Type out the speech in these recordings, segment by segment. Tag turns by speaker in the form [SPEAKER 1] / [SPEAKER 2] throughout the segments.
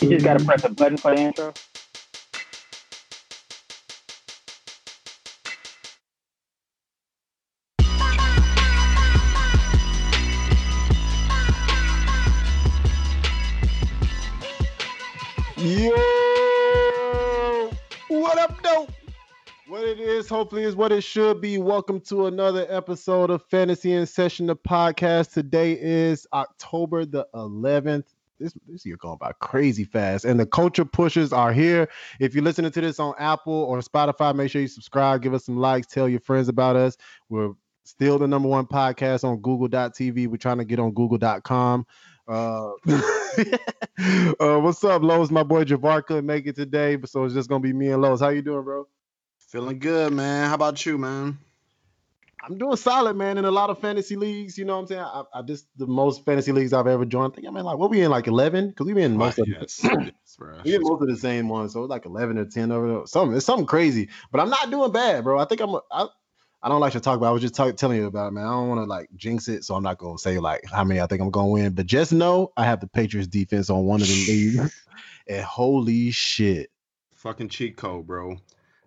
[SPEAKER 1] You just gotta mm-hmm. press a button for the intro.
[SPEAKER 2] Yo, what up, dope? What it is, hopefully, is what it should be. Welcome to another episode of Fantasy in Session, the podcast. Today is October the 11th. This, this year going by crazy fast, and the culture pushers are here. If you're listening to this on Apple or Spotify, make sure you subscribe, give us some likes, tell your friends about us. We're still the number one podcast on Google.tv. We're trying to get on Google.com. Uh, uh, what's up, Lowe's? My boy Javar couldn't make it today, so it's just gonna be me and Lowe's. How you doing, bro?
[SPEAKER 3] Feeling good, man. How about you, man?
[SPEAKER 2] I'm doing solid, man. In a lot of fantasy leagues, you know what I'm saying. I, I just the most fantasy leagues I've ever joined. I think I'm in like what we in like 11 because we been in most of
[SPEAKER 3] yes, yes.
[SPEAKER 2] We in most of the same ones, so it's like 11 or 10 over there. Something it's something crazy, but I'm not doing bad, bro. I think I'm. I, I don't like to talk about. I was just talk, telling you about it, man. I don't want to like jinx it, so I'm not gonna say like how many I think I'm gonna win. But just know I have the Patriots defense on one of the leagues, and holy shit,
[SPEAKER 3] Fucking cheat code, bro.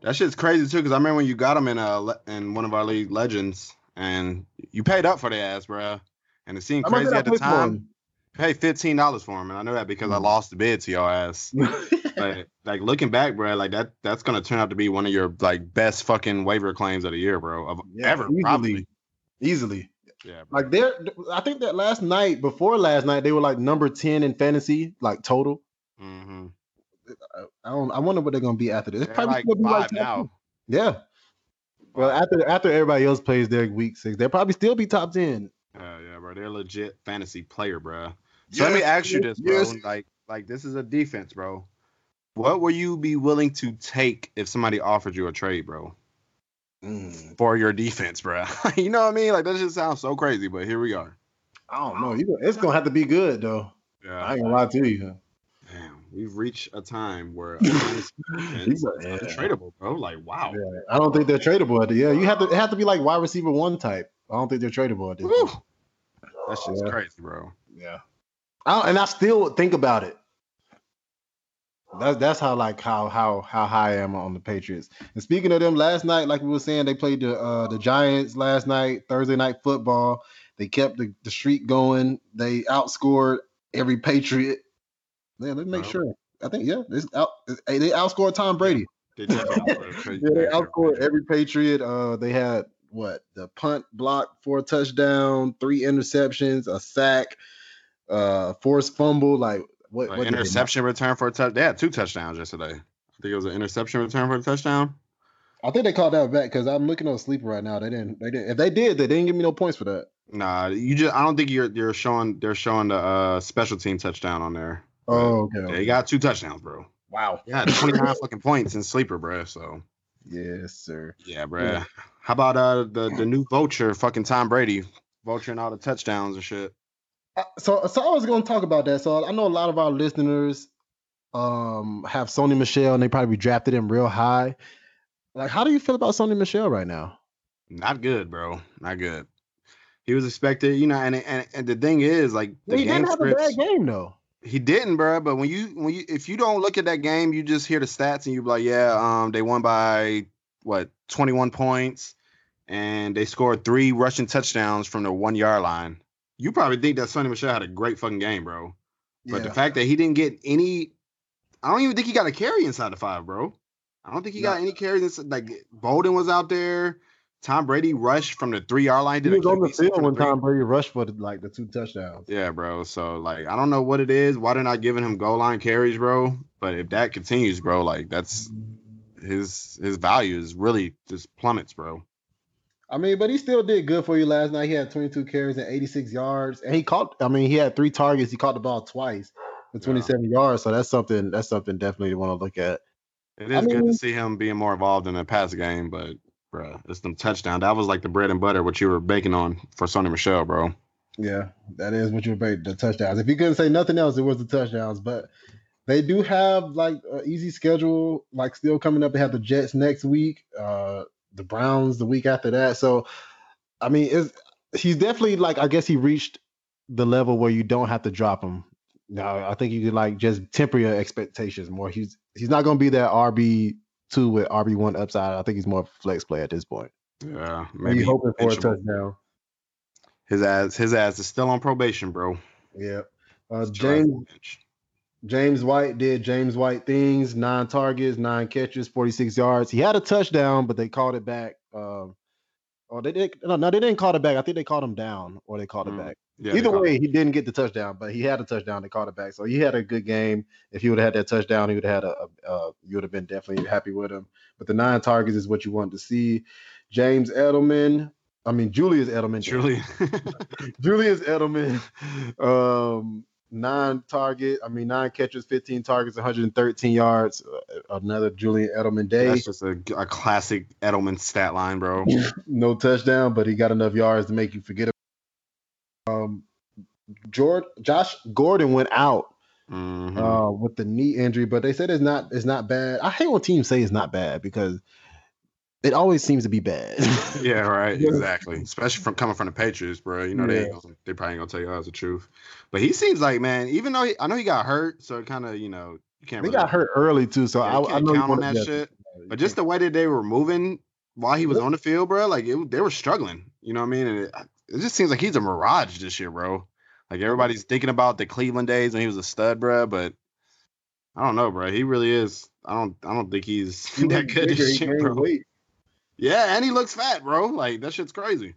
[SPEAKER 3] That shit's crazy too. Cause I remember when you got them in uh le- in one of our league legends, and you paid up for the ass, bro. And it seemed crazy at the time. Paid fifteen dollars for him, and I know that because I
[SPEAKER 2] Mm.
[SPEAKER 3] lost the bid to your ass.
[SPEAKER 2] him?
[SPEAKER 3] But like looking back, bro, like that that's gonna turn out to be one of your like best fucking waiver claims of the year, bro. Of
[SPEAKER 2] Yeah,
[SPEAKER 3] ever,
[SPEAKER 2] easily.
[SPEAKER 3] probably.
[SPEAKER 2] Easily.
[SPEAKER 3] Yeah, bro.
[SPEAKER 2] Like they're I think that last night, before last night, they were like number 10 in fantasy, like total.
[SPEAKER 3] hmm
[SPEAKER 2] I don't I wonder what they're gonna be after this.
[SPEAKER 3] They're
[SPEAKER 2] probably
[SPEAKER 3] like
[SPEAKER 2] gonna be
[SPEAKER 3] five
[SPEAKER 2] top
[SPEAKER 3] now.
[SPEAKER 2] 10. Yeah. Well, after after everybody else plays their week six, they'll probably still be top 10.
[SPEAKER 3] Yeah, yeah, bro. They're a legit fantasy player, bro. So let me ask you this, bro. Like, like this is a defense, bro. What will you be willing to take if somebody offered you a trade, bro,
[SPEAKER 2] Mm,
[SPEAKER 3] for your defense, bro? you know what I mean? Like that just sounds so crazy, but here we are.
[SPEAKER 2] I don't know. It's gonna have to be good though.
[SPEAKER 3] Yeah.
[SPEAKER 2] I ain't gonna lie to you.
[SPEAKER 3] We've reached a time where a fantasy defense
[SPEAKER 2] Yeah.
[SPEAKER 3] untradeable, bro. Like, wow.
[SPEAKER 2] Yeah, I don't think they're tradable. Yeah, you have to it have to be like wide receiver one type. I don't think they're tradable.
[SPEAKER 3] That's just
[SPEAKER 2] Yeah.
[SPEAKER 3] crazy, bro.
[SPEAKER 2] Yeah. I and I still think about it. That's that's how like how how how high I am on the Patriots. And speaking of them, last night, like we were saying, they played the uh the Giants last night, Thursday night football. They kept the, the streak going. They outscored every Patriot. Yeah, let's make
[SPEAKER 3] Wow.
[SPEAKER 2] sure. I think yeah, this out, hey, they outscored Tom Brady.
[SPEAKER 3] They
[SPEAKER 2] Yeah, they outscored every Patriot. Uh, they had what the punt block for a touchdown, three interceptions, a sack, uh, forced fumble. Like what?
[SPEAKER 3] An
[SPEAKER 2] what
[SPEAKER 3] interception return for a touch. They had two touchdowns yesterday. I think it was an interception return for a touchdown.
[SPEAKER 2] I think they called that back because I'm looking on sleeper right now. They didn't. They didn't. If they did, they didn't give me no points for that.
[SPEAKER 3] Nah, you just. I don't think you're. You're showing. They're showing the uh, special team touchdown on there.
[SPEAKER 2] Oh, okay.
[SPEAKER 3] Yeah, he got two touchdowns, bro.
[SPEAKER 2] wow.
[SPEAKER 3] Yeah, 29 fucking points in sleeper, bro. So
[SPEAKER 2] Yes, sir.
[SPEAKER 3] yeah, bro.
[SPEAKER 2] Yeah.
[SPEAKER 3] How about uh the the new vulture, fucking Tom Brady, vulturing all the touchdowns and shit.
[SPEAKER 2] Uh, so, so I was going to talk about that. So I know a lot of our listeners um have Sony Michel, and they probably drafted him real high. Like, how do you feel about Sony Michel right now?
[SPEAKER 3] Not good, bro. Not good. He was expected, you know, and and, and the thing is, like the
[SPEAKER 2] he
[SPEAKER 3] game
[SPEAKER 2] didn't have a bad game though.
[SPEAKER 3] He didn't, bro. But when you when you if you don't look at that game, you just hear the stats and you be like, yeah, um, they won by what 21 points, and they scored three rushing touchdowns from the one yard line. You probably think that Sony Michel had a great fucking game, bro. But the fact that he didn't get any, I don't even think he got a carry inside the five, bro. I don't think he got any carries. Inside, like Bolden was out there. Tom Brady rushed from the three yard line.
[SPEAKER 2] he was on the field when Tom Brady rushed for the, like the two touchdowns.
[SPEAKER 3] Yeah, bro. So like, I don't know what it is. Why they're not giving him goal line carries, bro? But if that continues, bro, like that's his his value is really just plummets, bro.
[SPEAKER 2] I mean, but he still did good for you last night. He had 22 carries and 86 yards, and he caught. I mean, he had three targets. He caught the ball twice for 27 yards. So that's something. That's something definitely to want to look at.
[SPEAKER 3] It is
[SPEAKER 2] I
[SPEAKER 3] good to see him being more involved in the pass game, but bro, it's them touchdown. That was like the bread and butter what you were baking on for Sony Michel, bro.
[SPEAKER 2] Yeah, that is what you're about the touchdowns. If you couldn't say nothing else, it was the touchdowns. But they do have like an easy schedule, like still coming up. They have the Jets next week, uh, the Browns the week after that. So, I mean, it's he's definitely like I guess he reached the level where you don't have to drop him. Now I think you could like just temper your expectations more. He's he's not going to be that RB two with RB one upside. I think he's more flex play at this point.
[SPEAKER 3] Yeah,
[SPEAKER 2] Maybe
[SPEAKER 3] maybe
[SPEAKER 2] hoping for a touchdown.
[SPEAKER 3] His ass, his ass is still on probation, bro.
[SPEAKER 2] Yeah. Uh, James. James White did James White things, nine targets, nine catches, 46 yards. He had a touchdown, but they called it back. Um, or they did no, no, they didn't call it back. I think they called him down or they called
[SPEAKER 3] Mm,
[SPEAKER 2] it back.
[SPEAKER 3] Yeah,
[SPEAKER 2] Either way, he didn't get the touchdown, but he had a touchdown. They called it back, so he had a good game. If he would have had that touchdown, he would have had a. a, a you would have been definitely happy with him. But the nine targets is what you want to see. James Edelman, I mean Julius Edelman,
[SPEAKER 3] Truly.
[SPEAKER 2] Julius Edelman, um, nine target, I mean nine catches, 15 targets, 113 yards. Uh, another Julian Edelman day.
[SPEAKER 3] That's just a, a classic Edelman stat line, bro.
[SPEAKER 2] no touchdown, but he got enough yards to make you forget. Um, George, Josh Gordon went out
[SPEAKER 3] Mhm.
[SPEAKER 2] uh, with the knee injury, but they said it's not it's not bad. I hate when teams say it's not bad because it always seems to be bad.
[SPEAKER 3] yeah, right. Exactly. Especially from coming from the Patriots, bro. You know they
[SPEAKER 2] Yeah.
[SPEAKER 3] gonna, they probably gonna tell you all the truth. But he seems like man, even though he, I know he got hurt, so it kind of you know you can't.
[SPEAKER 2] they
[SPEAKER 3] really,
[SPEAKER 2] got hurt early too, so
[SPEAKER 3] yeah,
[SPEAKER 2] I, I know
[SPEAKER 3] count on that shit. But just the way that they were moving while he was on the field, bro, like it, they were struggling. You know what I mean? And it, it just seems like he's a mirage this year, bro. Like everybody's thinking about the Cleveland days when he was a stud, bro. But I don't know, bro. He really is. I don't. I don't think he's
[SPEAKER 2] he
[SPEAKER 3] that good
[SPEAKER 2] bigger,
[SPEAKER 3] this year, bro.
[SPEAKER 2] weight.
[SPEAKER 3] Yeah, and he looks fat, bro. Like that shit's crazy.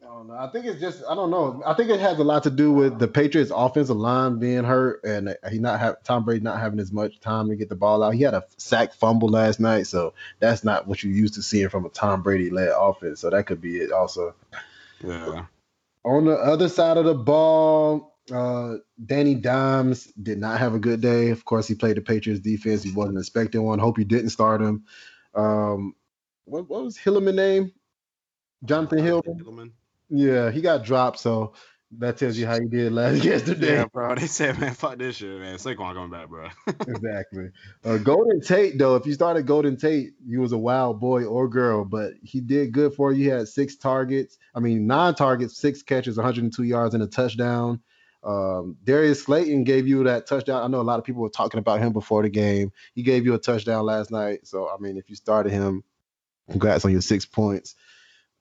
[SPEAKER 2] I don't know. I think it's just I don't know. I think it has a lot to do with the Patriots' offensive line being hurt and he not have Tom Brady not having as much time to get the ball out. He had a sack fumble last night, so that's not what you used to seeing from a Tom Brady led offense. So that could be it also.
[SPEAKER 3] Yeah.
[SPEAKER 2] On the other side of the ball, uh, Danny Dimes did not have a good day. Of course, he played the Patriots defense. He wasn't expecting one. Hope you didn't start him. Um, what, what was Hillman name? Jonathan Hillman.
[SPEAKER 3] Hillman.
[SPEAKER 2] Yeah, he got dropped, so that tells you how he did last yesterday.
[SPEAKER 3] Yeah, bro. They said, man, fuck this shit, man. Saquon coming back, bro.
[SPEAKER 2] exactly. Uh, Golden Tate, though, if you started Golden Tate, you was a wild boy or girl, but he did good for you. He had six targets. I mean, nine targets, six catches, 102 yards, and a touchdown. Um, Darius Slayton gave you that touchdown. I know a lot of people were talking about him before the game. He gave you a touchdown last night. So, I mean, if you started him, congrats on your six points.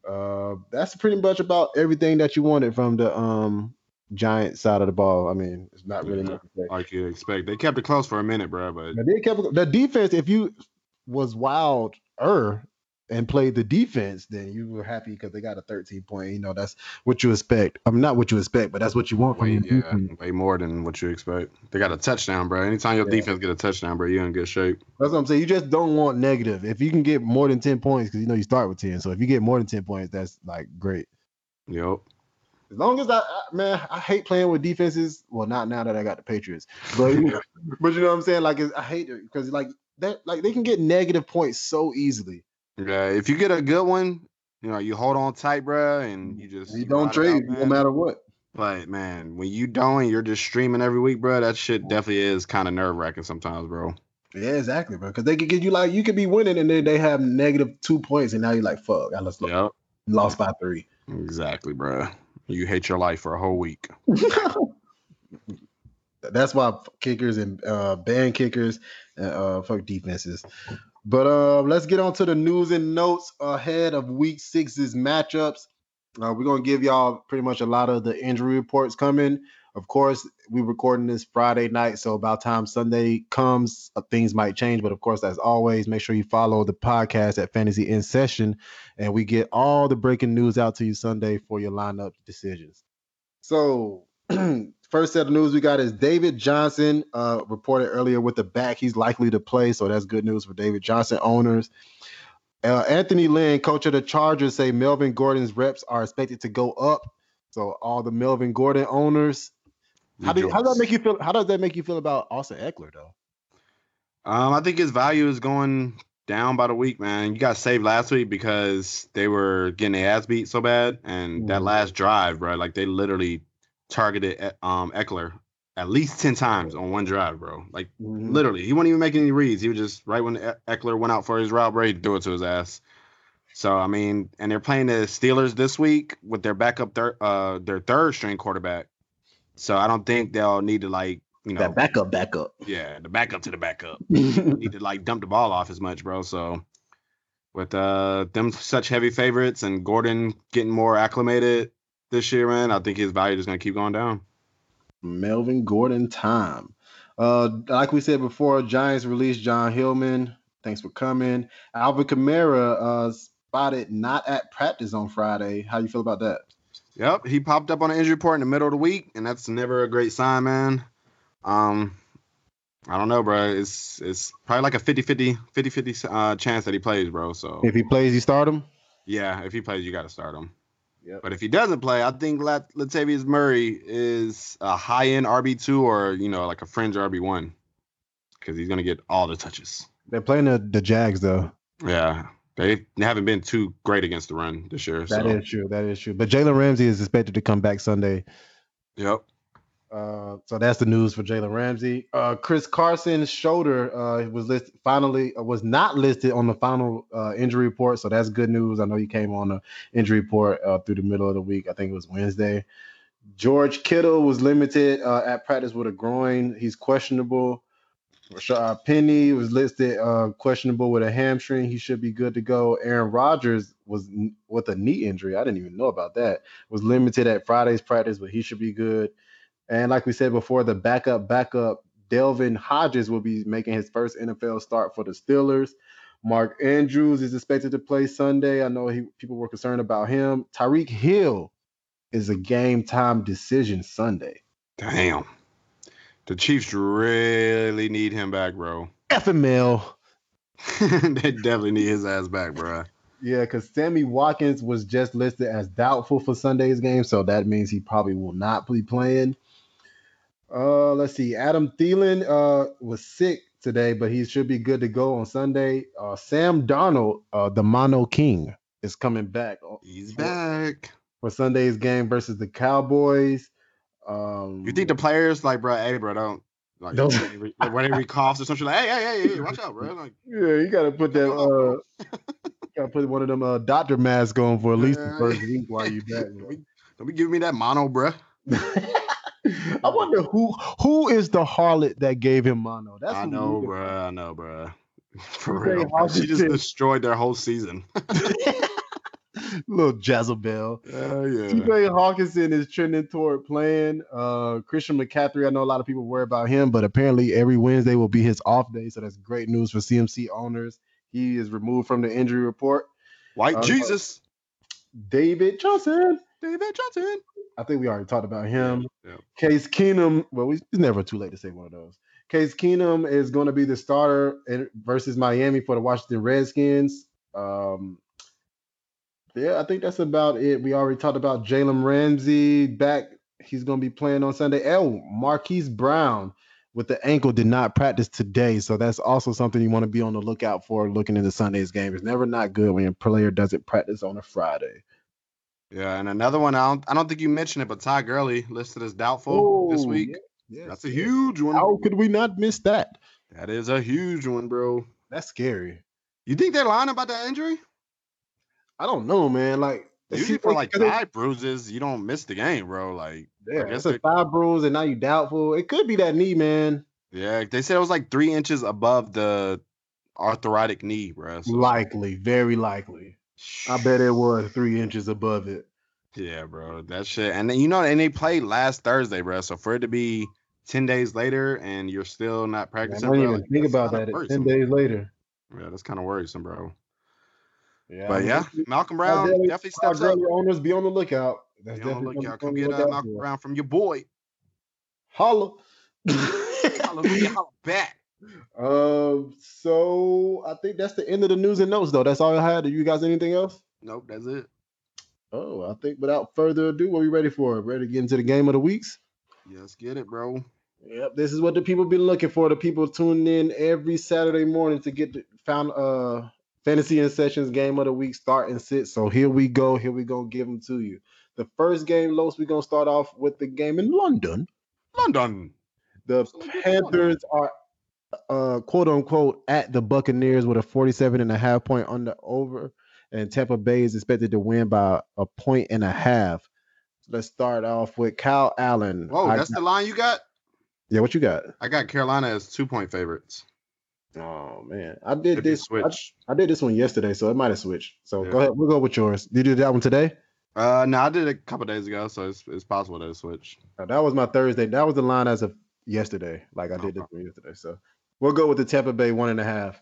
[SPEAKER 2] Uh, that's pretty much about everything that you wanted from the um Giant side of the ball. I mean, it's not really
[SPEAKER 3] Yeah. like you expect. They kept it close for a minute, bro. But
[SPEAKER 2] Now, they kept the defense. If you was wild er and played the defense, then you were happy because they got a 13 point. You know, that's what you expect. I mean, not what you expect, but that's what you want from
[SPEAKER 3] way, yeah,
[SPEAKER 2] defense.
[SPEAKER 3] way more than what you expect. They got a touchdown, bro. Anytime your
[SPEAKER 2] Yeah.
[SPEAKER 3] defense get a touchdown, bro, you're in good shape.
[SPEAKER 2] That's what I'm saying. You just don't want negative. If you can get more than 10 points, because you know you start with 10. So if you get more than 10 points, that's like great.
[SPEAKER 3] Yep.
[SPEAKER 2] As long as I, I man, I hate playing with defenses. Well, not now that I got the Patriots, but but you know what I'm saying. Like I hate it because like that, like they can get negative points so easily.
[SPEAKER 3] Yeah. If you get a good one, you know, you hold on tight, bro, and you just
[SPEAKER 2] You don't trade
[SPEAKER 3] out,
[SPEAKER 2] no matter what.
[SPEAKER 3] But man, when you don't, and you're just streaming every week, bro. That shit definitely is kind of nerve wracking sometimes, bro.
[SPEAKER 2] Yeah, exactly, bro. Because they could get you like you could be winning and then they have negative two points and now you're like, fuck, I lost,
[SPEAKER 3] Yep.
[SPEAKER 2] lost by three.
[SPEAKER 3] Exactly, bro. You hate your life for a whole week.
[SPEAKER 2] That's why kickers and uh ban kickers and uh fuck defenses. But uh let's get on to the news and notes ahead of week six's matchups. Uh, we're gonna give y'all pretty much a lot of the injury reports coming. Of course, we're recording this Friday night, so about time Sunday comes, uh, things might change. But of course, as always, make sure you follow the podcast at Fantasy in Session, and we get all the breaking news out to you Sunday for your lineup decisions. So, first set of news we got is David Johnson uh, reported earlier with the back. He's likely to play, so that's good news for David Johnson owners. Uh, Anthony Lynn, coach of the Chargers, say Melvin Gordon's reps are expected to go up. So all the Melvin Gordon owners, how, do, how does that make you feel? How does that make you feel about Austin Ekeler though?
[SPEAKER 3] Um, I think his value is going down by the week, man. You got saved last week because they were getting their ass beat so bad, and that
[SPEAKER 2] Mhm.
[SPEAKER 3] last drive, bro, like they literally targeted E- um Ekeler at least ten times on one drive, bro. Like
[SPEAKER 2] Mm-hmm.
[SPEAKER 3] literally, he wouldn't even make any reads. He was just right when Ekeler went out for his route, he threw it to his ass. So I mean, and they're playing the Steelers this week with their backup third, uh, their third string quarterback. So I don't think they'll need to like you know,
[SPEAKER 2] That backup, backup.
[SPEAKER 3] yeah, the backup to the backup. need to like dump the ball off as much, bro. So with uh them such heavy favorites and Gordon getting more acclimated this year, man, I think his value is gonna keep going down.
[SPEAKER 2] Melvin Gordon time. Uh, like we said before, Giants released John Hillman. Thanks for coming. Alvin Kamara uh, spotted not at practice on Friday. How you feel about that?
[SPEAKER 3] Yep, he popped up on an injury report in the middle of the week, and that's never a great sign, man. Um, I don't know, bro. It's it's probably like a 50-50, 50-50 uh, chance that he plays, bro. So
[SPEAKER 2] If he plays, you start him.
[SPEAKER 3] yeah, if he plays, you got to start him.
[SPEAKER 2] Yep.
[SPEAKER 3] But if he doesn't play, I think Lat- Latavius Murray is a high end RB two or you know like a fringe RB one because he's gonna get all the touches.
[SPEAKER 2] They're playing the, the Jags though.
[SPEAKER 3] Yeah, they haven't been too great against the run this year.
[SPEAKER 2] That
[SPEAKER 3] so
[SPEAKER 2] is true. That is true. But Jalen Ramsey is expected to come back Sunday.
[SPEAKER 3] yep.
[SPEAKER 2] Uh, so that's the news for Jalen Ramsey. Uh, Chris Carson's shoulder uh, was listed finally uh, was not listed on the final uh, injury report, so that's good news. I know he came on the injury report through the middle of the week. I think it was Wednesday. George Kittle was limited at practice with a groin. He's questionable. Rashaad Penny was listed questionable with a hamstring. He should be good to go. Aaron Rodgers was n- with a knee injury. I didn't even know about that. Was limited at Friday's practice, but he should be good. And like we said before, the backup, backup, Devlin Hodges will be making his first NFL start for the Steelers. Mark Andrews is expected to play Sunday. I know he, people were concerned about him. Tyreek Hill is a game time decision Sunday.
[SPEAKER 3] Damn. The Chiefs really need him back, bro.
[SPEAKER 2] FML.
[SPEAKER 3] they definitely need his ass back, bro.
[SPEAKER 2] Yeah, because Sammy Watkins was just listed as doubtful for Sunday's game, so that means he probably will not be playing. Uh, let's see. Adam Thielen uh was sick today, but he should be good to go on Sunday. Uh, Sam Darnold, uh, the Mono King, is coming back
[SPEAKER 3] He's back.
[SPEAKER 2] for Sunday's game versus the Cowboys. Um,
[SPEAKER 3] You think the players like, bro? Hey, bro, don't like
[SPEAKER 2] Don't-
[SPEAKER 3] like, whenever he coughs or something, like, hey, hey, hey, hey, watch out, bro. Like,
[SPEAKER 2] Yeah, you gotta put that. Uh, you gotta put one of them uh, doctor masks on for at least the first week while you back.
[SPEAKER 3] don't, be, don't be giving me that mono, bro.
[SPEAKER 2] I wonder who who is the harlot that gave him mono. That's
[SPEAKER 3] I know, bro. I know, bro. For real, bro. she just destroyed their whole season.
[SPEAKER 2] Little Jezebel.
[SPEAKER 3] Oh yeah.
[SPEAKER 2] TJ Hockenson is trending toward playing. Uh, Christian McCaffrey, I know a lot of people worry about him, but apparently every Wednesday will be his off day, so that's great news for CMC owners. He is removed from the injury report.
[SPEAKER 3] White
[SPEAKER 2] Uh,
[SPEAKER 3] Jesus,
[SPEAKER 2] David Johnson,
[SPEAKER 3] David Johnson.
[SPEAKER 2] I think we already talked about him.
[SPEAKER 3] Yeah.
[SPEAKER 2] Case Keenum, well, we, it's never too late to say one of those. Case Keenum is going to be the starter in, versus Miami for the Washington Redskins. Um, yeah, I think that's about it. We already talked about Jalen Ramsey back. He's going to be playing on Sunday. Oh, Marquise Brown with the ankle did not practice today, so that's also something you want to be on the lookout for looking into Sunday's game. It's never not good when a player doesn't practice on a Friday.
[SPEAKER 3] Yeah, and another one. I don't. I don't think you mentioned it, but Ty Gurley listed as doubtful this
[SPEAKER 2] Oh,
[SPEAKER 3] week.
[SPEAKER 2] Yes,
[SPEAKER 3] That's a huge one.
[SPEAKER 2] How could we not miss that?
[SPEAKER 3] That is a huge one, bro.
[SPEAKER 2] That's scary.
[SPEAKER 3] You think they're lying about that injury?
[SPEAKER 2] I don't know, man. Like
[SPEAKER 3] Usually for like thigh bruises, you don't miss the game, bro. Like,
[SPEAKER 2] yeah, it's a five bruise, and now you doubtful. It could be that knee, man.
[SPEAKER 3] yeah, they said it was like three inches above the arthritic knee, bro. So,
[SPEAKER 2] Likely, very likely. I bet it was three inches above it.
[SPEAKER 3] Yeah, bro, that shit. And then you know, and they played last Thursday, bro. So for it to be ten days later and you're still not
[SPEAKER 2] I
[SPEAKER 3] practicing,
[SPEAKER 2] don't
[SPEAKER 3] bro,
[SPEAKER 2] even
[SPEAKER 3] like,
[SPEAKER 2] think about that. Ten days later.
[SPEAKER 3] Yeah, that's kind of worrisome, bro.
[SPEAKER 2] Yeah,
[SPEAKER 3] But
[SPEAKER 2] I
[SPEAKER 3] yeah, Malcolm Brown definitely
[SPEAKER 2] Todd
[SPEAKER 3] steps up.
[SPEAKER 2] Owners be on the lookout. That's
[SPEAKER 3] Be on the lookout. Come get uh, Malcolm. Brown from your boy.
[SPEAKER 2] Holla.
[SPEAKER 3] Hallelujah, holla back.
[SPEAKER 2] Um. So I think that's the end of the news and notes, though. That's all I had. Do you guys anything else?
[SPEAKER 3] Nope, that's it.
[SPEAKER 2] Oh, I think without further ado, what are we ready for? Ready to get into the game of the weeks?
[SPEAKER 3] Yes, get it, bro.
[SPEAKER 2] Yep, this is what the people been looking for. The people tuning in every Saturday morning to get the found uh fantasy and sessions game of the week start and sit. So here we go. Here we go. Give them to you. The first game, Los, we're gonna start off with the game in London.
[SPEAKER 3] London.
[SPEAKER 2] The
[SPEAKER 3] So good for
[SPEAKER 2] Panthers are uh quote unquote at the Buccaneers with a 47 and a half point under over, and Tampa Bay is expected to win by a point and a half. Let's start off with Kyle Allen.
[SPEAKER 3] Whoa,
[SPEAKER 2] I
[SPEAKER 3] that's the line you got?
[SPEAKER 2] Yeah, what you got?
[SPEAKER 3] I got Carolina as two point favorites.
[SPEAKER 2] Oh man, I did this. I. I did this one yesterday, so it might have switched. So
[SPEAKER 3] Yeah.
[SPEAKER 2] go ahead, we'll go with yours. You did that one today.
[SPEAKER 3] Uh, no, I did it a couple days ago, so it's it's possible that it switched.
[SPEAKER 2] Uh, that was my Thursday. That was the line as of yesterday. Like I did this one yesterday. So we'll go with the Tampa Bay one and a half.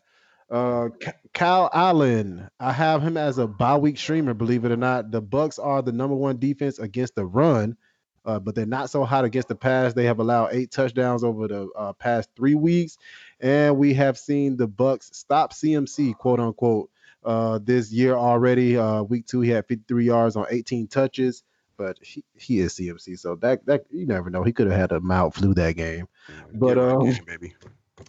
[SPEAKER 2] Uh, Kyle Allen. I have him as a bye week streamer. Believe it or not, the Bucs are the number one defense against the run, uh, but they're not so hot against the pass. They have allowed eight touchdowns over the uh, past three weeks, and we have seen the Bucs stop CMC, quote unquote, uh, this year already. Uh, week two, he had 53 yards on 18 touches, but he, he is CMC, so that that you never know. He could have had a mild flu that game. But, um,
[SPEAKER 3] baby.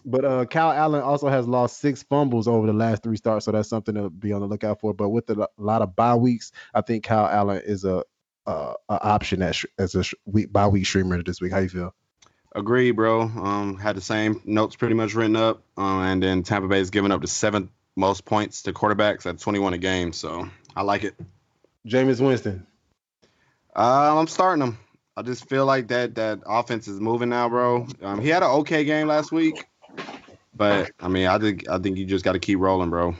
[SPEAKER 2] But uh, Kyle Allen also has lost six fumbles over the last three starts, so that's something to be on the lookout for. But with a lot of bye weeks, I think Kyle Allen is a uh, a option as as a week bye week streamer this week. How you feel?
[SPEAKER 3] Agree, bro. Um, had the same notes pretty much written up, um, and then Tampa Bay's giving up the seventh most points to quarterbacks at 21 a game, so I like it.
[SPEAKER 2] Jameis Winston.
[SPEAKER 3] Um, I'm starting him. I just feel like that that offense is moving now, bro. Um, he had an okay game last week, but I mean, I think I think you just got to keep rolling, bro.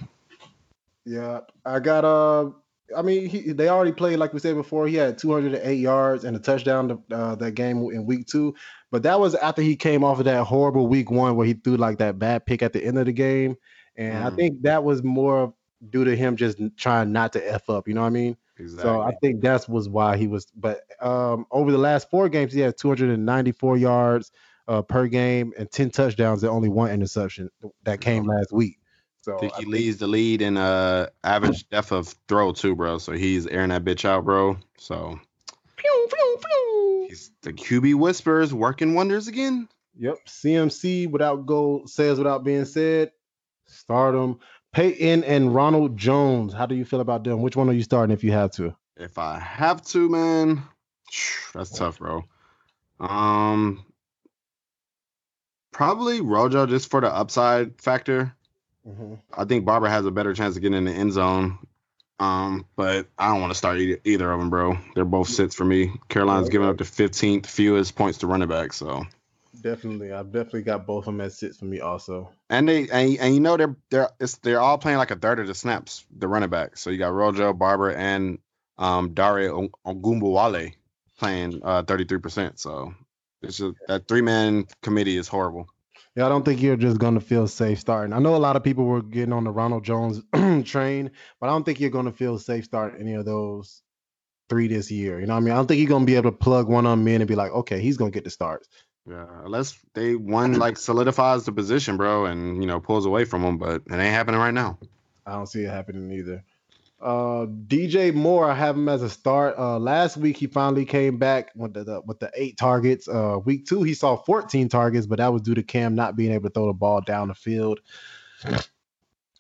[SPEAKER 2] Yeah, I got uh. I mean, he, they already played like we said before. He had 208 yards and a touchdown uh, that game in week two, but that was after he came off of that horrible week one where he threw like that bad pick at the end of the game, and I
[SPEAKER 3] Mhm.
[SPEAKER 2] think that was more due to him just trying not to f up. You know what I mean?
[SPEAKER 3] Exactly.
[SPEAKER 2] So I think that's was why he was. But um, over the last four games, he had 294 yards uh, per game and 10 touchdowns and only one interception that came last week. So
[SPEAKER 3] I think
[SPEAKER 2] I
[SPEAKER 3] he leads the lead in uh average depth of throw too, bro. So he's airing that bitch out, bro. So he's the QB whispers working wonders again.
[SPEAKER 2] Yep, CMC without goal says without being said. Stardom, Peyton and Ronald Jones. How do you feel about them? Which one are you starting if you have to?
[SPEAKER 3] If I have to, man, that's tough, bro. Um, probably Rojo just for the upside factor. I think Barber has a better chance of getting in the end zone. Um, but I don't want to start either, either of them, bro. They're both sits for me. Carolina's giving up the 15th fewest points to running back, so
[SPEAKER 2] Definitely, I've definitely got both of them as six for me also.
[SPEAKER 3] and they and, and you know they're they're it's, they're all playing like a third of the snaps, the running back. So you got Rojo, Barber, and um Dare Ogunbowale playing uh 33%. So it's just that three man committee is horrible.
[SPEAKER 2] Yeah, I don't think you're just gonna feel safe starting. I know a lot of people were getting on the Ronald Jones train, but I don't think you're gonna feel safe starting any of those three this year. You know what I mean? I don't think you're gonna be able to plug one on men and be like, okay, he's gonna get the starts.
[SPEAKER 3] Yeah, unless they one like solidifies the position, bro, and you know pulls away from them, but it ain't happening right now.
[SPEAKER 2] I don't see it happening either. Uh, DJ Moore, I have him as a start. Uh, last week he finally came back with the, the with the eight targets. Uh, week two he saw 14 targets, but that was due to Cam not being able to throw the ball down the field.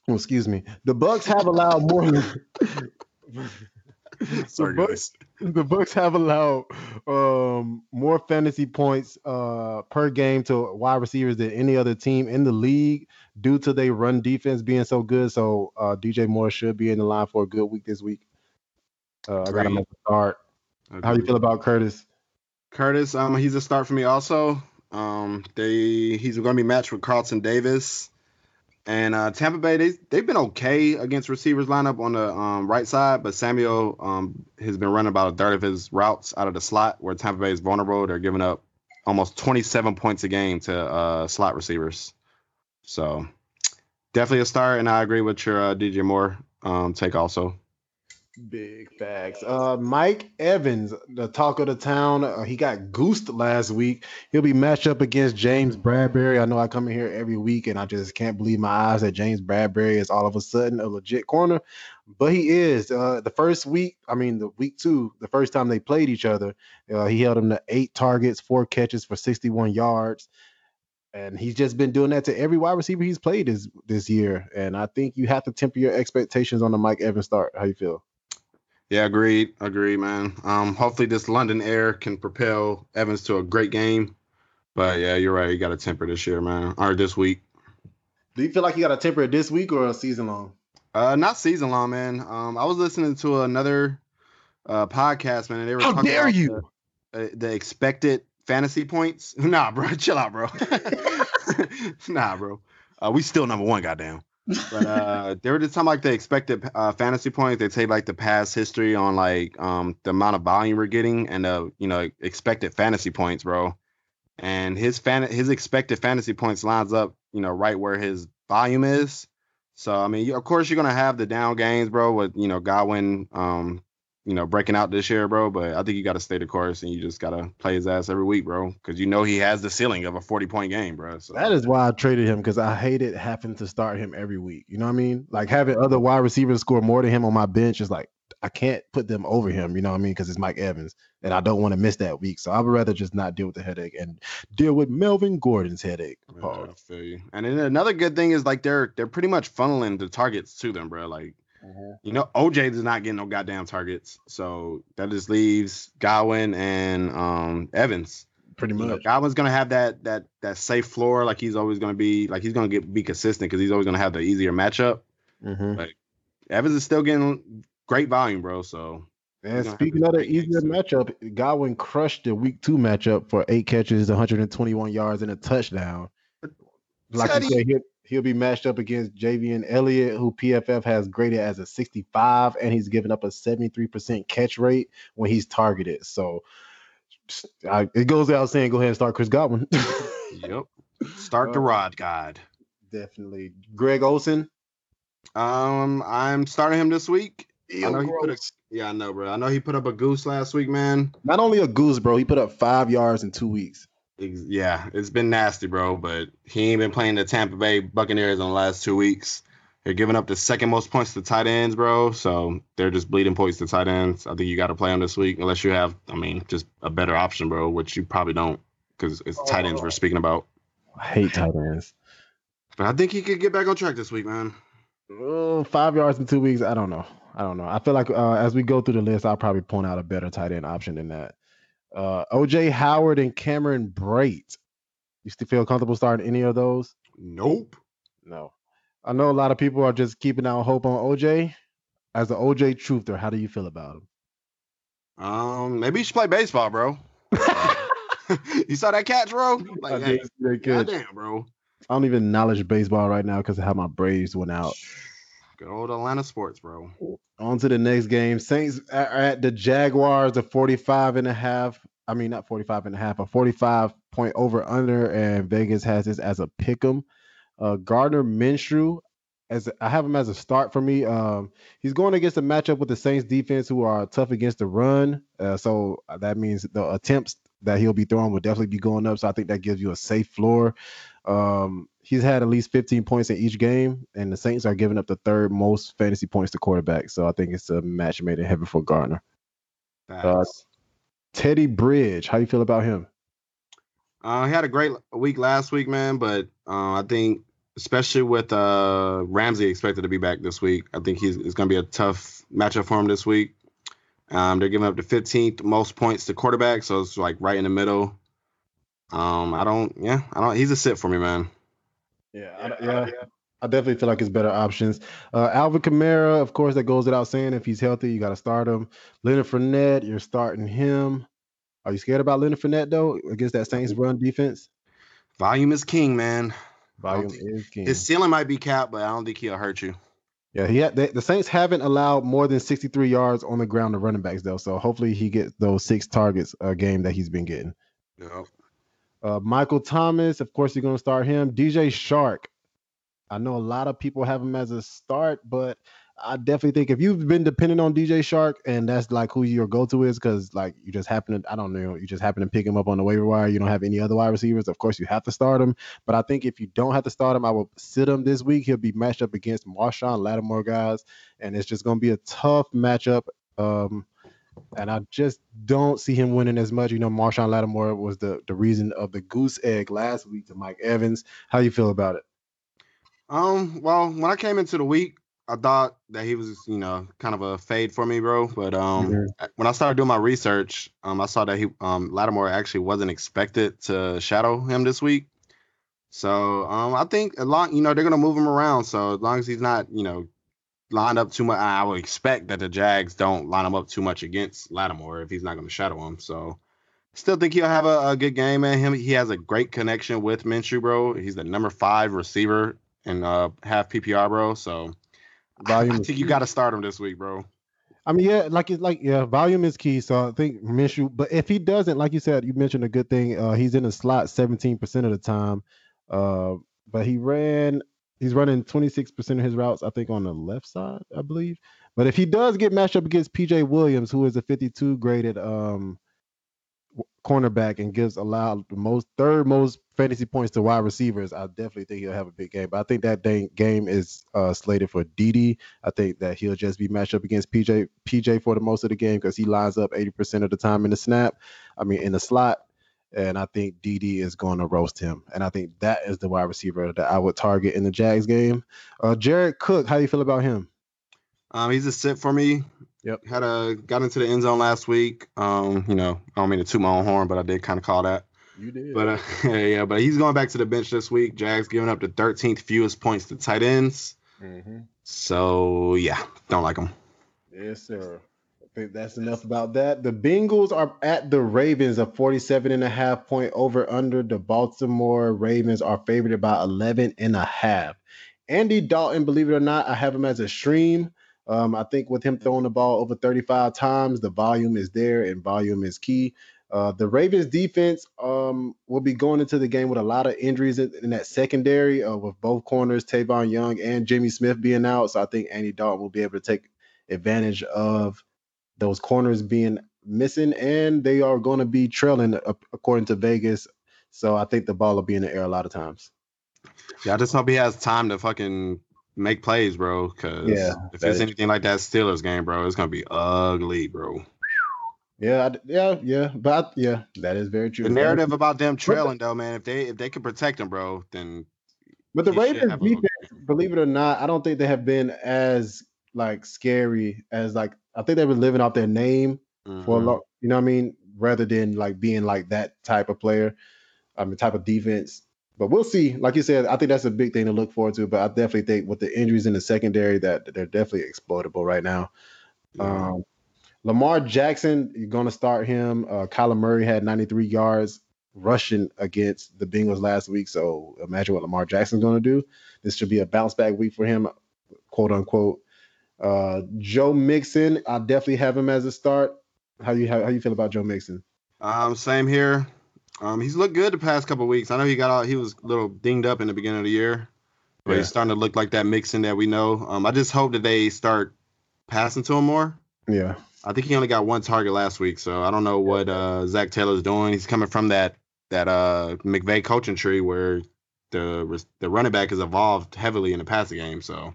[SPEAKER 2] Oh, excuse me. The Bucs have allowed more.
[SPEAKER 3] Sorry,
[SPEAKER 2] the
[SPEAKER 3] guys.
[SPEAKER 2] Bucs, the Bucs have allowed um, more fantasy points uh, per game to wide receivers than any other team in the league due to their run defense being so good. So uh, DJ Moore should be in the line for a good week this week. Uh, I got him
[SPEAKER 3] Agreed.
[SPEAKER 2] at the start. How you feel about Curtis?
[SPEAKER 3] Curtis, um, he's a start for me also. Um, they he's going to be matched with Carlton Davis, and uh, Tampa Bay they they've been okay against receivers lineup on the um, right side, but Samuel um has been running about a third of his routes out of the slot where Tampa Bay is vulnerable. They're giving up almost 27 points a game to uh, slot receivers, so definitely a star, And I agree with your uh, DJ Moore um, take also.
[SPEAKER 2] Big facts. Uh, Mike Evans, the talk of the town. Uh, he got goosed last week. He'll be matched up against James Bradberry. I know I come in here every week and I just can't believe my eyes that James Bradberry is all of a sudden a legit corner, but he is. Uh, the first week, I mean, the week two, the first time they played each other, uh, he held him to eight targets, four catches for 61 yards. And he's just been doing that to every wide receiver he's played this this year. And I think you have to temper your expectations on the Mike Evans start. How you feel?
[SPEAKER 3] Yeah, agreed. Agreed, man. Um, hopefully this London air can propel Evans to a great game. But yeah, you're right. You got to temper this year, man, or this week.
[SPEAKER 2] Do you feel like you got to temper it this week or a season long?
[SPEAKER 3] Uh, not season long, man. Um, I was listening to another uh podcast, man, and they were
[SPEAKER 2] How
[SPEAKER 3] talking
[SPEAKER 2] dare you?
[SPEAKER 3] The, uh, the expected fantasy points. Nah, bro, chill out, bro. nah, bro. Uh, we still number one, goddamn. But uh, they were just talking like the expected uh, fantasy points. They take like the past history on like um the amount of volume we're getting and the you know expected fantasy points, bro. And his fan his expected fantasy points lines up, you know, right where his volume is. So I mean, of course, you're gonna have the down games, bro, with you know Godwin, um, you know, breaking out this year, bro. But I think you got to stay the course and you just got to play his ass every week, bro, because you know he has the ceiling of a 40 point game, bro. So
[SPEAKER 2] That is why I traded him because I hated having to start him every week. You know what I mean? Like having other wide receivers score more than him on my bench is like I can't put them over him. You know what I mean? Because it's Mike Evans, and I don't want to miss that week. So I would rather just not deal with the headache and deal with Melvin Gordon's headache.
[SPEAKER 3] Yeah, I feel you. And then another good thing is like they're they're pretty much funneling the targets to them, bro. Like you know, OJ does not get no goddamn targets, so that just leaves Godwin and um Evans.
[SPEAKER 2] Pretty
[SPEAKER 3] You know,
[SPEAKER 2] much.
[SPEAKER 3] Godwin's gonna have that that that safe floor, like he's always gonna be, like he's gonna get be consistent because he's always gonna have the easier matchup.
[SPEAKER 2] hmm
[SPEAKER 3] Evans is still getting great volume, bro. So
[SPEAKER 2] And speaking of the easier matchup, Godwin crushed the week two matchup for eight catches, 121 yards, and a touchdown. Like
[SPEAKER 3] Teddy.
[SPEAKER 2] you said, he'll, be matched up against Javien Elliott, who PFF has graded as a 65, and he's given up a 73% catch rate when he's targeted. So I, it goes without saying, go ahead and start Chris Godwin.
[SPEAKER 3] yep. Start the rod god.
[SPEAKER 2] Definitely. Greg Olsen.
[SPEAKER 3] Um, I'm starting him this week. I know he put a, yeah, I know, bro. I know he put up a goose last week, man.
[SPEAKER 2] Not only a goose, bro, he put up five yards in two weeks.
[SPEAKER 3] Yeah, it's been nasty, bro. But he ain't been playing the Tampa Bay Buccaneers in the last two weeks. They're giving up the second most points to tight ends, bro. So they're just bleeding points to tight ends. I think you got to play them this week, unless you have, I mean, just a better option, bro. Which you probably don't, because it's tight ends we're speaking about.
[SPEAKER 2] I hate tight ends.
[SPEAKER 3] But I think he could get back on track this week, man.
[SPEAKER 2] Oh, five yards in two weeks. I don't know. I don't know. I feel like uh, as we go through the list, I'll probably point out a better tight end option than that. Uh, OJ Howard and Cameron Brate. You still feel comfortable starting any of those?
[SPEAKER 3] Nope.
[SPEAKER 2] No. I know a lot of people are just keeping out hope on OJ. As an OJ truther, how do you feel about him?
[SPEAKER 3] Um, maybe you should play baseball, bro. you saw that catch, bro?
[SPEAKER 2] I
[SPEAKER 3] Like, hey,
[SPEAKER 2] see that catch.
[SPEAKER 3] goddamn, bro.
[SPEAKER 2] I don't even knowledge baseball right now because of how my Braves went out.
[SPEAKER 3] Good old Atlanta sports, bro.
[SPEAKER 2] On to the next game. Saints are at the Jaguars, a 45 and a half. I mean, not 45 and a half, a 45 point over under, and Vegas has this as a pick 'em. Uh, Gardner Minshew, as I have him as a start for me. Um, he's going against a matchup with the Saints defense, who are tough against the run. Uh, so that means the attempts that he'll be throwing will definitely be going up. So I think that gives you a safe floor. Um, he's had at least 15 points in each game, and the Saints are giving up the third most fantasy points to quarterback. So I think it's a match made in heaven for Gardner.
[SPEAKER 3] Facts.
[SPEAKER 2] Teddy Bridge, how you feel about him?
[SPEAKER 3] Uh, he had a great week last week, man. But uh, I think, especially with uh, Ramsey expected to be back this week, I think he's it's going to be a tough matchup for him this week. Um, they're giving up the 15th most points to quarterback, so it's like right in the middle. Um, I don't, yeah, I don't. He's a sit for me, man.
[SPEAKER 2] Yeah, I, yeah. I definitely feel like it's better options. Uh, Alvin Kamara, of course, that goes without saying. If he's healthy, you got to start him. Leonard Fournette, you're starting him. Are you scared about Leonard Fournette though against that Saints run defense?
[SPEAKER 3] Volume is king, man.
[SPEAKER 2] Volume
[SPEAKER 3] think-
[SPEAKER 2] is king.
[SPEAKER 3] His ceiling might be capped, but I don't think he'll hurt you.
[SPEAKER 2] Yeah, he had, the, the Saints haven't allowed more than 63 yards on the ground to running backs though, so hopefully he gets those six targets a game that he's been getting.
[SPEAKER 3] Yep.
[SPEAKER 2] Uh, Michael Thomas, of course, you're going to start him. DJ Chark. I know a lot of people have him as a start, but I definitely think if you've been dependent on DJ Chark and that's like who your go-to is, because like you just happen to, I don't know, you just happen to pick him up on the waiver wire. You don't have any other wide receivers. Of course, you have to start him. But I think if you don't have to start him, I will sit him this week. He'll be matched up against Marshon Lattimore guys, and it's just going to be a tough matchup. Um, and I just don't see him winning as much. You know, Marshon Lattimore was the the reason of the goose egg last week to Mike Evans. How you feel about it?
[SPEAKER 3] Um, well, when I came into the week, I thought that he was, you know, kind of a fade for me, bro. But um,
[SPEAKER 2] Mhm.
[SPEAKER 3] when I started doing my research, um, I saw that he, um, Lattimore actually wasn't expected to shadow him this week. So um, I think a lot, you know, they're gonna move him around. So as long as he's not, you know, lined up too much, I would expect that the Jags don't line him up too much against Lattimore if he's not gonna shadow him. So Still think he'll have a, a good game, man. Him, he has a great connection with Minshew, bro. He's the number five receiver in uh, half PPR, bro. So
[SPEAKER 2] Volume
[SPEAKER 3] I
[SPEAKER 2] is
[SPEAKER 3] think you got to start him this week, bro.
[SPEAKER 2] I mean, yeah, like it's like yeah, volume is key. So I think Minshew, but if he doesn't, like you said, you mentioned a good thing. Uh, he's in the slot 17% of the time. Uh, but he ran, he's running 26% of his routes, I think, on the left side, I believe. But if he does get matched up against PJ Williams, who is a 52 graded um cornerback and gives allowed the most third most fantasy points to wide receivers, I definitely think he'll have a big game. But I think that dang game is uh slated for DD. I think that he'll just be matched up against PJ PJ for the most of the game because he lines up 80% of the time in the snap. I mean in the slot. And I think DD is going to roast him. And I think that is the wide receiver that I would target in the Jags game. Uh Jared Cook, how do you feel about him?
[SPEAKER 3] Um, he's a sit for me.
[SPEAKER 2] Yep.
[SPEAKER 3] Had a got into the end zone last week. Um, you know, I don't mean to toot my own horn, but I did kind of call that.
[SPEAKER 2] You did.
[SPEAKER 3] But uh, yeah, but he's going back to the bench this week. Jags giving up the 13th fewest points to tight ends.
[SPEAKER 2] mm-hmm.
[SPEAKER 3] So yeah, don't like him.
[SPEAKER 2] Yes, sir. Think that's enough about that. The Bengals are at the Ravens, a 47 and a half point over under. The Baltimore Ravens are favored about 11 and a half. Andy Dalton, believe it or not, I have him as a stream. Um, I think with him throwing the ball over 35 times, the volume is there and volume is key. Uh, the Ravens defense um, will be going into the game with a lot of injuries in, in that secondary, uh, with both corners, Tavon Young and Jimmy Smith being out. So I think Andy Dalton will be able to take advantage of those corners being missing, and they are going to be trailing uh, according to Vegas. So I think the ball will be in the air a lot of times.
[SPEAKER 3] Yeah, I just hope he has time to fucking make plays, bro. Cause
[SPEAKER 2] Yeah,
[SPEAKER 3] if it's
[SPEAKER 2] is
[SPEAKER 3] anything like that Steelers game, bro, it's gonna be ugly, bro.
[SPEAKER 2] Yeah, I yeah, yeah, but I- yeah, that is very true.
[SPEAKER 3] The narrative about them trailing though, man, if they if they can protect them, bro, then
[SPEAKER 2] But the Ravens defense, believe it or not, I don't think they have been as like scary as like I think they've been living off their name for a
[SPEAKER 3] mhm.
[SPEAKER 2] lot. You know what I mean? Rather than like being like that type of player, I mean type of defense. But we'll see. Like you said, I think that's a big thing to look forward to. But I definitely think with the injuries in the secondary that they're definitely exploitable right now.
[SPEAKER 3] Yeah.
[SPEAKER 2] Um, Lamar Jackson, you're going to start him. Uh, Kyler Murray had 93 yards rushing against the Bengals last week. So imagine what Lamar Jackson's going to do. This should be a bounce back week for him, quote unquote. Uh, Joe Mixon, I definitely have him as a start. How you how, how you feel about Joe Mixon?
[SPEAKER 3] Um, same here. Um, he's looked good the past couple weeks. I know he got out. He was a little dinged up in the beginning of the year, but
[SPEAKER 2] Yeah.
[SPEAKER 3] he's starting to look like that Mixon that we know. Um, I just hope that they start passing to him more.
[SPEAKER 2] Yeah,
[SPEAKER 3] I think he only got one target last week, so I don't know what uh, Zac Taylor's doing. He's coming from that that uh, McVay coaching tree where the the running back has evolved heavily in the passing game. So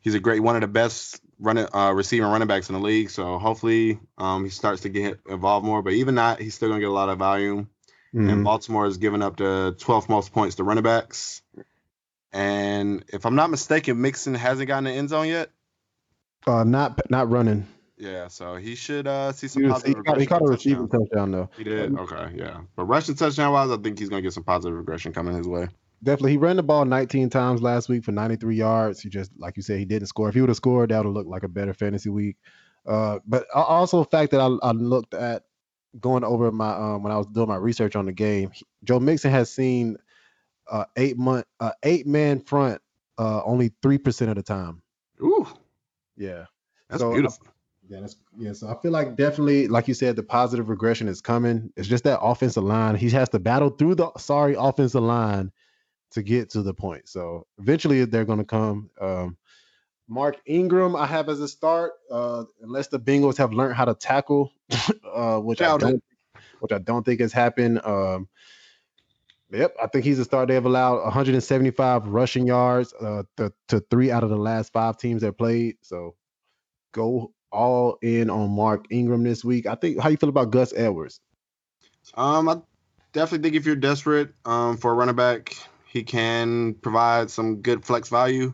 [SPEAKER 3] he's a great one of the best running uh, receiving running backs in the league. So hopefully um, he starts to get involved more. But even not, he's still gonna get a lot of volume. And
[SPEAKER 2] Mhm.
[SPEAKER 3] Baltimore has given up the 12th most points to running backs. And if I'm not mistaken, Mixon hasn't gotten the end zone yet.
[SPEAKER 2] uh, not not running.
[SPEAKER 3] Yeah, so he should uh, see some
[SPEAKER 2] He, was, he,
[SPEAKER 3] positive
[SPEAKER 2] caught, he caught a receiving
[SPEAKER 3] touchdown.
[SPEAKER 2] touchdown though.
[SPEAKER 3] He did. Okay, yeah. But rushing touchdown wise, I think he's gonna get some positive regression coming his way.
[SPEAKER 2] Definitely, he ran the ball 19 times last week for 93 yards. He just, like you said, he didn't score. If he would have scored, that would look like a better fantasy week. Uh, but also, the fact that I, I looked at going over my um, when I was doing my research on the game, he- Joe Mixon has seen uh, eight month, uh, eight man front uh, only three percent of the time.
[SPEAKER 3] Ooh,
[SPEAKER 2] Yeah,
[SPEAKER 3] that's
[SPEAKER 2] So,
[SPEAKER 3] beautiful.
[SPEAKER 2] yeah, that's yeah. So I feel like definitely, like you said, the positive regression is coming. It's just that offensive line. He has to battle through the sorry offensive line to get to the point. So eventually, they're going to come. Um, Mark Ingram, I have as a start, uh, unless the Bengals have learned how to tackle, uh, which I don't, which I don't think has happened. Um, yep, I think he's a start. They've allowed 175 rushing yards uh, to, to three out of the last five teams that played. So go all in on Mark Ingram this week. I think. How you feel about Gus Edwards?
[SPEAKER 3] Um, I definitely think if you're desperate um for a running back, he can provide some good flex value.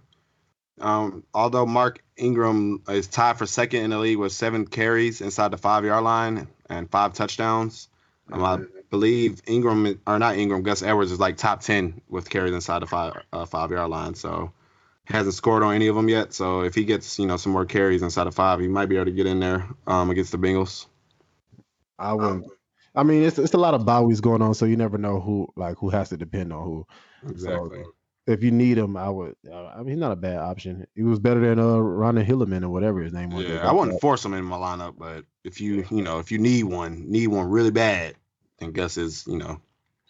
[SPEAKER 3] Um, although Mark Ingram is tied for second in the league with seven carries inside the five yard line and five touchdowns. Um, I believe Ingram or not Ingram, Gus Edwards is like top ten with carries inside the five uh, five yard line. So hasn't scored on any of them yet. So if he gets you know some more carries inside of five, he might be able to get in there um against the Bengals.
[SPEAKER 2] I wouldn't. I mean, it's it's a lot of Bowie's going on, so you never know who like who has to depend on who.
[SPEAKER 3] Exactly.
[SPEAKER 2] So, if you need him, I would. I mean, he's not a bad option. He was better than uh Ronnie Hilleman or whatever his name was.
[SPEAKER 3] yeah, I wouldn't force him in my lineup, but if you you know if you need one, need one really bad, then Gus is you know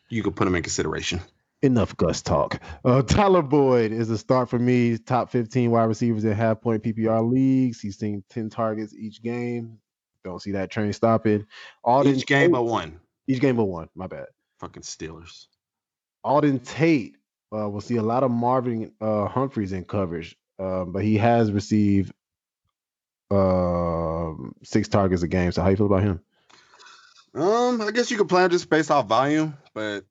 [SPEAKER 3] you could put him in consideration.
[SPEAKER 2] Enough Gus talk. Uh, Tyler Boyd is a start for me. Top 15 wide receivers in half point PPR leagues. He's seen 10 targets each game. Don't see that train stopping. Auden
[SPEAKER 3] Each game
[SPEAKER 2] Tate-
[SPEAKER 3] but one.
[SPEAKER 2] Each game but one. My bad.
[SPEAKER 3] Fucking Steelers.
[SPEAKER 2] Auden Tate uh, will see a lot of Marlon uh, Humphreys in coverage, um, but he has received um six targets a game. So how do you feel about him?
[SPEAKER 3] Um, I guess you could plan just based off volume, but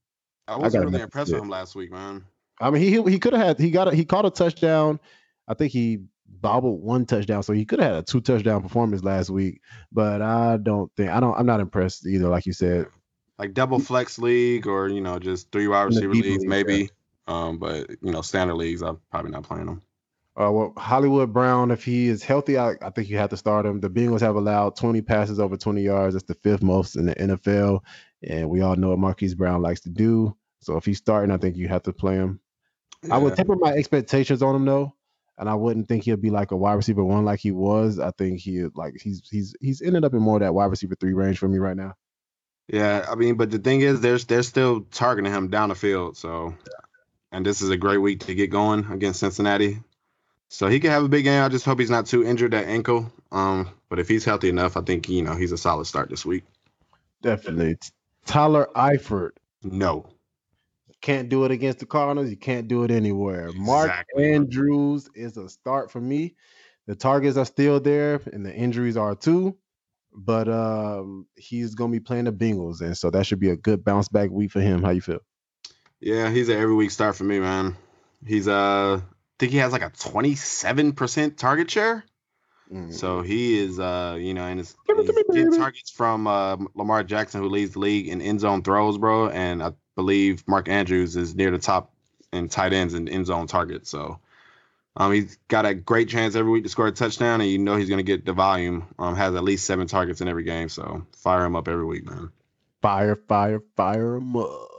[SPEAKER 3] I wasn't
[SPEAKER 2] him
[SPEAKER 3] really impressed with him last week, man.
[SPEAKER 2] I mean, he he, he could have had he got a, he caught a touchdown. I think he bobbled one touchdown, so he could have had a two touchdown performance last week. But I don't think I don't I'm not impressed either. Like you said,
[SPEAKER 3] Like double flex league or you know just three wide receiver leagues
[SPEAKER 2] league,
[SPEAKER 3] maybe. Um, but you know standard leagues, I'm probably not playing them.
[SPEAKER 2] Uh, well, Hollywood Brown, if he is healthy, I, I think you have to start him. The Bengals have allowed 20 passes over 20 yards. That's the fifth most in the NFL. And we all know what Marquise Brown likes to do. So if he's starting, I think you have to play him. I would temper my expectations on him though. And I wouldn't think he'll be like a wide receiver one like he was. I think he like he's he's he's ended up in more of that wide receiver three range for me right now.
[SPEAKER 3] Yeah, I mean, but the thing is, there's they're still targeting him down the field. So, and this is a great week to get going against Cincinnati. So he could have a big game. I just hope he's not too injured that ankle. Um, but if he's healthy enough, I think you know he's a solid start this week.
[SPEAKER 2] Definitely. Tyler Eifert
[SPEAKER 3] No,
[SPEAKER 2] can't do it against the Cardinals. You can't do it anywhere. Mark Andrews is a start for me. The targets are still there, and the injuries are too. But um, he's gonna be playing the Bengals, and so that should be a good bounce back week for him. How you feel?
[SPEAKER 3] yeah, he's an every week start for me, man. He's uh, I think he has like a 27% target share. So he is, uh, you know, and it's,
[SPEAKER 2] Give it me,
[SPEAKER 3] getting
[SPEAKER 2] baby.
[SPEAKER 3] targets from uh, Lamar Jackson, who leads the league in end zone throws, bro. And I believe Mark Andrews is near the top in tight ends and end zone targets. So um, he's got a great chance every week to score a touchdown, and you know he's going to get the volume. Um, has at least seven targets in every game, so fire him up every week, man.
[SPEAKER 2] Fire, fire, fire him up.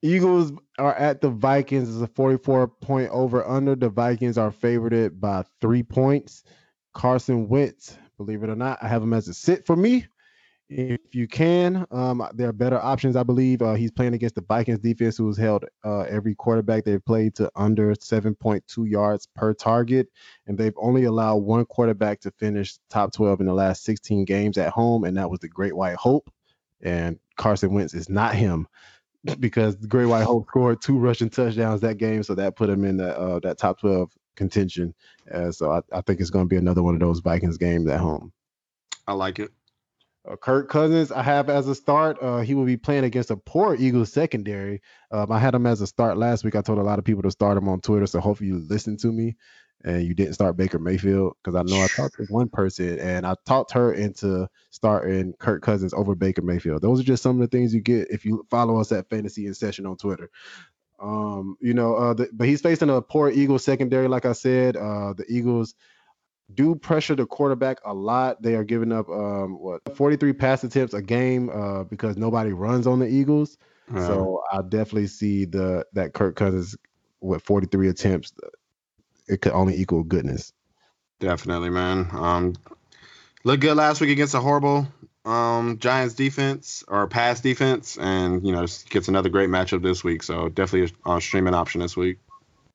[SPEAKER 2] Eagles are at the Vikings. It's a 44 point over under. The Vikings are favored by three points. Carson Wentz, believe it or not, I have him as a sit for me. If you can, um, there are better options, I believe. Uh, he's playing against the Vikings defense, who has held uh, every quarterback they've played to under 7.2 yards per target, and they've only allowed one quarterback to finish top 12 in the last 16 games at home, and that was the Great White Hope. And Carson Wentz is not him because the Great White Hope scored two rushing touchdowns that game, so that put him in that uh, that top 12 contention. Uh, so I, I think it's going to be another one of those Vikings games at home.
[SPEAKER 3] I like it.
[SPEAKER 2] Uh, Kirk Cousins, I have as a start. Uh, he will be playing against a poor Eagles secondary. Um, I had him as a start last week. I told a lot of people to start him on Twitter, so hopefully you listened to me and you didn't start Baker Mayfield because I know I talked to one person and I talked her into starting Kirk Cousins over Baker Mayfield. Those are just some of the things you get if you follow us at Fantasy in Session on Twitter. Um, you know, uh, the, but he's facing a poor Eagles secondary, like I said. Uh, the Eagles do pressure the quarterback a lot. They are giving up um what 43 pass attempts a game uh because nobody runs on the Eagles. So I definitely see the that Kirk Cousins with 43 attempts it could only equal goodness.
[SPEAKER 3] Definitely, man. Um, looked good last week against a horrible um Giants defense or pass defense, and you know gets another great matchup this week. So definitely a uh, streaming option this week.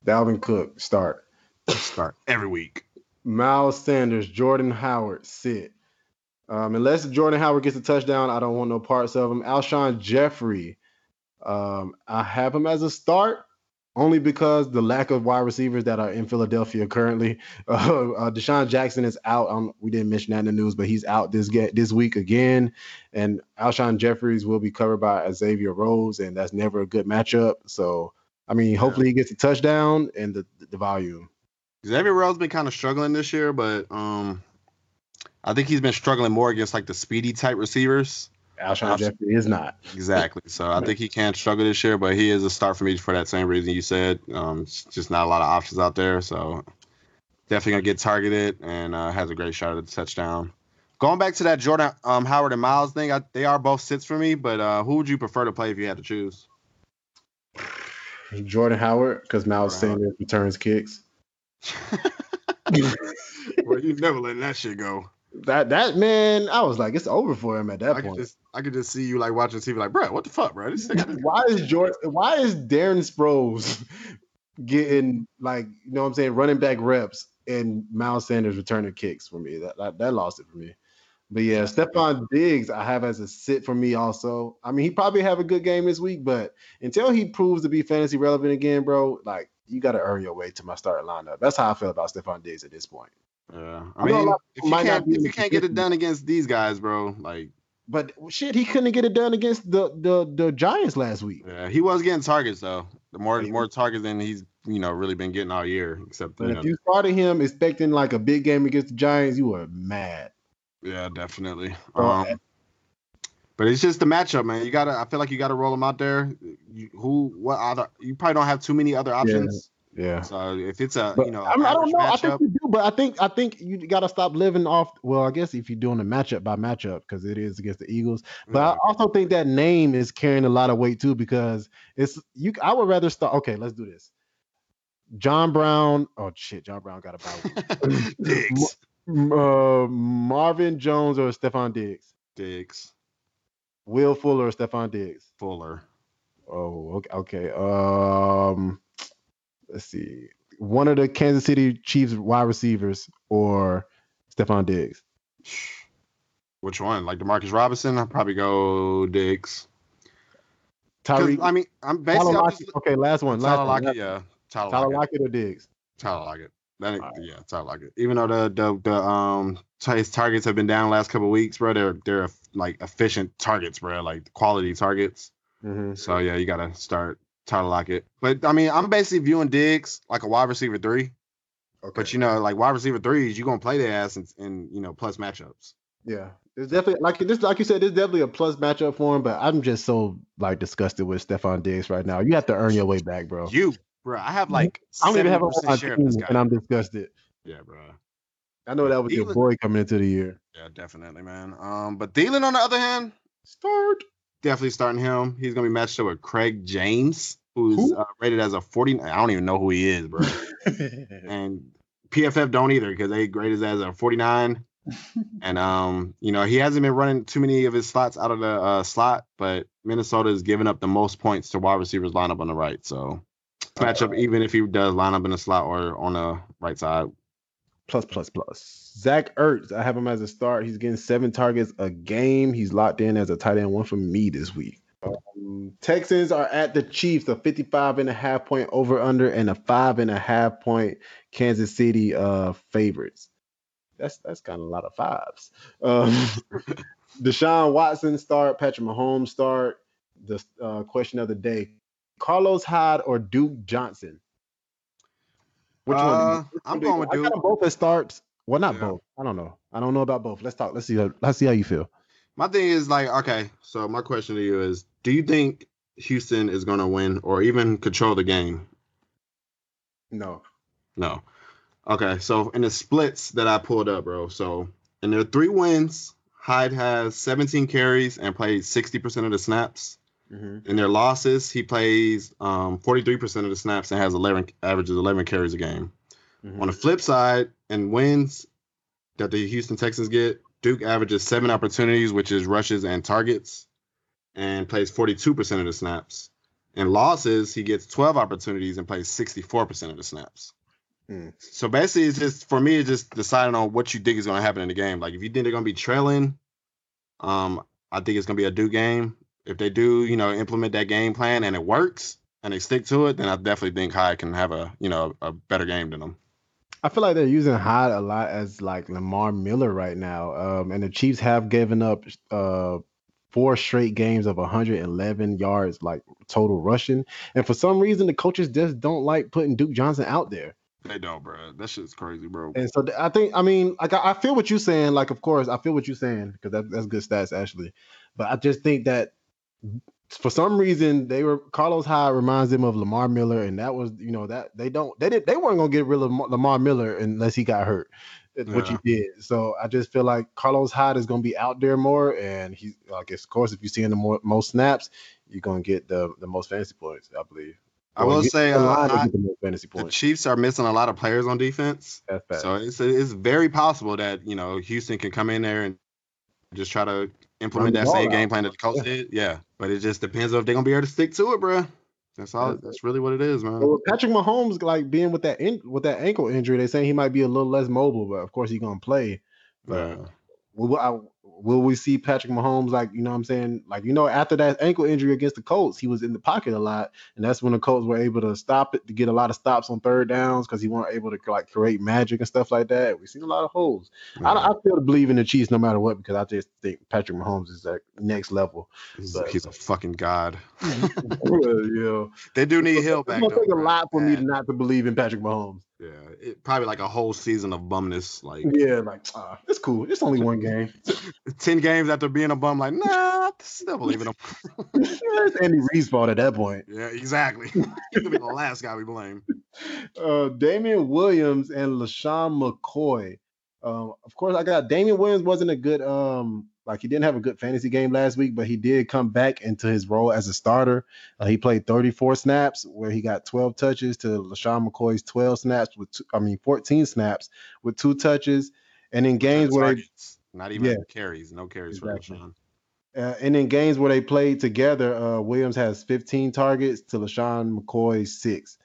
[SPEAKER 2] Dalvin Cook start.
[SPEAKER 3] Start every week.
[SPEAKER 2] Miles Sanders, Jordan Howard sit. Um, unless Jordan Howard gets a touchdown, I don't want no parts of him. Alshon Jeffery, um, I have him as a start only because the lack of wide receivers that are in Philadelphia currently. Uh, uh, DeSean Jackson is out. Um, we didn't mention that in the news, but he's out this get this week again. And Alshon Jeffries will be covered by Xavier Rhodes, and that's never a good matchup. So, I mean, hopefully he gets a touchdown and the the volume.
[SPEAKER 3] Xavier Rhodes been kind of struggling this year, but um, I think he's been struggling more against like the speedy type receivers.
[SPEAKER 2] Alshon Jeffery is not.
[SPEAKER 3] Exactly. So I think he can struggle this year, but he is a start for me for that same reason you said. Um, it's just not a lot of options out there, so definitely gonna get targeted and uh, has a great shot at the touchdown. Going back to that Jordan um, Howard and Miles thing, I, they are both sits for me. But uh, who would you prefer to play if you had to choose?
[SPEAKER 2] Jordan Howard, because Miles
[SPEAKER 3] Jordan
[SPEAKER 2] Sanders returns kicks.
[SPEAKER 3] well, you never letting that shit go.
[SPEAKER 2] That that man, I was like, it's over for him at that
[SPEAKER 3] I could
[SPEAKER 2] point.
[SPEAKER 3] just I could just see you like watching TV like, bro, what the fuck, bro?
[SPEAKER 2] Why is Jordan? Why is Darren Sproles getting like you know what I'm saying running back reps and Miles Sanders returning kicks for me? That that, that lost it for me. But yeah, Stefon Diggs I have as a sit for me also. I mean, he probably have a good game this week, but until he proves to be fantasy relevant again, bro, like you got to earn your way to my starting lineup. That's how I feel about Stefon Diggs at this point.
[SPEAKER 3] yeah.
[SPEAKER 2] I
[SPEAKER 3] mean, if you can't if you can't get it done against these guys, bro, like
[SPEAKER 2] But shit, he couldn't get it done against the the the Giants last week.
[SPEAKER 3] yeah, he was getting targets though. The more
[SPEAKER 2] Yeah.
[SPEAKER 3] more targets than he's you know really been getting all year. Except
[SPEAKER 2] But
[SPEAKER 3] you
[SPEAKER 2] if
[SPEAKER 3] know,
[SPEAKER 2] you started him expecting like a big game against the Giants, you were mad.
[SPEAKER 3] yeah, definitely. Um, but it's just the matchup, man. You gotta. I feel like you gotta roll them out there. You, who? What other? You probably don't have too many other options.
[SPEAKER 2] Yeah.
[SPEAKER 3] So if it's a
[SPEAKER 2] But
[SPEAKER 3] you know
[SPEAKER 2] I, mean, I don't know. I think you do, but I think I think you got to stop living off. Well, I guess if you're doing a matchup by matchup, because it is against the Eagles. But I also think that name is carrying a lot of weight too, because it's you. I would rather start. Okay, let's do this. John Brown. Oh shit, John Brown got a bye.
[SPEAKER 3] Diggs,
[SPEAKER 2] uh, Marvin Jones or Stefon Diggs.
[SPEAKER 3] Diggs,
[SPEAKER 2] Will Fuller or Stefon Diggs.
[SPEAKER 3] Fuller.
[SPEAKER 2] Oh, okay. Okay. Um, let's see. One of the Kansas City Chiefs wide receivers or Stefon Diggs.
[SPEAKER 3] Which one? Like Demarcus Robinson? I'll probably go Diggs.
[SPEAKER 2] Tyreek.
[SPEAKER 3] I mean, I'm basically I'm just,
[SPEAKER 2] Okay, last one. Last
[SPEAKER 3] Tyler
[SPEAKER 2] one.
[SPEAKER 3] Lockett. Yeah, Tyler,
[SPEAKER 2] Tyler
[SPEAKER 3] Lockett.
[SPEAKER 2] Lockett or Diggs.
[SPEAKER 3] Tyler Lockett. That ain't,
[SPEAKER 2] Alright.
[SPEAKER 3] yeah, Tyler Lockett. Even though the the the um his targets have been down last couple of weeks, bro, they're they're like efficient targets, bro, like quality targets.
[SPEAKER 2] Mm-hmm.
[SPEAKER 3] So yeah, you gotta start Tyler Lockett. But I mean, I'm basically viewing Diggs like a wide receiver three.
[SPEAKER 2] Okay.
[SPEAKER 3] But you know, like wide receiver threes, you gonna play their ass in, in you know plus matchups.
[SPEAKER 2] yeah, it's definitely like this. Like you said, it's definitely a plus matchup for him. But I'm just so like disgusted with Stefon Diggs right now. You have to earn your way back, bro.
[SPEAKER 3] You, bro, I have like
[SPEAKER 2] I don't even have him on my
[SPEAKER 3] 70% share of this guy.
[SPEAKER 2] and I'm disgusted.
[SPEAKER 3] yeah, bro.
[SPEAKER 2] I know that was your boy coming into the year.
[SPEAKER 3] Yeah, definitely, man. Um, but Thielen on the other hand,
[SPEAKER 2] Start.
[SPEAKER 3] definitely starting him. He's gonna be matched up with Craig James, who's
[SPEAKER 2] Who?
[SPEAKER 3] uh, rated as a 40. I don't even know who he is, bro. and PFF don't either because they graded as a 49. and um, you know, he hasn't been running too many of his slots out of the uh, slot, but Minnesota is giving up the most points to wide receivers line up on the right. So matchup, even if he does line up in the slot or on the right side.
[SPEAKER 2] Plus plus plus. Zach Ertz, I have him as a start. He's getting seven targets a game. He's locked in as a tight end one for me this week. Um, Texans are at the Chiefs, a 55 and a half point over under and a five and a half point Kansas City uh favorites. That's that's kind of a lot of fives. Um, Deshaun Watson start, Patrick Mahomes start. The uh, question of the day: Carlos Hyde or Duke Johnson? Which
[SPEAKER 3] Uh,
[SPEAKER 2] one? Which
[SPEAKER 3] I'm
[SPEAKER 2] one do
[SPEAKER 3] going
[SPEAKER 2] you-
[SPEAKER 3] with
[SPEAKER 2] I got
[SPEAKER 3] Duke.
[SPEAKER 2] them both as starts. Well, not
[SPEAKER 3] Yeah.
[SPEAKER 2] both. I don't know. I don't know about both. Let's talk. Let's see. How, let's see how you feel.
[SPEAKER 3] My thing is like, okay, so my question to you is, do you think Houston is gonna win or even control the game?
[SPEAKER 2] No.
[SPEAKER 3] No. Okay, so in the splits that I pulled up, bro. So in their three wins, Hyde has 17 carries and played 60% of the snaps.
[SPEAKER 2] Mm-hmm.
[SPEAKER 3] In their losses, he plays um, 43% of the snaps and has 11 averages 11 carries a game.
[SPEAKER 2] Mm-hmm.
[SPEAKER 3] On the flip side, in wins that the Houston Texans get, Duke averages seven opportunities, which is rushes and targets, and plays 42% of the snaps. In losses, he gets 12 opportunities and plays 64% of the snaps.
[SPEAKER 2] Mm.
[SPEAKER 3] So basically, it's just for me, it's just deciding on what you think is going to happen in the game. Like if you think they're going to be trailing, um, I think it's going to be a Duke game. If they do, you know, implement that game plan and it works and they stick to it, then I definitely think Hyde can have a, you know, a better game than them.
[SPEAKER 2] I feel like they're using Hyde a lot as like Lamar Miller right now. Um, and the Chiefs have given up uh four straight games of 111 yards like total rushing. And for some reason, the coaches just don't like putting Duke Johnson out there.
[SPEAKER 3] They don't, bro. That shit's crazy, bro.
[SPEAKER 2] And so I think, I mean, like I, I feel what you're saying. Like, of course, I feel what you're saying because that, that's good stats actually. But I just think that for some reason they were Carlos Hyde reminds them of Lamar Miller, and that was you know that they don't they didn't they weren't gonna get rid of Lamar- Miller unless he got hurt. which he did. So I just feel like Carlos Hyde is going to be out there more, and he, I guess, of course, if you see him the more, most snaps, you're going to get the the most fantasy points, I believe.
[SPEAKER 3] I will say uh, I,
[SPEAKER 2] the, fantasy
[SPEAKER 3] points. Chiefs are missing a lot of players on defense, so it's it's very possible that you know Houston can come in there and just try to implement that same game plan that the Colts yeah. did. Yeah, but it just depends on if they're gonna be able to stick to it, bro. That's all. That's really what it is, man.
[SPEAKER 2] Well, Patrick Mahomes, like being with that in, with that ankle injury, they saying he might be a little less mobile, but of course he's gonna play. But yeah. well, will we see Patrick Mahomes like you know what I'm saying? Like you know after that ankle injury against the Colts he was in the pocket a lot. And that's when the Colts were able to stop it to get a lot of stops on third downs because he weren't able to like create magic and stuff like that. We've seen a lot of holes. I, I still believe in the Chiefs no matter what because I just think Patrick Mahomes is like next level.
[SPEAKER 3] He's, but, he's a fucking god.
[SPEAKER 2] Yeah.
[SPEAKER 3] They do need help
[SPEAKER 2] back it's gonna take a lot for me to not to believe in Patrick Mahomes
[SPEAKER 3] yeah, it, probably like a whole season of bumness. Like
[SPEAKER 2] yeah, like uh, it's cool. It's only one game.
[SPEAKER 3] Ten games after being a bum, like nah, still believe in him.
[SPEAKER 2] it's Andy Reid's fault at that point.
[SPEAKER 3] Yeah, exactly. He's gonna be the last guy we blame.
[SPEAKER 2] Uh, Damien Williams and LeSean McCoy. Um, of course, I got Damien Williams wasn't a good um like he didn't have a good fantasy game last week, but he did come back into his role as a starter. Uh, he played 34 snaps where he got 12 touches to LeSean McCoy's 12 snaps with two, I mean 14 snaps with two touches. And in games where they,
[SPEAKER 3] not even yeah, carries, no carries exactly. for LeSean.
[SPEAKER 2] Uh, and in games where they played together, uh, Williams has 15 targets to LeSean McCoy's six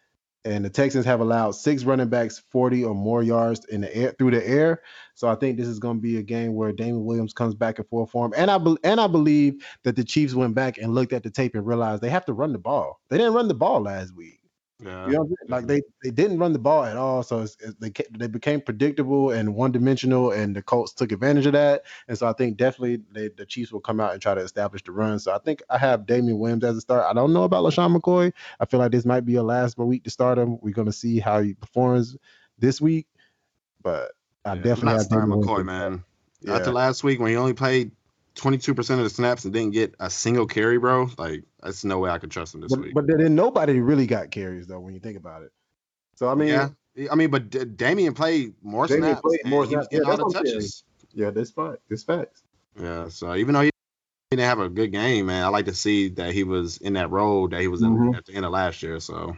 [SPEAKER 2] and the Texans have allowed six running backs 40 or more yards in the air through the air. So I think this is going to be a game where Damien Williams comes back in full form. And I be- and I believe that the Chiefs went back and looked at the tape and realized they have to run the ball. They didn't run the ball last week. Yeah. You know, like they, they didn't run the ball at all, so it's, it's, they they became predictable and one dimensional, and the Colts took advantage of that. And so I think definitely they, the Chiefs will come out and try to establish the run. So I think I have Damien Williams as a start. I don't know about LeSean McCoy. I feel like this might be a last week to start him. We're gonna see how he performs this week, but I yeah, definitely have
[SPEAKER 3] Damien McCoy, man. Yeah. After last week when he only played 22% of the snaps and didn't get a single carry, bro, like that's no way I could trust him this
[SPEAKER 2] but,
[SPEAKER 3] week.
[SPEAKER 2] But then nobody really got carries though when you think about it. So I mean,
[SPEAKER 3] yeah, I mean, but D- Damien played more Damien snaps. Played more snaps. Yeah, that's touches.
[SPEAKER 2] Yeah, that's fact. That's facts.
[SPEAKER 3] Yeah, so even though he didn't have a good game, man, I like to see that he was in that role that he was in mm-hmm. at the end of last year. So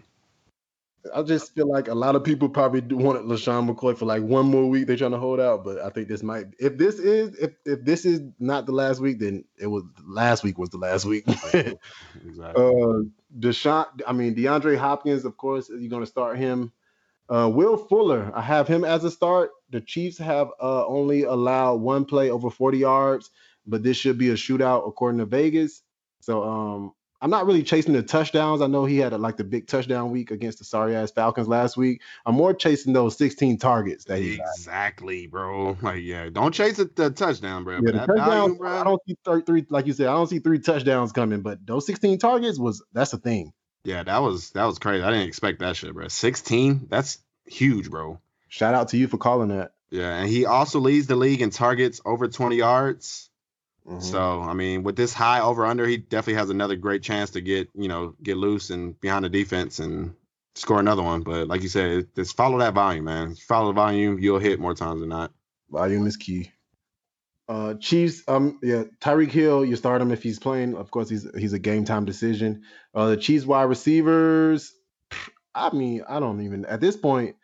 [SPEAKER 2] I just feel like a lot of people probably wanted LeSean McCoy for like one more week. They're trying to hold out, but I think this might. If this is if if this is not the last week, then it was last week was the last week. exactly. Uh, Deshaun, I mean DeAndre Hopkins, of course, you're going to start him. Uh, Will Fuller, I have him as a start. The Chiefs have uh, only allowed one play over 40 yards, but this should be a shootout according to Vegas. So um, I'm not really chasing the touchdowns. I know he had a, like the big touchdown week against the sorry ass Falcons last week. I'm more chasing those 16 targets that he
[SPEAKER 3] exactly, got. bro. Like yeah, don't chase the, the touchdown, bro.
[SPEAKER 2] Yeah, the touchdowns, bro. I don't see th- three like you said. I don't see three touchdowns coming, but those 16 targets was that's the thing.
[SPEAKER 3] Yeah, that was that was crazy. I didn't expect that shit, bro. 16, that's huge, bro.
[SPEAKER 2] Shout out to you for calling that.
[SPEAKER 3] Yeah, and he also leads the league in targets over 20 yards. Mm-hmm. So I mean, with this high over under, he definitely has another great chance to get you know get loose and behind the defense and score another one. But like you said, just follow that volume, man. Follow the volume, you'll hit more times than not.
[SPEAKER 2] Volume is key. Uh, Chiefs, um, yeah, Tyreek Hill, you start him if he's playing. Of course, he's he's a game time decision. Uh, the Chiefs wide receivers, I mean, I don't even at this point.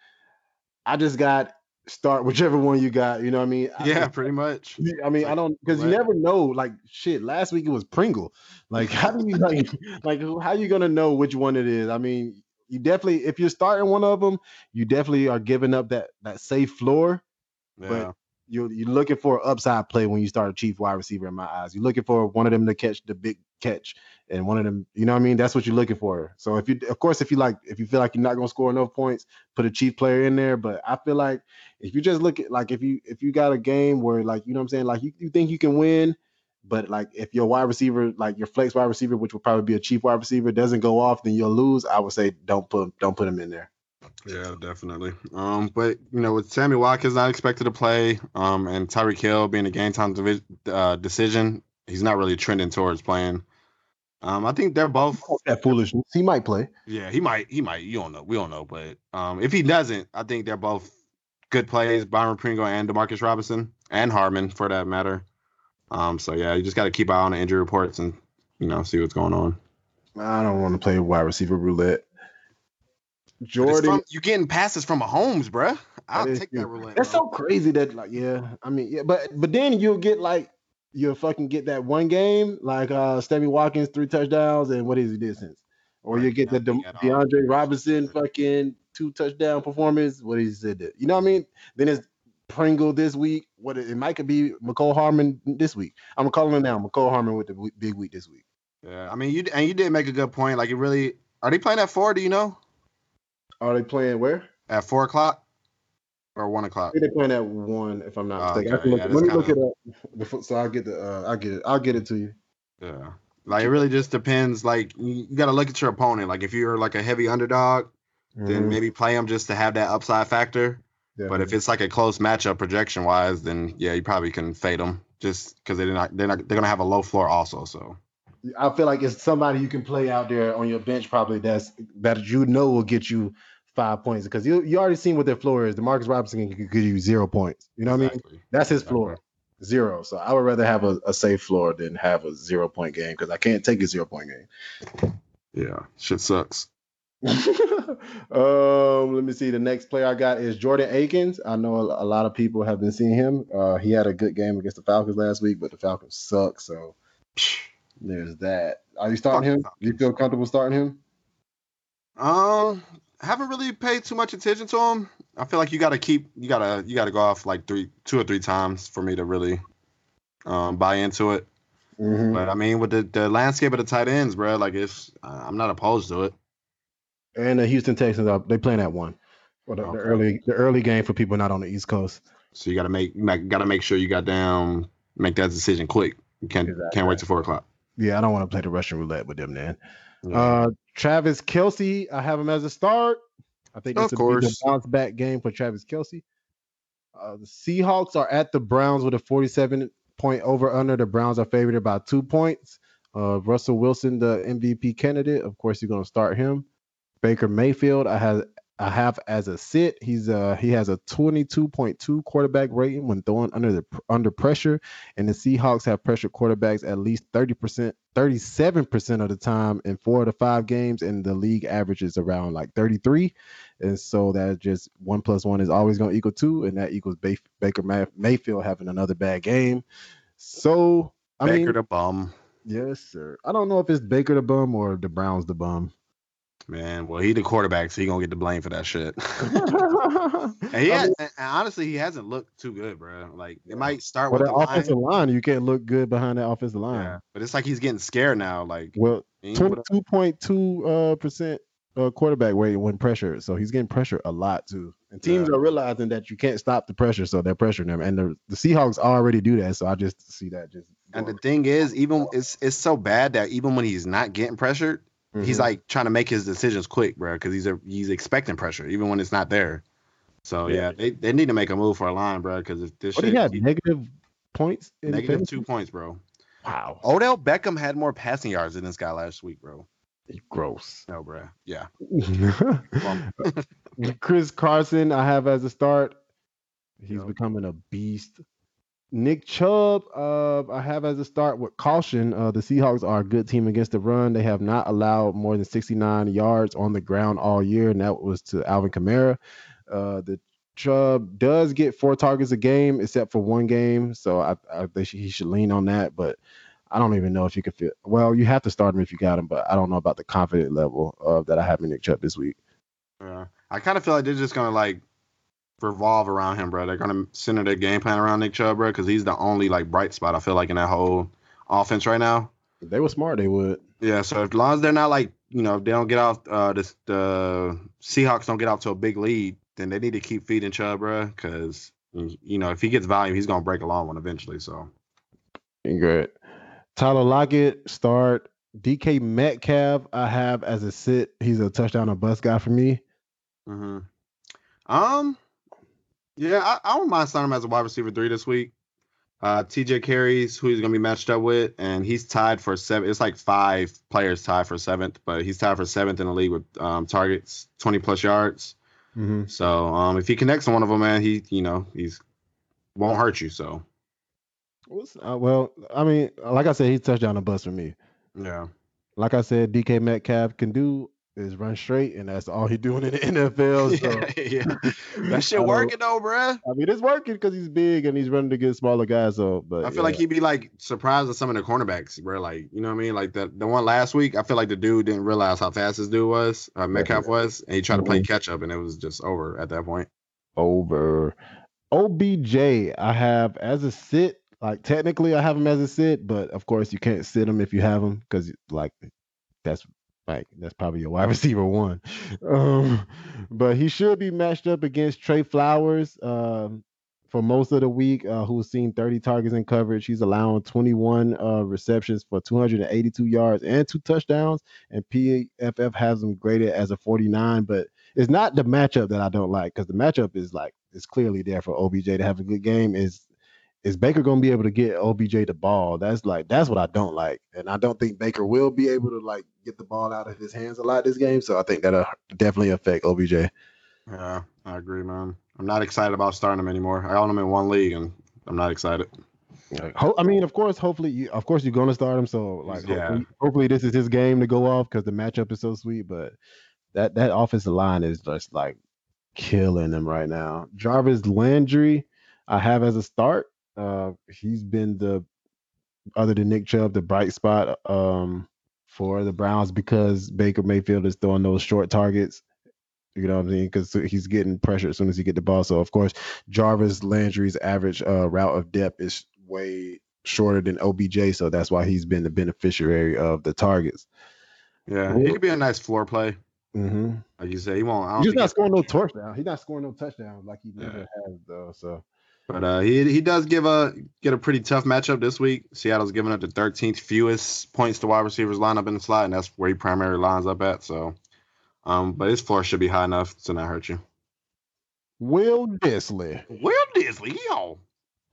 [SPEAKER 2] I just got start whichever one you got. You know what I mean?
[SPEAKER 3] Yeah,
[SPEAKER 2] I,
[SPEAKER 3] pretty much.
[SPEAKER 2] I mean, like, I don't because you never know. Like shit, last week it was Pringle. Like how do you like like how you gonna know which one it is? I mean, you definitely if you're starting one of them, you definitely are giving up that that safe floor. Yeah. But you're you're looking for an upside play when you start a chief wide receiver in my eyes. You're looking for one of them to catch the big catch and one of them, you know what I mean? That's what you're looking for. So if you of course if you like if you feel like you're not gonna score enough points, put a chief player in there. But I feel like if you just look at like if you if you got a game where like you know what I'm saying, like you, you think you can win, but like if your wide receiver, like your flex wide receiver, which would probably be a chief wide receiver, doesn't go off, then you'll lose. I would say don't put don't put him in there.
[SPEAKER 3] Yeah, definitely. Um, but you know, with Sammy Watkins not expected to play, um, and Tyreek Hill being a game time uh, decision, he's not really trending towards playing. Um, I think they're both
[SPEAKER 2] that foolishness. He might play.
[SPEAKER 3] Yeah, he might. He might. You don't know. We don't know. But um, if he doesn't, I think they're both good plays, Byron Pringle and Demarcus Robinson and Hardman for that matter. Um, so yeah, you just got to keep eye on the injury reports and you know see what's going on.
[SPEAKER 2] I don't want to play wide receiver roulette. Jordan,
[SPEAKER 3] you getting passes from a Mahomes, bruh. I'll
[SPEAKER 2] That
[SPEAKER 3] take that roulette.
[SPEAKER 2] that's
[SPEAKER 3] bro.
[SPEAKER 2] so crazy that like yeah, I mean yeah, but but then you'll get like you'll fucking get that one game like uh Stevie Watkins three touchdowns and what is he did since, or you get the De-. DeAndre Robinson fucking two touchdown performance. What he said that you know what I mean? Then it's Pringle this week. What it, it might could be Mecole Hardman this week. I'm calling him now. Mecole Hardman with the big week this week.
[SPEAKER 3] Yeah, I mean you and you did make a good point. Like it really are they playing at four? Do you know?
[SPEAKER 2] Are they playing where?
[SPEAKER 3] At four o'clock or one o'clock?
[SPEAKER 2] They're playing at one, if I'm not
[SPEAKER 3] Oh,
[SPEAKER 2] mistaken.
[SPEAKER 3] Okay,
[SPEAKER 2] look,
[SPEAKER 3] yeah,
[SPEAKER 2] let me look it up. before- So I'll get the uh, I'll get it. I'll get it to you.
[SPEAKER 3] Yeah. Like it really just depends. Like you, got to look at your opponent. Like if you're like a heavy underdog, then
[SPEAKER 2] Mhm.
[SPEAKER 3] maybe play them just to have that upside factor. But
[SPEAKER 2] Definitely.
[SPEAKER 3] if it's like a close matchup projection wise, then yeah, you probably can fade them just because they're not they're not they're gonna have a low floor also. So
[SPEAKER 2] I feel like it's somebody you can play out there on your bench probably that's that you know will get you five points because you you already seen what their floor is. Demarcus Robinson can give you zero points. You know what I mean? That's his
[SPEAKER 3] Exactly.
[SPEAKER 2] floor. Zero. So I would rather have a, a safe floor than have a zero point game because I can't take a zero point game.
[SPEAKER 3] Yeah, shit sucks.
[SPEAKER 2] um, let me see. The next player I got is Jordan Akins. I know a, a lot of people have been seeing him. Uh, he had a good game against the Falcons last week, but the Falcons suck. So there's that. Are you starting him? Do you feel comfortable starting him?
[SPEAKER 3] Um, haven't really paid too much attention to him. I feel like you got to keep you gotta you gotta go off like three two or three times for me to really um buy into it.
[SPEAKER 2] Mhm.
[SPEAKER 3] But I mean, with the, the landscape of the tight ends, bro, like it's uh, I'm not opposed to it.
[SPEAKER 2] And the Houston Texans are they playing at one. Well, the, the early the early game for people not on the East Coast.
[SPEAKER 3] So you got to make, make got to make sure you got down make that decision quick. You can't
[SPEAKER 2] Exactly.
[SPEAKER 3] can't wait till four o'clock.
[SPEAKER 2] Yeah, I don't want to play the Russian roulette with them, man.
[SPEAKER 3] Yeah.
[SPEAKER 2] Uh, Travis Kelce, I have him as a start. I think
[SPEAKER 3] Of
[SPEAKER 2] it's a
[SPEAKER 3] course.
[SPEAKER 2] bounce back game for Travis Kelce. Uh, the Seahawks are at the Browns with a 47 point over under. The Browns are favored by two points. Uh, Russell Wilson, the MVP candidate, of course, you're going to start him. Baker Mayfield, I have I have as a sit. He's uh he has a 22.2 quarterback rating when throwing under the under pressure, and the Seahawks have pressure quarterbacks at least 30%, 37% of the time in four of the five games, and the league average is around like 33. And so that just one plus one is always going to equal two, and that equals Ba- Baker May- Mayfield having another bad game. So I
[SPEAKER 3] Baker
[SPEAKER 2] mean,
[SPEAKER 3] the bum,
[SPEAKER 2] yes, sir. I don't know if it's Baker the bum or the Browns the bum.
[SPEAKER 3] Man. Well, he the quarterback, so he gonna get the blame for that shit. And he and honestly, he hasn't looked too good, bro. Like it might start
[SPEAKER 2] well,
[SPEAKER 3] with the line,
[SPEAKER 2] offensive line, you can't look good behind that offensive line.
[SPEAKER 3] yeah, but it's like he's getting scared now. Like
[SPEAKER 2] Well,
[SPEAKER 3] he ain't put up-
[SPEAKER 2] twenty-two point two uh, percent uh, quarterback rate when pressure, so he's getting pressure a lot too. And teams
[SPEAKER 3] Yeah.
[SPEAKER 2] are realizing that you can't stop the pressure, so they're pressuring them. And the, the Seahawks already do that, so I just see that just.
[SPEAKER 3] And the thing is, even it's it's so bad that even when he's not getting pressured, he's
[SPEAKER 2] Mhm.
[SPEAKER 3] like trying to make his decisions quick, bro, because he's a, he's expecting pressure even when it's not there. So
[SPEAKER 2] Yeah.
[SPEAKER 3] yeah, they, they need to make a move for a line, bro, because if this
[SPEAKER 2] what do
[SPEAKER 3] shit he-
[SPEAKER 2] negative points? In
[SPEAKER 3] negative two points, bro.
[SPEAKER 2] Wow,
[SPEAKER 3] Odell Beckham had more passing yards than this guy last week, bro.
[SPEAKER 2] gross.
[SPEAKER 3] No, bro. Yeah.
[SPEAKER 2] Chris Carson, I have as a start. He's becoming a beast. Nick Chubb, uh, I have as a start with caution. Uh, the Seahawks are a good team against the run. They have not allowed more than 69 yards on the ground all year, and that was to Alvin Kamara. Uh, the Chubb does get four targets a game, except for one game, so I, I think he should lean on that. But I don't even know if you could fit. Well, you have to start him if you got him, but I don't know about the confident level of that I have in Nick Chubb this week.
[SPEAKER 3] Yeah. I kind of feel like they're just gonna like revolve around him, bro. They're gonna center their game plan around Nick Chubb, bro, because he's the only like bright spot I feel like in that whole offense right now.
[SPEAKER 2] If they were smart, they would.
[SPEAKER 3] Yeah, so as long as they're not like, you know, if they don't get off uh this the Seahawks don't get off to a big lead, then they need to keep feeding Chubb, bro, because you know if he gets volume, he's gonna break a long one eventually. So
[SPEAKER 2] Good. Tyler Lockett, start. DK Metcalf, I have as a sit. He's a touchdown or bust guy for me.
[SPEAKER 3] hmm um, yeah, I, I don't mind signing him as a wide receiver three this week. Uh, TJ Carrie's who he's gonna be matched up with, and he's tied for seven. It's like five players tied for seventh, but he's tied for seventh in the league with um, targets, twenty plus yards.
[SPEAKER 2] Mm-hmm.
[SPEAKER 3] So um, if he connects on one of them, man, he you know he's won't hurt you. So
[SPEAKER 2] Uh, well, I mean, like I said, he's touchdown a bust for me.
[SPEAKER 3] yeah,
[SPEAKER 2] Like I said, DK Metcalf can do is run straight, and that's all he doing in the NFL. So.
[SPEAKER 3] yeah, yeah. that shit
[SPEAKER 2] I
[SPEAKER 3] working though, bruh.
[SPEAKER 2] I mean, it's working because he's big and he's running against smaller guys. So, but
[SPEAKER 3] I feel like he'd be like surprised at some of the cornerbacks, bro. Like, you know what I mean? Like the the one last week, I feel like the dude didn't realize how fast this dude was, uh, Metcalf was, and he tried to play
[SPEAKER 2] Mhm.
[SPEAKER 3] catch up, and it was just over at that point.
[SPEAKER 2] over. OBJ, I have as a sit. Like technically, I have him as a sit, but of course, you can't sit him if you have him because like that's like that's probably your wide receiver one. Um, but he should be matched up against Tre Flowers. Um, for most of the week, uh, who's seen 30 targets in coverage. He's allowing 21 uh, receptions for 282 yards and two touchdowns. And PFF has him graded as a 49, but it's not the matchup that I don't like because the matchup is like it's clearly there for OBJ to have a good game. Is is Baker gonna be able to get OBJ the ball? That's like that's what I don't like, and I don't think Baker will be able to like get the ball out of his hands a lot this game. So I think that'll definitely affect OBJ.
[SPEAKER 3] Yeah, I agree, man. I'm not excited about starting him anymore. I own him in one league, and I'm not excited.
[SPEAKER 2] I mean, of course, hopefully, you, of course, you're gonna start him. So like,
[SPEAKER 3] Yeah.
[SPEAKER 2] hopefully, hopefully this is his game to go off because the matchup is so sweet. But that that offensive line is just like killing them right now. Jarvis Landry, I have as a start. Uh, he's been the other than Nick Chubb, the bright spot um for the Browns because Baker Mayfield is throwing those short targets. You know what I mean? Because he's getting pressure as soon as he get the ball. So of course, Jarvis Landry's average uh, route of depth is way shorter than OBJ, so that's why he's been the beneficiary of the targets.
[SPEAKER 3] Yeah, he could be a nice floor play,
[SPEAKER 2] Mm-hmm.
[SPEAKER 3] like you said. He won't.
[SPEAKER 2] He's not scoring no touchdown. He's not scoring no touchdowns like he never
[SPEAKER 3] Yeah.
[SPEAKER 2] has though. So
[SPEAKER 3] But uh, he he does give a get a pretty tough matchup this week. Seattle's giving up the 13th fewest points to wide receivers line up in the slot, and that's where he primarily lines up at. So, um, but his floor should be high enough to not hurt you.
[SPEAKER 2] Will Dissly.
[SPEAKER 3] Will Dissly, yo.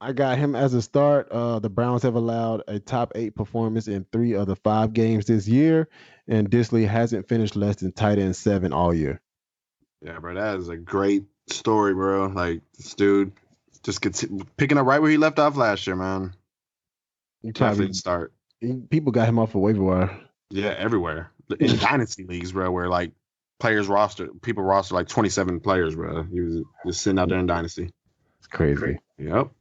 [SPEAKER 2] I got him as a start. Uh, the Browns have allowed a top eight performance in three of the five games this year, and Dissly hasn't finished less than tight end seven all year.
[SPEAKER 3] Yeah, bro, that is a great story, bro. Like this dude just gets picking up right where he left off last year, man.
[SPEAKER 2] You probably
[SPEAKER 3] start.
[SPEAKER 2] people got him off of waiver wire.
[SPEAKER 3] Yeah, everywhere in dynasty leagues, bro, where like players roster people roster like 27 players, bro. He was just sitting out there in dynasty.
[SPEAKER 2] It's crazy.
[SPEAKER 3] Yep.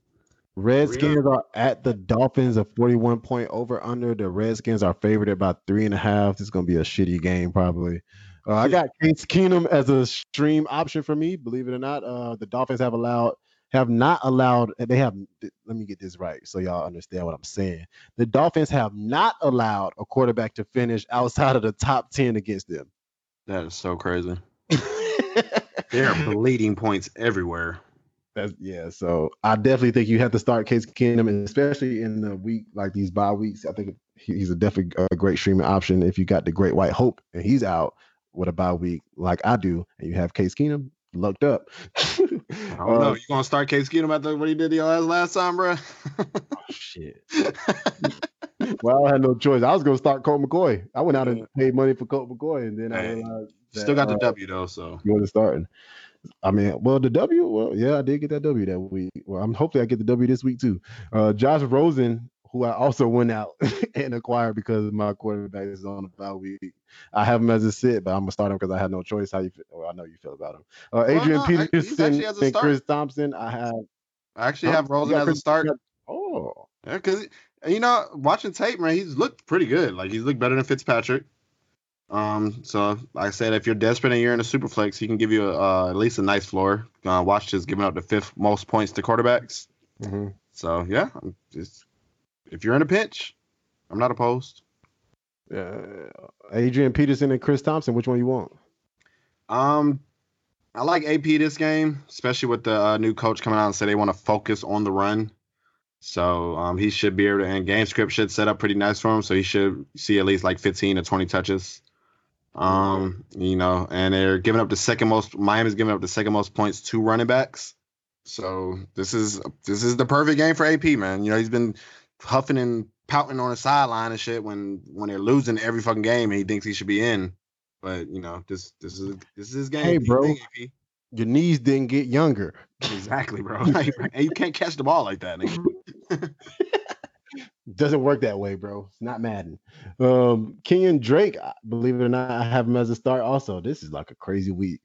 [SPEAKER 2] Redskins are at the Dolphins, a 41 point over under. The Redskins are favored at about three and a half. This is going to be a shitty game, probably. Uh, I got Case Keenum as a stream option for me, believe it or not. Uh, the Dolphins have allowed, have not allowed, they have, let me get this right so y'all understand what I'm saying. The Dolphins have not allowed a quarterback to finish outside of the top 10 against them.
[SPEAKER 3] That is so crazy. There are bleeding points everywhere.
[SPEAKER 2] That's yeah. So I definitely think you have to start Case Keenum, and especially in the week like these bye weeks. I think he's a definitely a great streaming option if you got the Great White Hope and he's out with a bye week like I do, and you have Case Keenum looked up.
[SPEAKER 3] I don't know. You gonna start Case Keenum after what he did to your ass last time, bro?
[SPEAKER 2] shit. Well, I had no choice. I was gonna start Colt McCoy. I went out and paid money for Colt McCoy, and then I realized that,
[SPEAKER 3] Still got the
[SPEAKER 2] uh,
[SPEAKER 3] W though, so
[SPEAKER 2] He wasn't starting. I mean, well, the W, well, yeah, I did get that W that week. Well, I'm hopefully I get the W this week too. Uh, Josh Rosen, who I also went out and acquired because my quarterback is on a bye week. I have him as a sit, but I'm gonna start him because I had no choice. How you? Feel? Well, I know you feel about him. Uh, Adrian
[SPEAKER 3] no,
[SPEAKER 2] Peterson
[SPEAKER 3] actually as a
[SPEAKER 2] and
[SPEAKER 3] start.
[SPEAKER 2] Chris Thompson. I have.
[SPEAKER 3] I actually have Rosen as a start.
[SPEAKER 2] Oh,
[SPEAKER 3] Yeah, because you know, watching tape, man, he's looked pretty good. Like he's looked better than Fitzpatrick. Um, so like I said, if you're desperate and you're in a super flex, he can give you uh, at least a nice floor. Uh, watch is giving up the fifth most points to quarterbacks.
[SPEAKER 2] mhm.
[SPEAKER 3] So yeah, I'm just if you're in a pinch, I'm not opposed.
[SPEAKER 2] Uh, Adrian Peterson and Chris Thompson. Which one you want?
[SPEAKER 3] Um, I like AP this game, especially with the uh, new coach coming out and say they want to focus on the run. So um, he should be able to, and game script should set up pretty nice for him. So he should see at least like 15 to 20 touches. Um, you know, and they're giving up the second most. Miami's giving up the second most points to running backs. So this is this is the perfect game for AP, man. You know, he's been huffing and pouting on the sideline and shit when when they're losing every fucking game and he thinks he should be in. But you know, this this is this is his game.
[SPEAKER 2] Hey,
[SPEAKER 3] What do you
[SPEAKER 2] bro. Your knees didn't get younger.
[SPEAKER 3] Exactly, bro. Like, and you can't catch the ball like that.
[SPEAKER 2] Doesn't work that way, bro. It's not Madden. Um, Kenyon Drake, believe it or not, I have him as a start. Also, this is like a crazy week.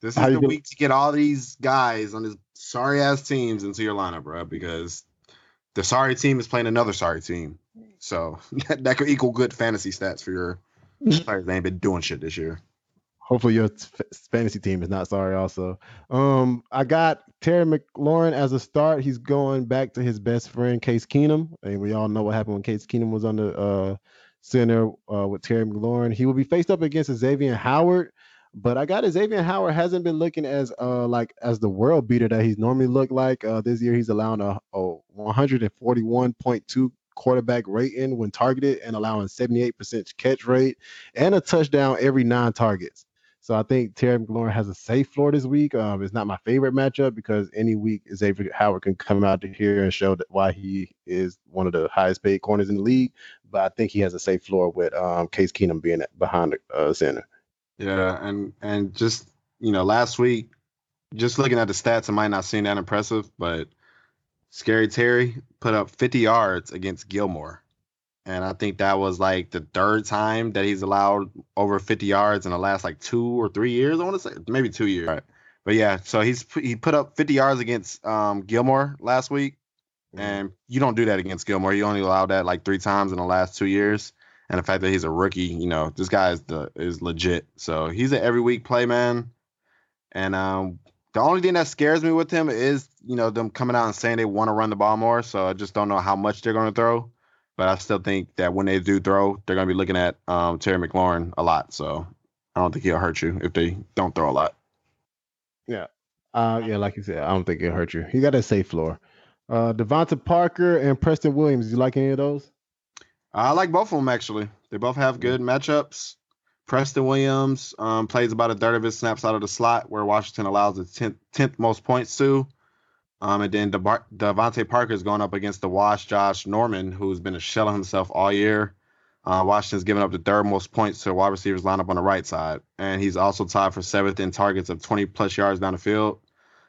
[SPEAKER 3] This
[SPEAKER 2] How
[SPEAKER 3] is
[SPEAKER 2] you
[SPEAKER 3] the week to get all these guys on his sorry ass teams into your lineup, bro, because the sorry team is playing another sorry team. So that, that could equal good fantasy stats for your players. They ain't been doing shit this year.
[SPEAKER 2] Hopefully, your f- fantasy team is not sorry. Also, um, I got Terry McLaurin as a start. He's going back to his best friend Case Keenum, and we all know what happened when Case Keenum was on the uh, center uh, with Terry McLaurin. He will be faced up against Xavier Howard, but I got Xavier Howard hasn't been looking as uh like as the world beater that he's normally looked like. Uh, this year he's allowing a, a 141.2 quarterback rating when targeted and allowing 78% catch rate and a touchdown every nine targets. So I think Terry McLaurin has a safe floor this week. Um, it's not my favorite matchup because any week Xavier Howard can come out here and show that why he is one of the highest paid corners in the league. But I think he has a safe floor with um, Case Keenum being behind the uh, center.
[SPEAKER 3] Yeah, and and just you know, last week, just looking at the stats, it might not seem that impressive, but Scary Terry put up 50 yards against Gilmore. And I think that was like the third time that he's allowed over 50 yards in the last like two or three years. I want to say maybe two years. Right. But yeah, so he's he put up 50 yards against um, Gilmore last week, and you don't do that against Gilmore. You only allowed that like three times in the last two years. And the fact that he's a rookie, you know, this guy is the is legit. So he's an every week play man. And um, the only thing that scares me with him is, you know, them coming out and saying they want to run the ball more. So I just don't know how much they're going to throw. But I still think that when they do throw, they're going to be looking at um, Terry McLaurin a lot. So I don't think he'll hurt you if they don't throw a lot.
[SPEAKER 2] Uh, yeah, like you said, I don't think it'll hurt you. He got a safe floor. Uh, DeVante Parker and Preston Williams. Do you like any of those?
[SPEAKER 3] I like both of them actually. They both have good matchups. Preston Williams um, plays about a third of his snaps out of the slot, where Washington allows the 10th, 10th most points to. Um, and then Devar- DeVante Parker is going up against the Wash Josh Norman, who's been a shell of himself all year. Uh, Washington's given up the third most points to wide receivers lineup on the right side, and he's also tied for seventh in targets of 20 plus yards down the field.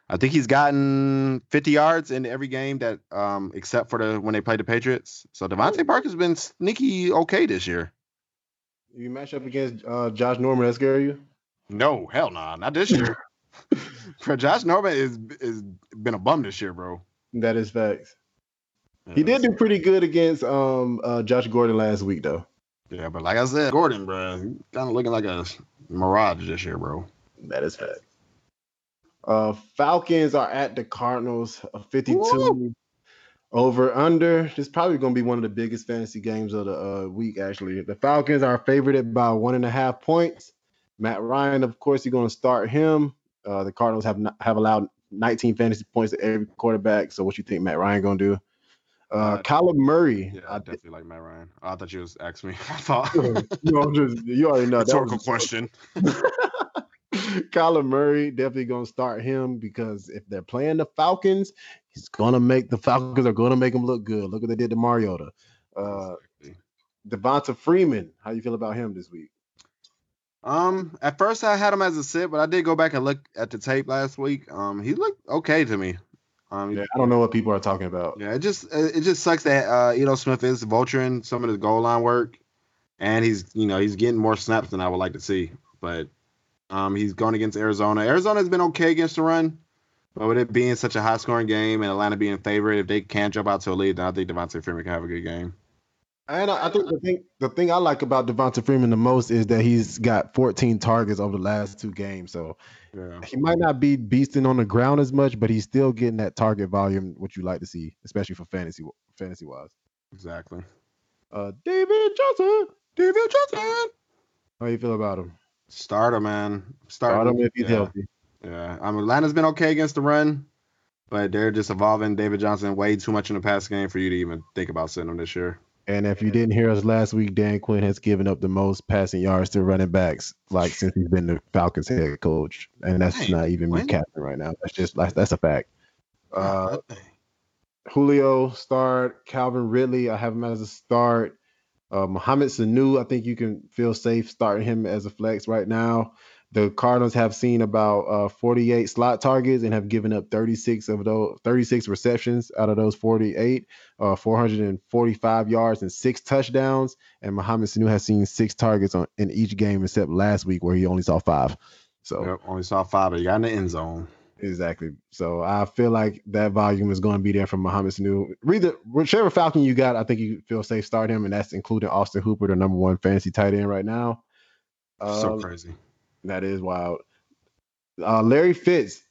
[SPEAKER 3] I think he's gotten 50 yards in every game that, um, except for the when they played the Patriots. So DeVante Parker's been sneaky okay this year.
[SPEAKER 2] You match up against uh, Josh Norman. That scare you?
[SPEAKER 3] No, hell no, nah, not this year. For Josh Norman is is been a bum this year, bro.
[SPEAKER 2] That is facts. He did do pretty good against um uh, Josh Gordon last week though.
[SPEAKER 3] Yeah, but like I said, Gordon, bro, kind of looking like a mirage this year, bro.
[SPEAKER 2] That is fact. Uh, Falcons are at the Cardinals, uh, 52
[SPEAKER 3] Woo!
[SPEAKER 2] over under. This is probably going to be one of the biggest fantasy games of the uh, week, actually. The Falcons are favored by one and a half points. Matt Ryan, of course, you're going to start him. Uh, the Cardinals have not, have allowed 19 fantasy points to every quarterback. So, what you think Matt Ryan going to do? Uh,
[SPEAKER 3] Uh,
[SPEAKER 2] Kyler Murray.
[SPEAKER 3] Yeah,
[SPEAKER 2] I
[SPEAKER 3] I definitely like Matt Ryan. I thought you was asking me. I thought
[SPEAKER 2] you, know, just, you already know that
[SPEAKER 3] rhetorical question.
[SPEAKER 2] Kyler Murray definitely gonna start him because if they're playing the Falcons, he's gonna make the Falcons are gonna make him look good. Look what they did to Mariota. Uh, Devonta Freeman, how you feel about him this week?
[SPEAKER 3] Um, at first I had him as a sit, but I did go back and look at the tape last week. Um, he looked okay to me. Um,
[SPEAKER 2] Yeah, I don't know what people are talking about.
[SPEAKER 3] Yeah, it just it just sucks that uh Ito Smith is vulturing some of the goal line work, and he's you know he's getting more snaps than I would like to see. But um he's going against Arizona. Arizona's been okay against the run, but with it being such a high scoring game and Atlanta being favorite, if they can jump out to a lead, then I think Devonta Freeman can have a good game.
[SPEAKER 2] And I, I think the thing the thing I like about Devonta Freeman the most is that he's got 14 targets over the last two games. So
[SPEAKER 3] Yeah,
[SPEAKER 2] he might not be beasting on the ground as much, but he's still getting that target volume, which you like to see, especially for fantasy fantasy wise.
[SPEAKER 3] exactly.
[SPEAKER 2] Uh, David Johnson,
[SPEAKER 3] David Johnson,
[SPEAKER 2] how you feel about him?
[SPEAKER 3] Starter man,
[SPEAKER 2] Start
[SPEAKER 3] starter.
[SPEAKER 2] him if he's
[SPEAKER 3] yeah.
[SPEAKER 2] healthy.
[SPEAKER 3] Yeah, I mean Atlanta's been okay against the run, but they're just evolving David Johnson way too much in the past game for you to even think about sitting him this year.
[SPEAKER 2] And if you didn't hear us last week, Dan Quinn has given up the most passing yards to running backs like since he's been the Falcons head coach, and that's
[SPEAKER 3] Dang,
[SPEAKER 2] not even me capping right now. That's just like that's a fact. Uh, Julio start, Calvin Ridley, I have him as a start. Uh, Mohamed Sanu, I think you can feel safe starting him as a flex right now. The Cardinals have seen about uh, 48 slot targets and have given up 36 of those 36 receptions out of those 48, uh, 445 yards and six touchdowns. And Mohamed Sanu has seen six targets on in each game except last week where he only saw five. So
[SPEAKER 3] Yep, only saw five, but he got in the end zone.
[SPEAKER 2] Exactly. So I feel like that volume is going to be there from Mohamed Sanu. Read the whichever Falcon you got, I think you feel safe start him, and that's including Austin Hooper, the number one fantasy tight end right now.
[SPEAKER 3] so
[SPEAKER 2] Um,
[SPEAKER 3] crazy.
[SPEAKER 2] That is wild. Uh, Larry Fitz,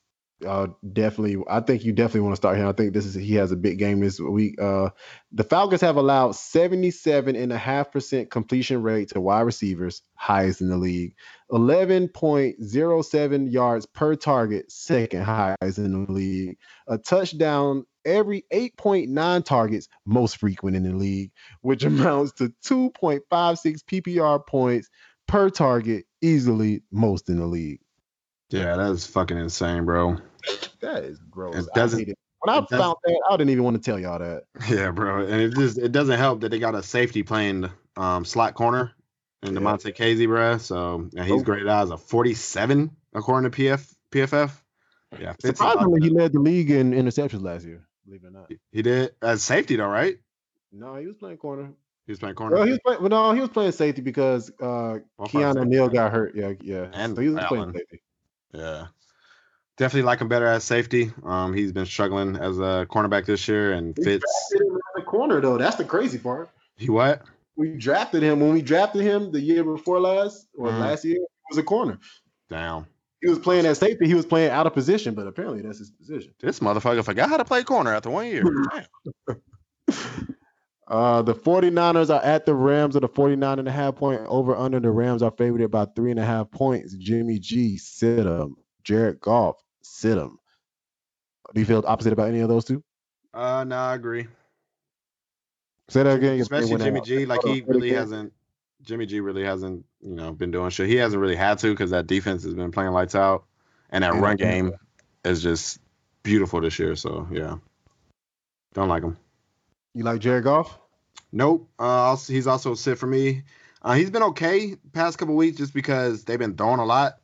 [SPEAKER 2] uh, definitely. I think you definitely want to start him. I think this is he has a big game this week. Uh, the Falcons have allowed 77.5% completion rate to wide receivers, highest in the league. 11.07 yards per target, second highest in the league. A touchdown every 8.9 targets, most frequent in the league, which amounts to 2.56 PPR points per target, easily most in the league.
[SPEAKER 3] Yeah, that's fucking insane, bro.
[SPEAKER 2] That is gross.
[SPEAKER 3] It
[SPEAKER 2] I
[SPEAKER 3] doesn't-
[SPEAKER 2] hate it. When I found that, I didn't even want to tell y'all that.
[SPEAKER 3] Yeah, bro. And it just it doesn't help that they got a safety playing um slot corner in
[SPEAKER 2] Yeah.
[SPEAKER 3] Damontae Kazee, bro. So and he's graded out as a 47 according to PF PFF. Yeah,
[SPEAKER 2] Surprisingly, he led the league in interceptions last year. Believe it or not.
[SPEAKER 3] he did as safety though, right?
[SPEAKER 2] No, he was playing corner.
[SPEAKER 3] He was playing corner.
[SPEAKER 2] Well, he was playing. Well, no, he was playing safety because uh, Keanu. Neal got hurt. Yeah, yeah.
[SPEAKER 3] And
[SPEAKER 2] so he was playing safety.
[SPEAKER 3] Yeah. Definitely like him better as safety. Um, he's been struggling as a cornerback this year, and
[SPEAKER 2] We
[SPEAKER 3] Fitz.
[SPEAKER 2] drafted him as a corner though. That's the crazy part.
[SPEAKER 3] He what?
[SPEAKER 2] We drafted him when we drafted him the year before last or
[SPEAKER 3] Mhm.
[SPEAKER 2] last year. He was a corner.
[SPEAKER 3] Damn.
[SPEAKER 2] He was playing as safety. He was playing out of position, but apparently that's his position.
[SPEAKER 3] This motherfucker forgot how to play corner after one year. Damn.
[SPEAKER 2] Uh, the 49ers are at the Rams at a 49 and a half point over under. The Rams are favored by three and a half points. Jimmy G, sit him. Jared Goff, sit him. Do you feel opposite about any of those two?
[SPEAKER 3] Uh, no, I agree.
[SPEAKER 2] Say that again.
[SPEAKER 3] Especially Jimmy
[SPEAKER 2] out.
[SPEAKER 3] G. Like he really hasn't. Jimmy G really hasn't, you know, been doing shit. He hasn't really had to because that defense has been playing lights out, and that
[SPEAKER 2] Yeah.
[SPEAKER 3] run game is just beautiful this year. So yeah, don't like him.
[SPEAKER 2] You like Jared Goff?
[SPEAKER 3] Nope. Uh, he's also a sit for me. Uh, he's been okay past couple weeks just because they've been throwing a lot.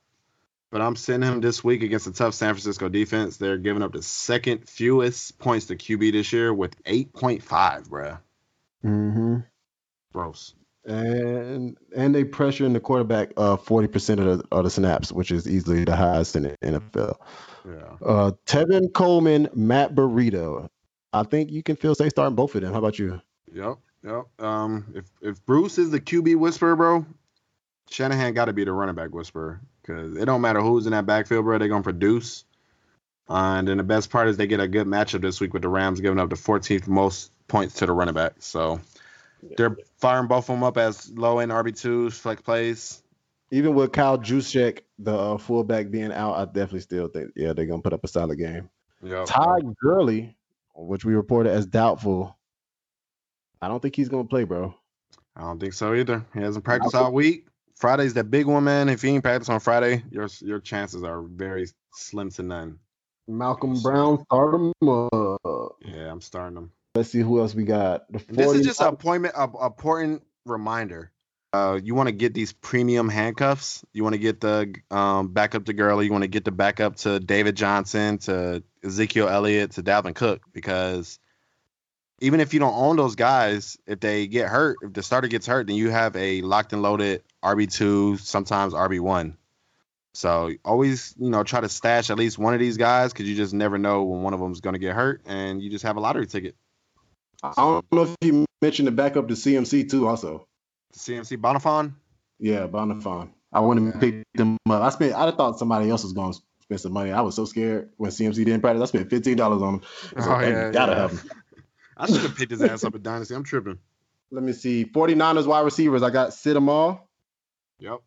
[SPEAKER 3] But I'm sending him this week against a tough San Francisco defense. They're giving up the second fewest points to QB this year with 8.5, bruh.
[SPEAKER 2] Mm-hmm.
[SPEAKER 3] Gross.
[SPEAKER 2] And and they pressure in the quarterback uh 40% of the, of the snaps, which is easily the highest in the NFL.
[SPEAKER 3] Yeah.
[SPEAKER 2] Uh Tevin Coleman, Matt Breida. I think you can feel safe starting both of them. How about you?
[SPEAKER 3] Yep. Yep. Um, if if Bruce is the QB whisperer, bro, Shanahan got to be the running back whisperer because it don't matter who's in that backfield, bro. They're gonna produce. Uh, and then the best part is they get a good matchup this week with the Rams giving up the 14th most points to the running back. So they're firing both of them up as low end RB twos, flex plays.
[SPEAKER 2] Even with Kyle Juszczyk, the uh, fullback being out, I definitely still think yeah they're gonna put up a solid game.
[SPEAKER 3] Yep.
[SPEAKER 2] Todd Gurley, which we reported as doubtful. I don't think he's gonna play, bro.
[SPEAKER 3] I don't think so either. He hasn't practiced all week. Friday's that big one, man. If you ain't practice on Friday, your your chances are very slim to none.
[SPEAKER 2] Malcolm Brown, start him. Uh,
[SPEAKER 3] Yeah, I'm starting them.
[SPEAKER 2] let's see who else we got. The
[SPEAKER 3] This is just an appointment, a a important reminder. Uh, you want to get these premium handcuffs. You want to get the um, backup to Gurley. You want to get the backup to David Johnson, to Ezekiel Elliott, to Dalvin Cook, because even if you don't own those guys, if they get hurt, if the starter gets hurt, then you have a locked and loaded RB two, sometimes RB one. So always, you know, try to stash at least one of these guys because you just never know when one of them is going to get hurt, and you just have a lottery ticket.
[SPEAKER 2] I don't know if you mentioned the backup to CMC too. Also,
[SPEAKER 3] CMC Bonnafon.
[SPEAKER 2] yeah, Bonnafon. I wouldn't have picked them up. I spent. I thought somebody else was going to spend some money. I was so scared when CMC didn't practice. I spent fifteen dollars on him. I
[SPEAKER 3] Oh, yeah,
[SPEAKER 2] gotta
[SPEAKER 3] yeah.
[SPEAKER 2] have him.
[SPEAKER 3] I should have picked his ass up at Dynasty. I'm tripping.
[SPEAKER 2] Let me see. 49ers wide receivers. I got sit them all.
[SPEAKER 3] Yep.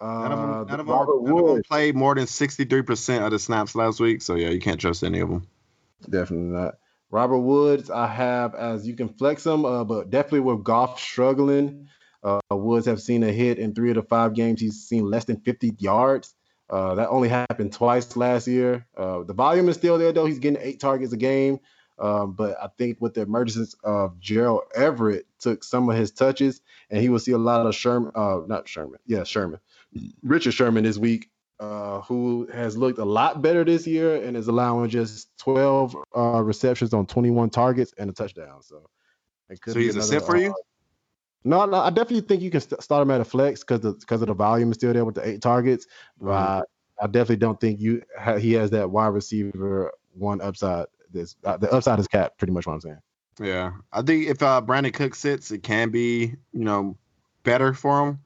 [SPEAKER 2] Uh,
[SPEAKER 3] None of them, none
[SPEAKER 2] the
[SPEAKER 3] of them,
[SPEAKER 2] Robert
[SPEAKER 3] none of them
[SPEAKER 2] Woods.
[SPEAKER 3] played more than 63% of the snaps last week. So, yeah, you can't trust any of them.
[SPEAKER 2] Definitely not. Robert Woods, I have as you can flex him, uh, but definitely with Goff struggling. Uh, Woods have seen a hit in three of the five games. He's seen less than 50 yards. Uh, that only happened twice last year. Uh, the volume is still there though. He's getting eight targets a game. Um, but I think with the emergence of Gerald Everett took some of his touches, and he will see a lot of Sherman, uh, not Sherman, yeah, Sherman, Richard Sherman this week, uh, who has looked a lot better this year and is allowing just 12 uh, receptions on 21 targets and a touchdown. So,
[SPEAKER 3] so he's another, a sit for you. Uh,
[SPEAKER 2] no, no, I definitely think you can st- start him at a flex because because of the volume is still there with the eight targets. But mm-hmm. I definitely don't think you ha- he has that wide receiver one upside. This uh, the upside is capped. Pretty much what I'm saying.
[SPEAKER 3] Yeah, I think if uh, Brandin Cook sits, it can be you know better for him.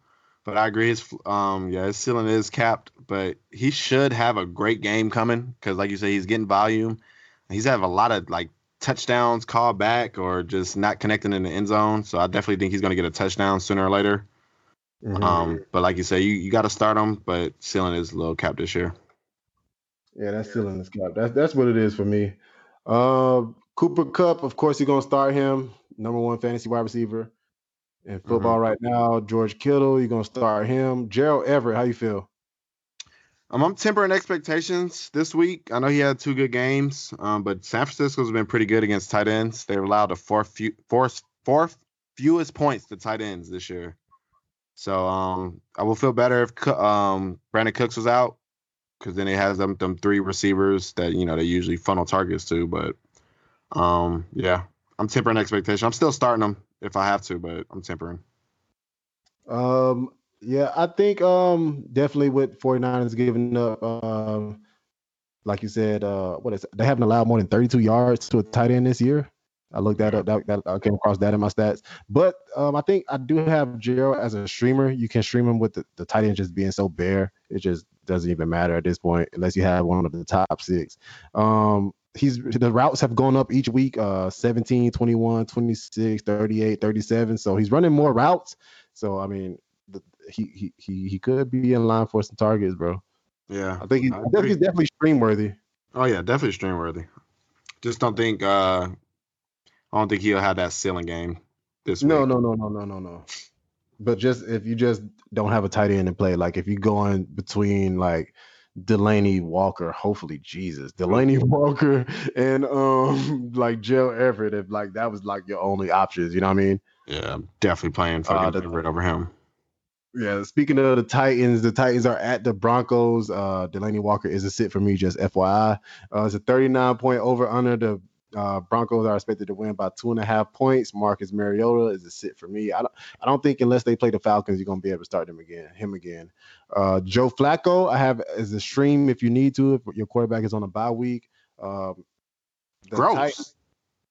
[SPEAKER 3] But I agree, his um yeah his ceiling is capped, but he should have a great game coming because like you say, he's getting volume. He's have a lot of like touchdowns called back or just not connecting in the end zone. So I definitely think he's going to get a touchdown sooner or later. Mm-hmm. Um, but like you say, you, you got to start him, but ceiling is a little capped this year.
[SPEAKER 2] Yeah, that's ceiling is capped. That's that's what it is for me. Uh, Cooper Kupp, of course, you're gonna start him, number one fantasy wide receiver in football mm-hmm. right now. George Kittle, you're gonna start him. Gerald Everett, how you feel?
[SPEAKER 3] Um, I'm tempering expectations this week. I know he had two good games, um, but San Francisco's been pretty good against tight ends. They've allowed the fourth, few, fourth, fourth fewest points to tight ends this year. So um, I will feel better if um, Brandin Cooks was out because then it has them them three receivers that you know they usually funnel targets to. But um, yeah, I'm tempering expectation. I'm still starting them if I have to, but I'm tempering.
[SPEAKER 2] Um, yeah, I think um definitely with 49ers giving up um like you said, uh what is they haven't allowed more than 32 yards to a tight end this year. I looked that up. That, that, I came across that in my stats. But um, I think I do have Gerald as a streamer. You can stream him with the, the tight end just being so bare. It just doesn't even matter at this point unless you have one of the top six. Um, he's the routes have gone up each week uh 17 21 26 38 37 so he's running more routes so i mean he he he could be in line for some targets, bro.
[SPEAKER 3] Yeah,
[SPEAKER 2] I think he's, I think he's definitely stream worthy.
[SPEAKER 3] Oh yeah, definitely stream worthy. Just don't think uh I don't think he'll have that ceiling game this
[SPEAKER 2] no,
[SPEAKER 3] week.
[SPEAKER 2] No, no, no, no, no, no, But just if you just don't have a tight end to play, like if you go in between like Delanie Walker, hopefully Jesus, Delanie Walker and um like Joe Everett, if like that was like your only options, you know what I mean?
[SPEAKER 3] Yeah, I'm definitely playing fucking uh, the, Everett over him.
[SPEAKER 2] Yeah, speaking of the Titans, the Titans are at the Broncos. Uh, Delanie Walker is a sit for me, just FYI. Uh, it's a 39 point over under. The uh, Broncos are expected to win by two and a half points. Marcus Mariota is a sit for me. I don't, I don't think unless they play the Falcons, you're gonna be able to start them again, him again. Uh, Joe Flacco, I have as a stream if you need to. If your quarterback is on a bye week. Um,
[SPEAKER 3] Gross. Titans,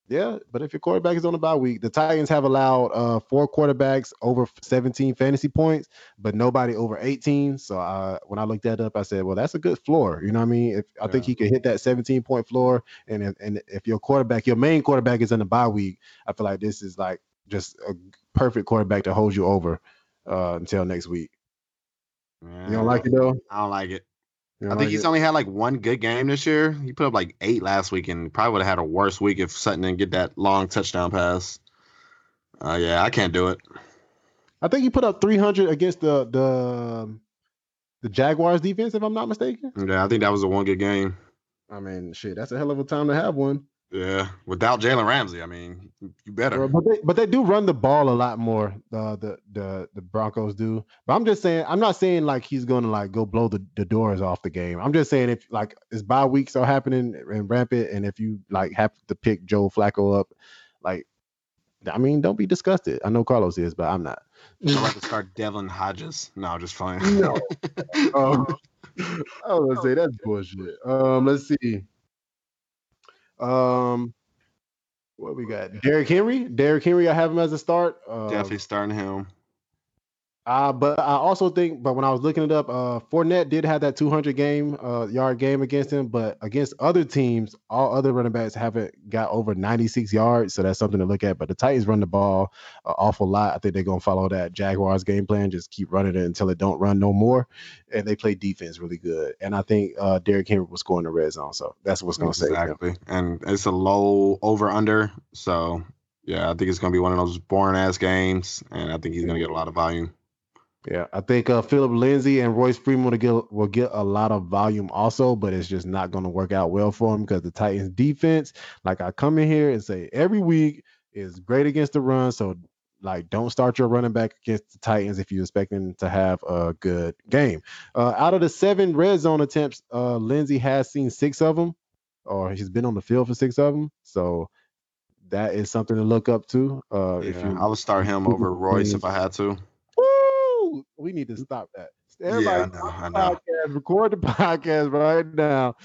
[SPEAKER 2] yeah, but if your quarterback is on a bye week, the Titans have allowed uh, four quarterbacks over 17 fantasy points, but nobody over 18. So uh, when I looked that up, I said, well, that's a good floor. You know what I mean? If I yeah. think he could hit that 17 point floor, and if, and if your quarterback, your main quarterback is in the bye week, I feel like this is like just a perfect quarterback to hold you over uh, until next week. you don't like it though?
[SPEAKER 3] I don't like it. I think he's only had like one good game this year. He put up like eight last week and probably would have had a worse week if Sutton didn't get that long touchdown pass. Uh, yeah, I can't do it.
[SPEAKER 2] I think he put up 300 against the the the Jaguars defense, if I'm not mistaken.
[SPEAKER 3] Yeah, I think that was a one good game.
[SPEAKER 2] I mean, shit, that's a hell of a time to have one.
[SPEAKER 3] Yeah, without Jalen Ramsey, I mean, you better.
[SPEAKER 2] But they, but they do run the ball a lot more. Uh, the the the Broncos do. But I'm just saying, I'm not saying like he's gonna like go blow the, the doors off the game. I'm just saying if like his bye weeks are happening and rampant, and if you like have to pick Joe Flacco up, like, I mean, don't be disgusted. I know Carlos is, but I'm not.
[SPEAKER 3] I'm about to start Devlin Hodges. No, just fine.
[SPEAKER 2] no. um, I was gonna say that's bullshit. Um, let's see. Um, what we got? Derrick Henry. Derrick Henry. I have him as a start.
[SPEAKER 3] Uh, Definitely starting him.
[SPEAKER 2] Uh, but I also think, but when I was looking it up, uh, Fournette did have that 200 game uh, yard game against him, but against other teams, all other running backs haven't got over 96 yards, so that's something to look at. But the Titans run the ball an awful lot. I think they're gonna follow that Jaguars game plan, just keep running it until it don't run no more, and they play defense really good. And I think uh, Derrick Henry will score in the red zone, so that's what's gonna
[SPEAKER 3] exactly. save Exactly, and it's a low over under, so yeah, I think it's gonna be one of those boring ass games, and I think he's gonna get a lot of volume.
[SPEAKER 2] Yeah, I think uh, Phillip Lindsay and Royce Freeman will get will get a lot of volume also, but it's just not going to work out well for him because the Titans defense, like I come in here and say every week, is great against the run. So like don't start your running back against the Titans if you're expecting to have a good game. Uh, out of the seven red zone attempts, uh, Lindsay has seen six of them, or he's been on the field for six of them. So that is something to look up to. Uh, if
[SPEAKER 3] Yeah,
[SPEAKER 2] you,
[SPEAKER 3] I would start him over Royce if I had to.
[SPEAKER 2] Woo! we need to stop that. Everybody,
[SPEAKER 3] Yeah, I know,
[SPEAKER 2] stop
[SPEAKER 3] I know.
[SPEAKER 2] podcast, record the podcast right now.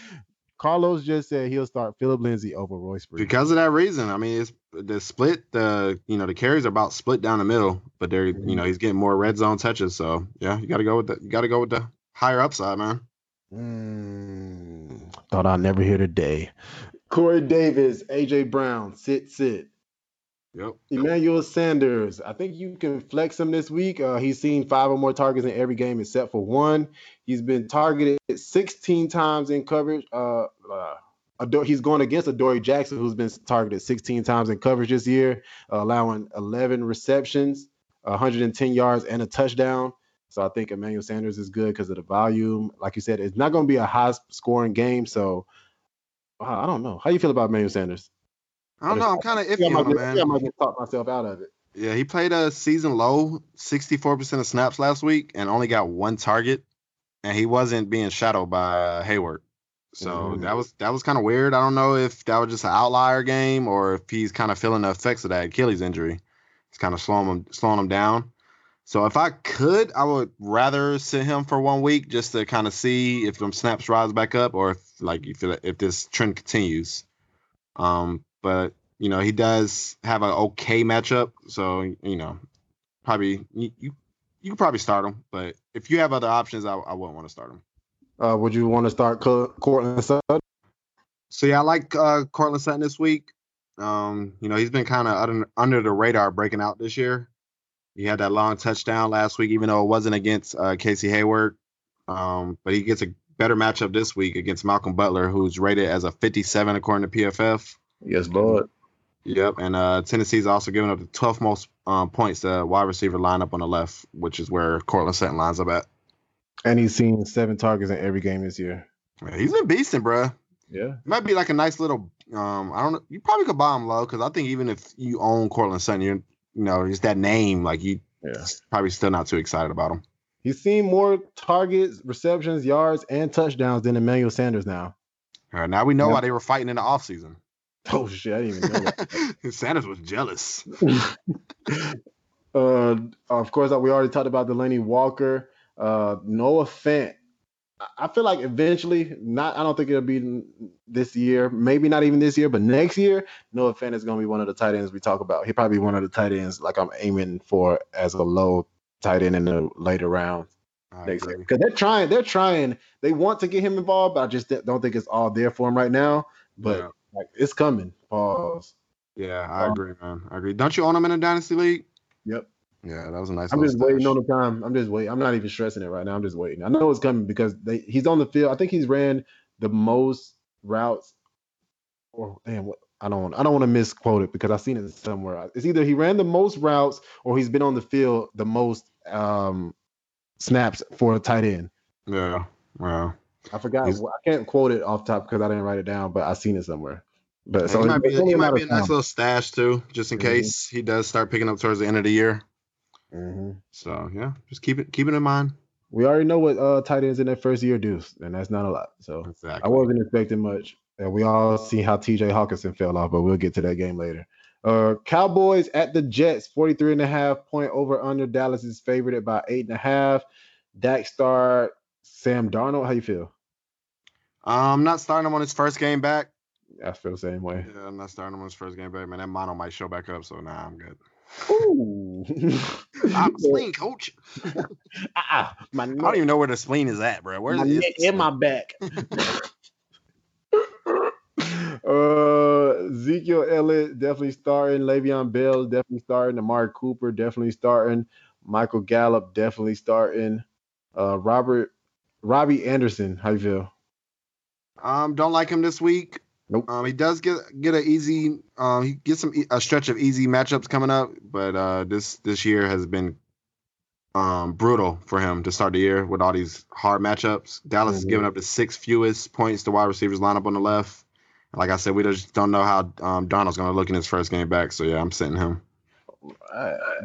[SPEAKER 2] Carlos just said he'll start Phillip Lindsay over Royce Freeman.
[SPEAKER 3] Because of that reason, I mean, it's the split. The you know the carries are about split down the middle, but they're you know he's getting more red zone touches. So yeah, you got to go with the you got to go with the higher upside, man.
[SPEAKER 2] Mm, thought I'd never hear today. Corey Davis, AJ Brown, sit, sit.
[SPEAKER 3] Yep.
[SPEAKER 2] Emmanuel Sanders, I think you can flex him this week. Uh, he's seen five or more targets in every game except for one. He's been targeted 16 times in coverage. Uh, uh, he's going against Adoree Jackson, who's been targeted 16 times in coverage this year, uh, allowing 11 receptions, 110 yards, and a touchdown. So I think Emmanuel Sanders is good because of the volume. Like you said, it's not going to be a high scoring game. So uh, I don't know. How you feel about Emmanuel Sanders?
[SPEAKER 3] I don't know. I'm kind of
[SPEAKER 2] I
[SPEAKER 3] iffy
[SPEAKER 2] might,
[SPEAKER 3] on him,
[SPEAKER 2] I think I
[SPEAKER 3] man.
[SPEAKER 2] might just talk myself out of it.
[SPEAKER 3] Yeah, he played a season low, 64% of snaps last week, and only got one target, and he wasn't being shadowed by uh, Hayward. So
[SPEAKER 2] Mhm.
[SPEAKER 3] that was that was kind of weird. I don't know if that was just an outlier game or if he's kind of feeling the effects of that Achilles injury. It's kind of slowing him slowing him down. So if I could, I would rather sit him for one week just to kind of see if them snaps rise back up or if like if if this trend continues. Um, but you know he does have an okay matchup, so you know probably you you, you could probably start him. But if you have other options, I, I wouldn't want to start him.
[SPEAKER 2] Uh, would you want to start Co- Courtland Sutton?
[SPEAKER 3] So yeah, I like uh, Courtland Sutton this week. Um, you know, he's been kind of under, under the radar breaking out this year. He had that long touchdown last week, even though it wasn't against uh, Casey Hayward. Um, but he gets a better matchup this week against Malcolm Butler, who's rated as a 57 according to PFF.
[SPEAKER 2] Yes, Lord.
[SPEAKER 3] Yep, and uh, Tennessee's also giving up the 12th most um, points to wide receiver lineup on the left, which is where Courtland Sutton lines up at.
[SPEAKER 2] And he's seen seven targets in every game this year.
[SPEAKER 3] Yeah, he's been beasting, bruh.
[SPEAKER 2] Yeah.
[SPEAKER 3] it might be like a nice little um I don't know you probably could buy him low because I think even if you own Courtland Sutton you're you know just that name like you
[SPEAKER 2] Yeah.
[SPEAKER 3] probably still not too excited about him.
[SPEAKER 2] He's seen more targets, receptions, yards, and touchdowns than Emmanuel Sanders now.
[SPEAKER 3] All right, now we know
[SPEAKER 2] Yeah.
[SPEAKER 3] why they were fighting in the offseason.
[SPEAKER 2] Oh shit, I didn't even know that.
[SPEAKER 3] Sanders was jealous.
[SPEAKER 2] uh, of course, we already talked about Delanie Walker, uh, Noah Fant. I- feel like eventually, not. I don't think it'll be this year. Maybe not even this year, but next year, Noah Fant is going to be one of the tight ends we talk about. He probably one of the tight ends like I'm aiming for as a low tight end in the later rounds
[SPEAKER 3] I
[SPEAKER 2] next year because they're trying. They're trying. They want to get him involved, but I just don't think it's all there for him right now. But
[SPEAKER 3] Yeah.
[SPEAKER 2] Like, it's coming. Pause.
[SPEAKER 3] Yeah, I
[SPEAKER 2] Um,
[SPEAKER 3] agree, man. I agree. Don't you own him in a dynasty league?
[SPEAKER 2] Yep.
[SPEAKER 3] Yeah, that was a nice.
[SPEAKER 2] I'm just waiting on the time. I'm just waiting. I'm not even stressing it right now. I'm just waiting. I know it's coming because they, he's on the field. I think he's ran the most routes. Or damn, what I don't want. I don't want to misquote it because I've seen it somewhere. It's either he ran the most routes or he's been on the field the most um, snaps for a tight end.
[SPEAKER 3] Yeah, yeah.
[SPEAKER 2] I forgot.
[SPEAKER 3] He's-
[SPEAKER 2] I can't quote it off top because I didn't write it down, but I seen it somewhere. But
[SPEAKER 3] So
[SPEAKER 2] so
[SPEAKER 3] he might be,
[SPEAKER 2] it's
[SPEAKER 3] he
[SPEAKER 2] a
[SPEAKER 3] might be a nice little stash too, just in
[SPEAKER 2] Mhm.
[SPEAKER 3] case he does start picking up towards the end of the year.
[SPEAKER 2] Mhm.
[SPEAKER 3] So yeah, just keep it keep it in mind.
[SPEAKER 2] We already know what uh, tight ends in their first year do, and that's not a lot. So I wasn't expecting much. And we all see how TJ Hockenson fell off, but we'll get to that game later. Uh, Cowboys at the Jets, 43 and a half point over under. Dallas is favored by eight and a half. Dak start Sam Darnold. How you feel?
[SPEAKER 3] I'm not starting him on his first game back.
[SPEAKER 2] I feel the same way.
[SPEAKER 3] Yeah, I'm not starting him on his first game back, man. That mono might show back up, so nah, I'm good.
[SPEAKER 2] Ooh.
[SPEAKER 3] I'm a spleen coach.
[SPEAKER 2] Ah, my
[SPEAKER 3] I don't even know where the spleen is at, bro. Where's
[SPEAKER 2] my
[SPEAKER 3] it?
[SPEAKER 2] neck and my back. uh, Ezekiel Elliott definitely starting. Le'Veon Bell definitely starting. Amari Cooper definitely starting. Michael Gallup definitely starting. Uh, Robert Robbie Anderson, how you feel?
[SPEAKER 3] Um, don't like him this week.
[SPEAKER 2] Nope.
[SPEAKER 3] Um, he does get get a easy. Um, he gets some e- a stretch of easy matchups coming up, but uh, this this year has been um brutal for him to start the year with all these hard matchups. Dallas is
[SPEAKER 2] Mhm.
[SPEAKER 3] giving up the sixth fewest points to wide receivers lineup on the left. Like I said, we just don't know how um Donald's going to look in his first game back. So yeah, I'm sitting him.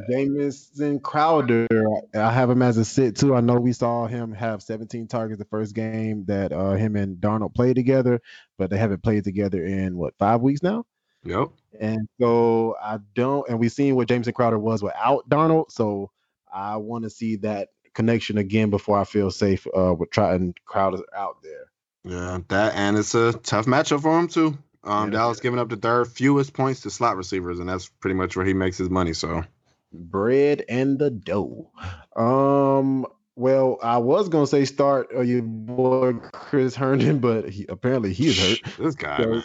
[SPEAKER 2] Jamison Crowder, I have him as a sit too. I know we saw him have 17 targets the first game that uh, him and Darnold played together, but they haven't played together in what five weeks now.
[SPEAKER 3] Yep.
[SPEAKER 2] And so I don't, and we've seen what Jamison Crowder was without Darnold. So I want to see that connection again before I feel safe uh, with trying Crowder out there.
[SPEAKER 3] Yeah, that and it's a tough matchup for him too. Um. Dallas giving up the third fewest points to slot receivers, and that's pretty much where he makes his money. So
[SPEAKER 2] bread and the dough. Um, well, I was gonna say start uh, your boy Chris Herndon, but he, apparently he is hurt.
[SPEAKER 3] This guy,
[SPEAKER 2] So.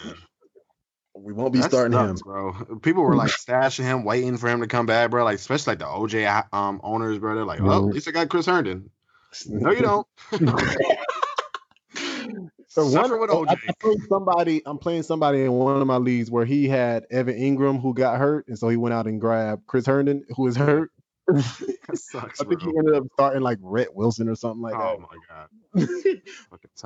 [SPEAKER 2] We won't be
[SPEAKER 3] That
[SPEAKER 2] starting
[SPEAKER 3] sucks,
[SPEAKER 2] him.
[SPEAKER 3] bro. People were like stashing him, waiting for him to come back, bro. Like especially like the OJ um owners, bro. They're like, well,
[SPEAKER 2] Mhm.
[SPEAKER 3] at least I got Chris Herndon. No, you don't.
[SPEAKER 2] So
[SPEAKER 3] Suffer
[SPEAKER 2] one,
[SPEAKER 3] with
[SPEAKER 2] I,
[SPEAKER 3] OJ.
[SPEAKER 2] Somebody. I'm playing somebody in one of my leagues where he had Evan Engram who got hurt, and so he went out and grabbed Chris Herndon who is hurt.
[SPEAKER 3] Sucks,
[SPEAKER 2] I think he ended up starting like Rhett Ellison or something like
[SPEAKER 3] Oh
[SPEAKER 2] that.
[SPEAKER 3] Oh my god.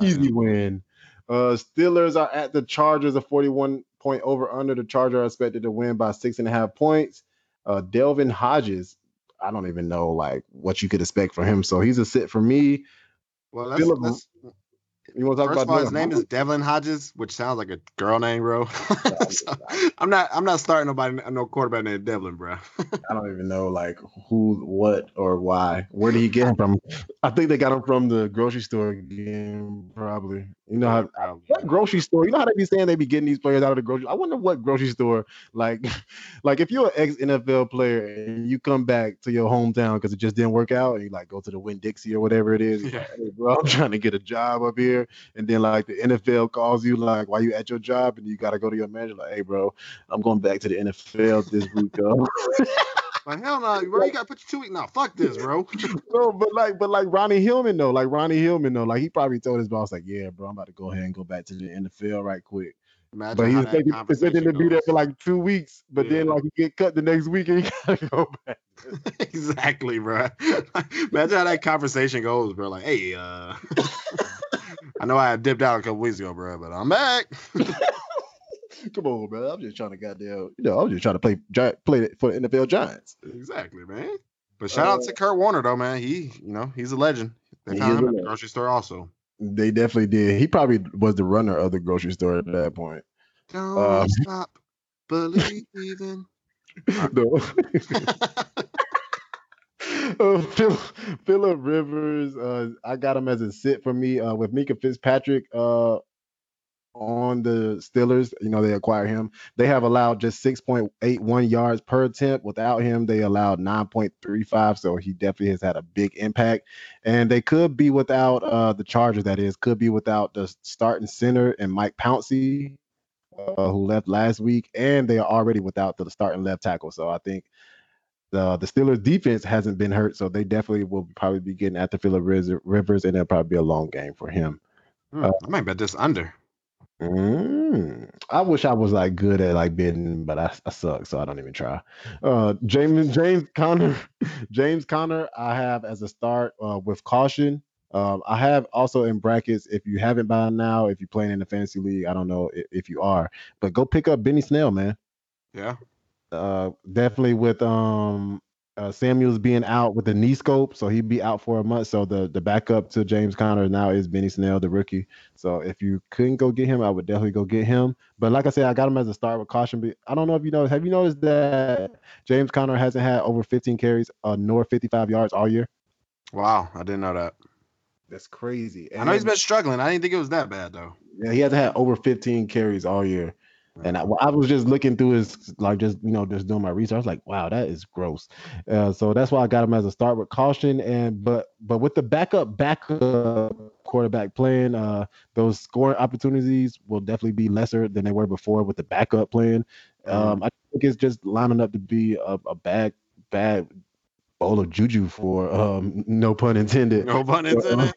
[SPEAKER 2] Easy win. Uh, Steelers are at the Chargers, a 41 point over under. The Chargers are expected to win by six and a half points. Uh, Delvin Hodges, I don't even know like what you could expect from him. So he's a sit for me.
[SPEAKER 3] Well, let's, let's
[SPEAKER 2] You want to talk
[SPEAKER 3] First
[SPEAKER 2] about
[SPEAKER 3] of all, his
[SPEAKER 2] Delvin
[SPEAKER 3] name is Devlin Hodges, which sounds like a girl name, bro. So, I'm not. I'm not starting nobody, no quarterback named Devlin, bro.
[SPEAKER 2] I don't even know like who, what, or why. Where did he get him from? I think they got him from the grocery store again, probably. You know how
[SPEAKER 3] Probably.
[SPEAKER 2] what grocery store? You know how they be saying they be getting these players out of the grocery. I wonder what grocery store, like, like if you're an ex NFL player and you come back to your hometown because it just didn't work out, and you like go to the Winn Dixie or whatever it is.
[SPEAKER 3] Yeah.
[SPEAKER 2] Hey, bro, I'm trying to get a job up here, and then like the NFL calls you like why you at your job, and you got to go to your manager like, hey, bro, I'm going back to the NFL this week.
[SPEAKER 3] Like hell no, bro. You got to put your two week. No, fuck this, bro.
[SPEAKER 2] no, but like, but like Ronnie Hillman though, like Ronnie Hillman though, like he probably told his boss like, yeah, bro, I'm about to go ahead and go back to the NFL right quick.
[SPEAKER 3] Imagine
[SPEAKER 2] But he was
[SPEAKER 3] that
[SPEAKER 2] expecting, to be there for like two weeks, but then like he get cut the next week and he gotta go back.
[SPEAKER 3] exactly, bro. Imagine how that conversation goes, bro. Like, hey, uh, I know I dipped out a couple weeks ago, bro, but I'm back.
[SPEAKER 2] Come on, bro. I'm just trying to goddamn, you know, I'm just trying to play play for the NFL Giants.
[SPEAKER 3] exactly, man. But shout out to Kurt Warner though, man. He, you know, he's a legend. They found him at the grocery store also.
[SPEAKER 2] They definitely did. He probably was the runner of the grocery store at that point.
[SPEAKER 3] Don't
[SPEAKER 2] Um,
[SPEAKER 3] stop believing.
[SPEAKER 2] No. uh, Phil, Philip Rivers, uh, I got him as a sit for me uh, with Minkah Fitzpatrick uh, on the Steelers. You know, they acquired him. They have allowed just 6.81 yards per attempt. Without him, they allowed 9.35. So he definitely has had a big impact. And they could be without uh, the Chargers, that is, could be without the starting center and Mike Pouncey, uh, who left last week. And they are already without the starting left tackle. So I think the the Steelers defense hasn't been hurt, so they definitely will probably be getting at the Philip Rivers, and it'll probably be a long game for him.
[SPEAKER 3] Hmm, I might bet this under.
[SPEAKER 2] Mm, I wish I was like good at like bidding, but I, I suck, so I don't even try. Uh, James James Conner, James Conner, I have as a start uh, with caution. Um, I have also in brackets. If you haven't by now, if you're playing in the fantasy league, I don't know if, if you are, but go pick up Benny Snell, man.
[SPEAKER 3] Yeah.
[SPEAKER 2] uh, definitely with um uh, Samuels being out with the knee scope, so he'd be out for a month. So the the backup to James Conner now is Benny Snell, the rookie. So if you couldn't go get him, I would definitely go get him. But like I said, I got him as a start with caution. But I don't know if you know. Have you noticed that James Conner hasn't had over 15 carries uh, nor 55 yards all year?
[SPEAKER 3] Wow, I didn't know that.
[SPEAKER 2] That's crazy.
[SPEAKER 3] I know he's been struggling. I didn't think it was that bad though.
[SPEAKER 2] Yeah, he hasn't had over 15 carries all year. And I, I was just looking through his, like, just, you know, just doing my research. I was like, wow, that is gross. Uh, so that's why I got him as a start with caution. And, but, but with the backup, backup quarterback playing, uh, those scoring opportunities will definitely be lesser than they were before with the backup playing. Um, I think it's just lining up to be a, a bad, bad bowl of juju for, um, no pun intended
[SPEAKER 3] No pun intended.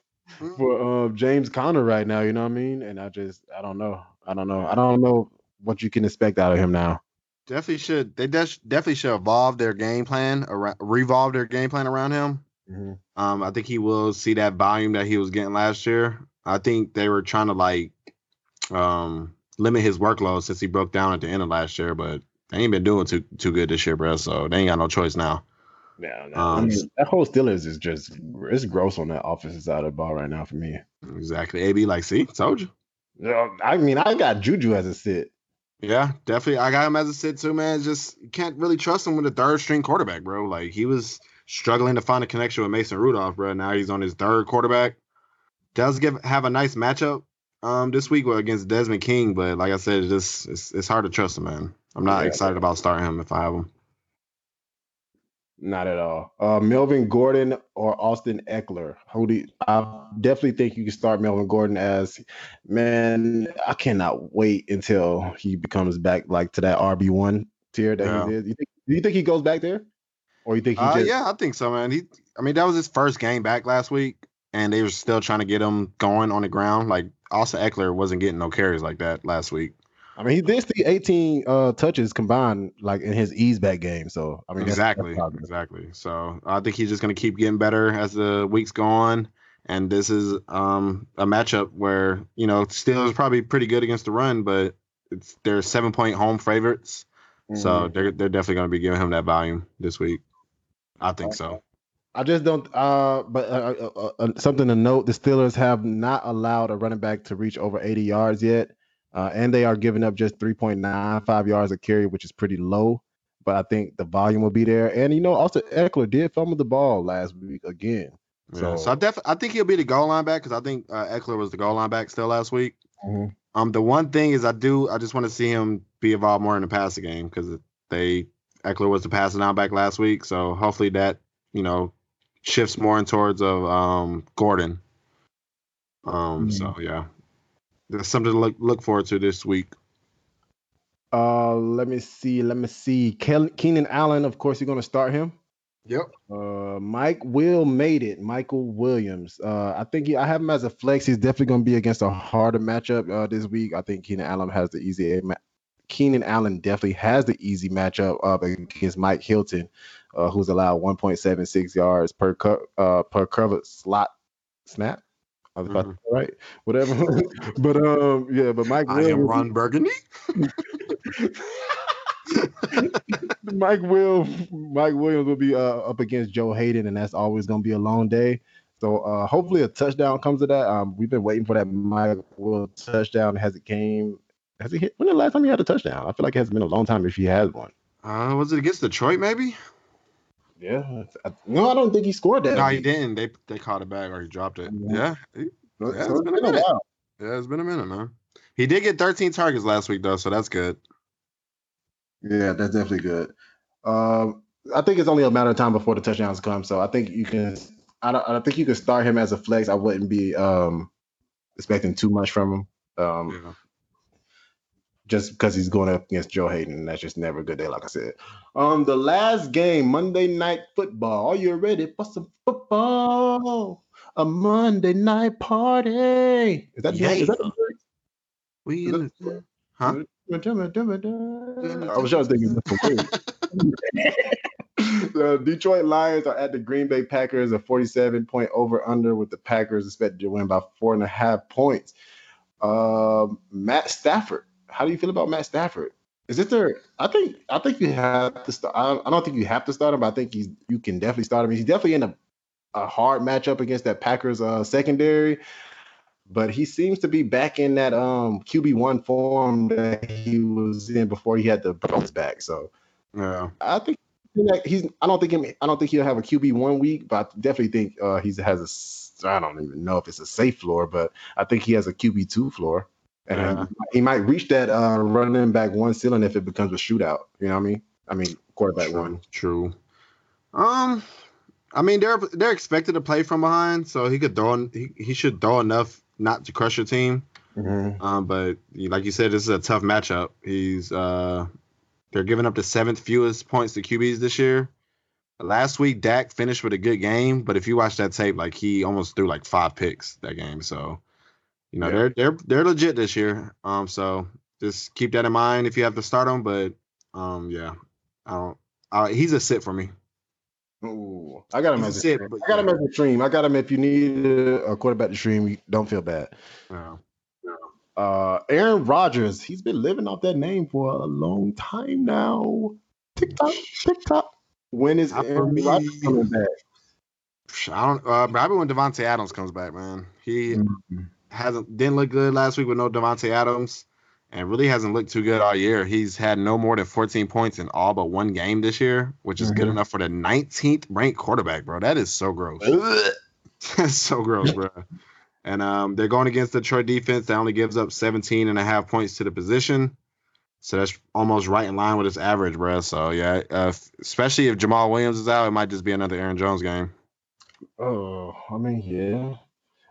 [SPEAKER 2] for um, James Conner right now. You know what I mean? And I just I don't know. I don't know. I don't know what you can expect out of him now.
[SPEAKER 3] Definitely should. They des- definitely should evolve their game plan around, revolve their game plan around him. Um, I think he will see that volume that he was getting last year. I think they were trying to like um limit his workload since he broke down at the end of last year, but they ain't been doing too too good this year, bro. So they ain't got no choice now.
[SPEAKER 4] Yeah, no,
[SPEAKER 2] I
[SPEAKER 3] Um,
[SPEAKER 2] mean, that whole Steelers is just it's gross on that offensive side of the ball right now for me.
[SPEAKER 3] Exactly. AB, like, see, told you.
[SPEAKER 2] Yeah, I mean, I got Juju as a sit.
[SPEAKER 3] Yeah, definitely. I got him as a sit too, man. Just can't really trust him with a third string quarterback, bro. Like he was struggling to find a connection with Mason Rudolph, bro. Now he's on his third quarterback. Does give have a nice matchup um this week against Desmond King, but like I said, it's just it's, it's hard to trust him, man. I'm not
[SPEAKER 2] Yeah.
[SPEAKER 3] excited about starting him if I have him.
[SPEAKER 2] Not at all. Uh, Melvin Gordon or Austin Ekeler. Who do you, I definitely think you can start Melvin Gordon as man. I cannot wait until he becomes back like to that RB one tier that
[SPEAKER 3] Yeah.
[SPEAKER 2] he did. You think? Do you think he goes back there, or you think he
[SPEAKER 3] Uh,
[SPEAKER 2] just?
[SPEAKER 3] yeah, I think so, man. He, I mean, that was his first game back last week, and they were still trying to get him going on the ground. Like Austin Ekeler wasn't getting no carries like that last week.
[SPEAKER 2] I mean, he did see 18 uh, touches combined, like in his ease back game. So I mean,
[SPEAKER 3] exactly,
[SPEAKER 2] that's positive.
[SPEAKER 3] exactly. So I think he's just going to keep getting better as the weeks go on. And this is um, a matchup where you know Steelers probably pretty good against the run, but it's they're seven point home favorites, so
[SPEAKER 2] Mhm.
[SPEAKER 3] they're they're definitely going to be giving him that volume this week. I think so.
[SPEAKER 2] I just don't. Uh, but uh, uh, uh, uh, something to note: the Steelers have not allowed a running back to reach over 80 yards yet, uh, and they are giving up just 3.95 yards a carry, which is pretty low. But I think the volume will be there. And you know, also Ekeler did fumble the ball last week again.
[SPEAKER 3] Yeah.
[SPEAKER 2] So-
[SPEAKER 3] So, I def I think he'll be the goal line back because I think uh, Ekeler was the goal line back still last week.
[SPEAKER 2] Mhm.
[SPEAKER 3] Um, the one thing is I do I just want to see him be involved more in the passing game because they Ekeler was the passing down back last week, so hopefully that you know shifts more in towards of um Gordon. Um, so yeah, that's something to look look forward to this week.
[SPEAKER 2] Uh, let me see. Let me see. Keenan Allen, of course, you're going to start him.
[SPEAKER 3] Yep.
[SPEAKER 2] Uh, Mike Will made it. Michael Williams. Uh, I think he, I have him as a flex. He's definitely going to be against a harder matchup uh, this week. I think Keenan Allen has the easy. Ma- Keenan Allen definitely has the easy matchup uh, against Mike Hilton, uh, who's allowed 1.76 yards per co- uh, per covered slot snap. I was about to say right, whatever. but um, yeah, but Mike
[SPEAKER 3] I am Ron Burgundy.
[SPEAKER 2] Mike will Mike Williams will be uh, up against Joe Haden, and that's always going to be a long day. So uh, hopefully a touchdown comes to that. Um, we've been waiting for that Mike Will touchdown. Has it came? Has he hit? When the last time he had a touchdown? I feel like it has been a long time if he has one.
[SPEAKER 3] Uh, was it against Detroit? Maybe.
[SPEAKER 2] Yeah. No, I don't think he scored that.
[SPEAKER 3] No, he didn't. They they caught it back or he dropped it.
[SPEAKER 2] Yeah.
[SPEAKER 3] Yeah. Yeah,
[SPEAKER 2] it's
[SPEAKER 3] been a
[SPEAKER 2] been a
[SPEAKER 3] minute.
[SPEAKER 2] while.
[SPEAKER 3] Yeah, it's been a minute, man. He did get 13 targets last week though, so that's good.
[SPEAKER 2] Yeah, that's definitely good. Um, I think it's only a matter of time before the touchdowns come. So I think you can. I don't. I think you can start him as a flex. I wouldn't be um expecting too much from him. Um,
[SPEAKER 3] Yeah.
[SPEAKER 2] Just because he's going up against Joe Haden, and that's just never a good day, like I said. Um, the last game, Monday Night Football. Are you ready for some football? A Monday night party. Is that, is that
[SPEAKER 3] We
[SPEAKER 2] Is
[SPEAKER 3] in the, huh?
[SPEAKER 2] I was trying to think of the The Detroit Lions are at the Green Bay Packers, a 47 point over under, with the Packers expected to win by four and a half points. Um, Matt Stafford, how do you feel about Matt Stafford? Is it there? I think I think you have to start. I, I don't think you have to start him, but I think he's you can definitely start him. He's definitely in a, a hard matchup against that Packers uh, secondary but he seems to be back in that um QB one form that he was in before he had the bounce back. So
[SPEAKER 3] Yeah.
[SPEAKER 2] I think he's. I don't think him. I don't think he'll have a QB one week, but I definitely think uh he's has a. I don't even know if it's a safe floor, but I think he has a QB two floor, and
[SPEAKER 3] Yeah.
[SPEAKER 2] he might reach that uh running back one ceiling if it becomes a shootout. You know what I mean? I mean quarterback
[SPEAKER 3] True.
[SPEAKER 2] one.
[SPEAKER 3] True. Um, I mean they're they're expected to play from behind, so he could throw. He, he should throw enough not to crush your team. Um, but like you said, this is a tough matchup. He's uh, they're giving up the seventh fewest points to QBs this year. Last week, Dak finished with a good game, but if you watch that tape, like he almost threw like five picks that game. So, you know,
[SPEAKER 2] Yeah.
[SPEAKER 3] they're they're they're legit this year. Um, so just keep that in mind if you have to start them. But um, yeah, I don't. Uh, he's a sit for me.
[SPEAKER 2] Ooh, I got him as
[SPEAKER 3] a sit, but
[SPEAKER 2] I got him as a stream. I got him if you need a, quarterback to stream. you Don't feel bad.
[SPEAKER 3] Yeah.
[SPEAKER 2] Uh, Aaron Rodgers, he's been living off that name for a long time now. TikTok, TikTok. When is
[SPEAKER 3] Not
[SPEAKER 2] Aaron. Rodgers coming back?
[SPEAKER 3] I don't. Uh, probably when Davante Adams comes back, man. He
[SPEAKER 2] Mhm.
[SPEAKER 3] Hasn't didn't look good last week with no Davante Adams, and really hasn't looked too good all year. He's had no more than 14 points in all but one game this year, which is good
[SPEAKER 2] Mhm.
[SPEAKER 3] enough for the 19th ranked quarterback, bro. That is so gross. That's so gross, bro. And um, they're going against the Detroit defense that only gives up 17 and a half points to the position. So that's almost right in line with its average, bro. So yeah, uh, f- especially if Jamaal Williams is out, it might just be another Aaron Jones game.
[SPEAKER 2] Oh, I mean, yeah.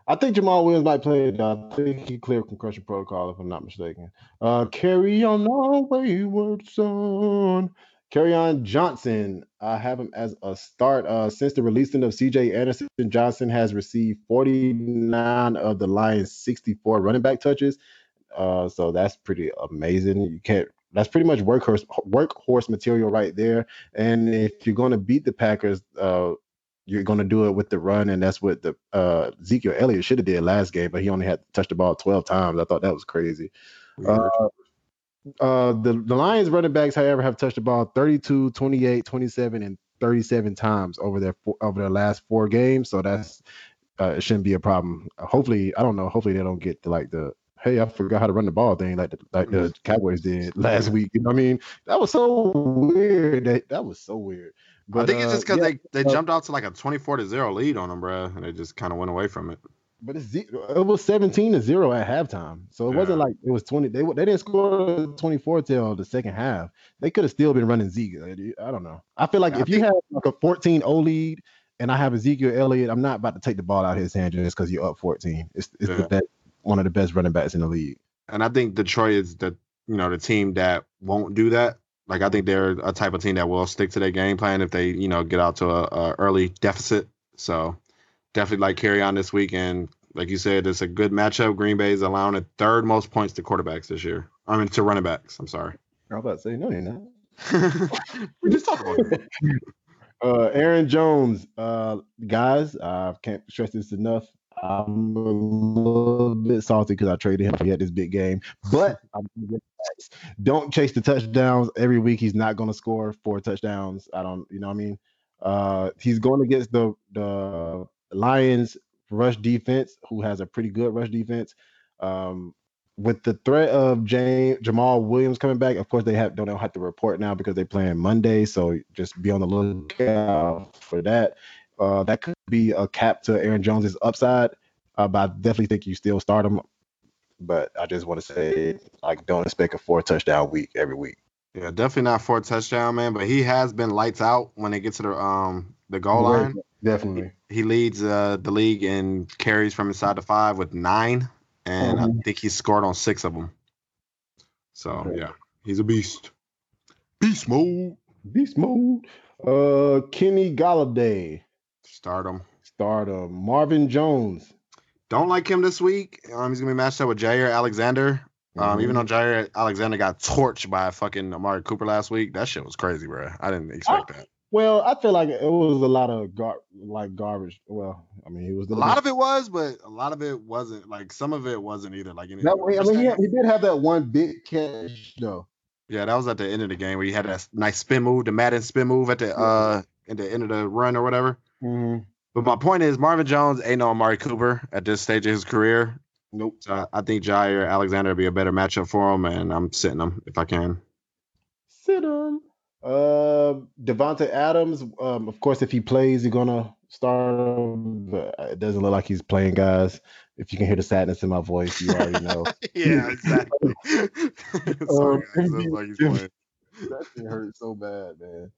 [SPEAKER 2] I think Jamaal Williams might play it. I think he cleared concussion protocol, if I'm not mistaken. Uh, carry on, wayward son. Kerryon Johnson. I have him as a start. Uh, since the releasing of CJ Anderson, Johnson has received 49 of the Lions' 64 running back touches. Uh, so that's pretty amazing. You can't. That's pretty much workhorse workhorse material right there. And if you're going to beat the Packers, uh, you're going to do it with the run, and that's what the uh, Ezekiel Elliott should have did last game, but he only had touched the ball 12 times. I thought that was crazy. Uh, uh, the, the Lions running backs, however, have touched the ball 32, 28, 27, and 37 times over their four, over their last four games. So that's uh, it shouldn't be a problem. Hopefully, I don't know. Hopefully, they don't get to like the hey, I forgot how to run the ball thing like the, like the Cowboys did last week. You know what I mean? That was so weird. That that was so weird.
[SPEAKER 3] I think it's
[SPEAKER 2] uh,
[SPEAKER 3] just because
[SPEAKER 2] yeah,
[SPEAKER 3] they, they
[SPEAKER 2] uh,
[SPEAKER 3] jumped out to like a 24 to 0 lead on them, bro, and they just kind of went away from it.
[SPEAKER 2] But it's, it was 17 to 0 at halftime. So it wasn't like it was 20. They they didn't score 24 till the second half. They could have still been running Zeke. I don't know. I feel like
[SPEAKER 3] Yeah, I
[SPEAKER 2] if you have like a 14 0 lead and I have Ezekiel Elliott, I'm not about to take the ball out of his hand just because you're up 14. It's it's the
[SPEAKER 3] Yeah.
[SPEAKER 2] best, one of the best running backs in the league.
[SPEAKER 3] And I think Detroit is the you know the team that won't do that. Like I think they're a type of team that will stick to their game plan if they you know get out to a, a early deficit. So definitely like carry on this week and like you said, it's a good matchup. Green Bay is allowing the third most points to quarterbacks this year. I mean to running backs. I'm sorry.
[SPEAKER 2] I was about to say no, you're not.
[SPEAKER 3] we just talked about it.
[SPEAKER 2] Uh, Aaron Jones, uh, guys, I can't stress this enough. I'm a little bit salty because I traded him. He had this big game, but I'm gonna get facts. don't chase the touchdowns every week. He's not going to score four touchdowns. I don't, you know what I mean? Uh, he's going against the the Lions rush defense, who has a pretty good rush defense. Um, with the threat of James Jamaal Williams coming back, of course they have don't have to report now because they're playing Monday. So just be on the lookout for that. Uh, that could be a cap to Aaron Jones's upside. Uh, but I definitely think you still start him. But I just want to say, like, don't expect a four touchdown week every week.
[SPEAKER 3] Yeah, definitely not for a touchdown, man. But he has been lights out when they get to the um the goal line.
[SPEAKER 2] Definitely.
[SPEAKER 3] He leads uh, the league in carries from inside the five with nine, and I think he scored on six of them. So
[SPEAKER 2] Okay.
[SPEAKER 3] yeah, he's a beast. Beast mode.
[SPEAKER 2] Beast mode. Uh, Kenny Golladay,
[SPEAKER 3] Start him.
[SPEAKER 2] stardom. Marvin Jones.
[SPEAKER 3] Don't like him this week. Um, he's gonna be matched up with Jaire Alexander. Um, even though Jaire Alexander got torched by fucking Amari Cooper last week, that shit was crazy, bro. I didn't expect that.
[SPEAKER 2] Well, I feel like it was a lot of gar- like garbage. Well, I mean, he was
[SPEAKER 3] A lot of it was, but a lot of it wasn't. Like some of it wasn't either. Like any,
[SPEAKER 2] That, I mean, he, had- he did have that one big catch though.
[SPEAKER 3] Yeah, that was at the end of the game where you had that nice spin move, the Madden spin move at the uh at the end of the run or whatever.
[SPEAKER 2] Mm-hmm.
[SPEAKER 3] But my point is, Marvin Jones ain't no Amari Cooper at this stage of his career.
[SPEAKER 2] Nope.
[SPEAKER 3] So I- think Jaire Alexander would be a better matchup for him, and I'm sitting him if I can.
[SPEAKER 2] Sit him. Uh, Davante Adams. Um, of course, if he plays, you're gonna start him. But it doesn't look like he's playing, guys. If you can hear the sadness in my voice, you already know.
[SPEAKER 3] yeah, exactly. Sorry, guys, that's like he's playing.
[SPEAKER 2] that thing hurt so bad, man.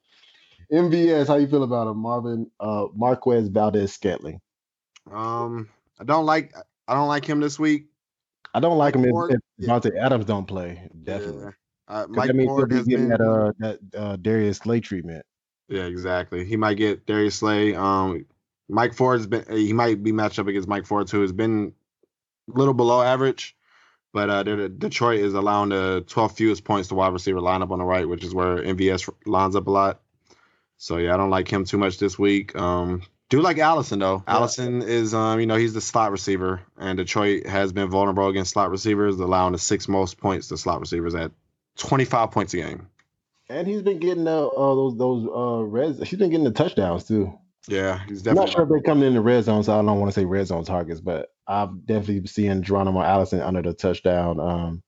[SPEAKER 2] MVS, how you feel about him, Marvin? Uh, Marquez Valdes-Scantling.
[SPEAKER 3] Um, I don't like I don't like him this week.
[SPEAKER 2] I don't like him if,
[SPEAKER 3] Ford,
[SPEAKER 2] if
[SPEAKER 3] yeah.
[SPEAKER 2] Davante Adams don't play. Definitely.
[SPEAKER 3] Yeah. Uh, Mike
[SPEAKER 2] that means
[SPEAKER 3] Ford
[SPEAKER 2] he'll be getting
[SPEAKER 3] been.
[SPEAKER 2] that uh that uh Darius Slay treatment.
[SPEAKER 3] Yeah, exactly. He might get Darius Slay. Um, Mike Ford's been. He might be matched up against Mike Ford, who has been a little below average. But uh, Detroit is allowing the 12 fewest points to wide receiver lineup on the right, which is where MVS lines up a lot. So yeah, I don't like him too much this week. Um, Do like Allison though. Yeah. Allison is, um, you know, he's the slot receiver, and Detroit has been vulnerable against slot receivers, allowing the six most points to slot receivers at 25 points a game.
[SPEAKER 2] And he's been getting uh, uh those those uh red. He's been getting the touchdowns too.
[SPEAKER 3] Yeah, he's
[SPEAKER 2] definitely. I'm not sure if they're coming in the red zone, so I don't want to say red zone targets, but I've definitely seen Geronimo Allison under the touchdown um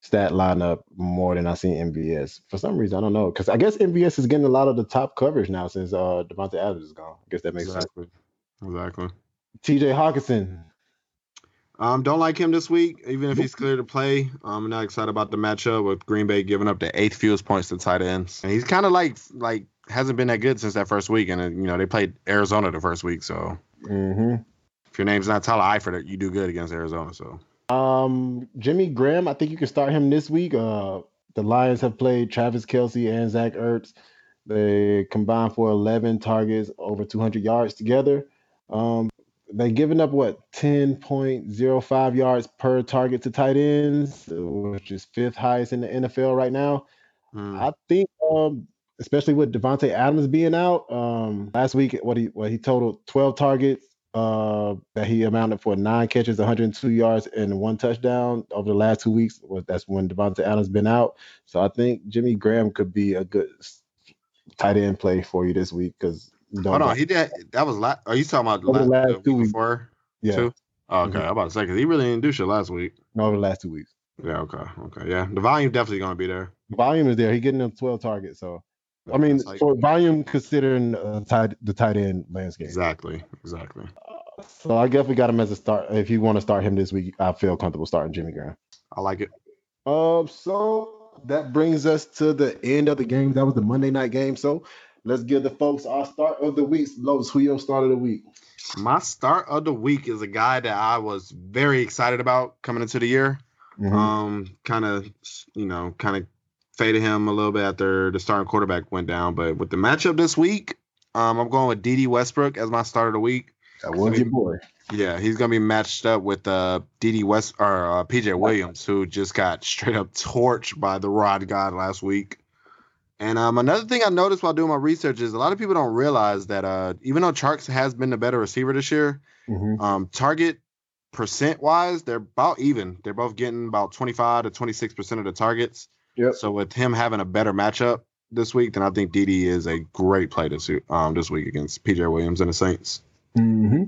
[SPEAKER 2] stat lineup more than I seen MVS. For some reason, I don't know. Because I guess MVS is getting a lot of the top coverage now since uh Davante Adams is gone. I guess that makes
[SPEAKER 3] exactly.
[SPEAKER 2] sense.
[SPEAKER 3] Exactly.
[SPEAKER 2] TJ Hockenson.
[SPEAKER 3] Um, don't like him this week, even if he's clear to play. Um, I'm not excited about the matchup with Green Bay giving up the eighth fewest points to tight ends. And he's kind of like like hasn't been that good since that first week, and uh, you know they played Arizona the first week, so
[SPEAKER 2] mm-hmm.
[SPEAKER 3] if your name's not Tyler Eifert, you do good against Arizona. So
[SPEAKER 2] um, Jimmy Graham, I think you can start him this week. Uh, the Lions have played Travis Kelce and Zach Ertz. They combined for 11 targets, over 200 yards together. Um, they giving up what 10.05 yards per target to tight ends, which is fifth highest in the NFL right now. Mm. I think, um, especially with Davante Adams being out, um, last week what he what he totaled 12 targets, uh, that he amounted for nine catches, 102 yards, and one touchdown over the last two weeks. That's when Davante Adams been out. So I think Jimmy Graham could be a good tight end play for you this week because.
[SPEAKER 3] Hold on, he did. That was last. Are you talking about the last, last two weeks before?
[SPEAKER 2] Yeah. Two?
[SPEAKER 3] Oh, okay, mm-hmm. I'm about to say because he really didn't do shit last week.
[SPEAKER 2] No, over the last two weeks.
[SPEAKER 3] Yeah. Okay. Okay. Yeah. The volume definitely gonna be there.
[SPEAKER 2] The volume is there. He getting them 12 targets. So I mean, for volume considering uh, tight, the tight end landscape.
[SPEAKER 3] Exactly. Exactly.
[SPEAKER 2] So I guess we got him as a start. If you want to start him this week, I feel comfortable starting Jimmy Graham.
[SPEAKER 3] I like it.
[SPEAKER 2] Um, so that brings us to the end of the game. That was the Monday night game. So let's give the folks our start of the week. Lowe's, who your start of the week?
[SPEAKER 3] My start of the week is a guy that I was very excited about coming into the year. Mm-hmm. Um, kind of, you know, kind of faded him a little bit after the starting quarterback went down. But with the matchup this week, um, I'm going with Dede Westbrook as my start of the week.
[SPEAKER 2] That was your boy.
[SPEAKER 3] Yeah, he's gonna be matched up with uh Dede West or uh, PJ Williams, who just got straight up torched by the Rod God last week. And um, another thing I noticed while doing my research is a lot of people don't realize that uh, even though Charks has been the better receiver this year, mm-hmm. um, target percent wise, they're about even. They're both getting about 25 to 26 percent of the targets.
[SPEAKER 2] Yep.
[SPEAKER 3] So with him having a better matchup this week, then I think DD is a great play this um this week against PJ Williams and the Saints.
[SPEAKER 2] Mm-hmm.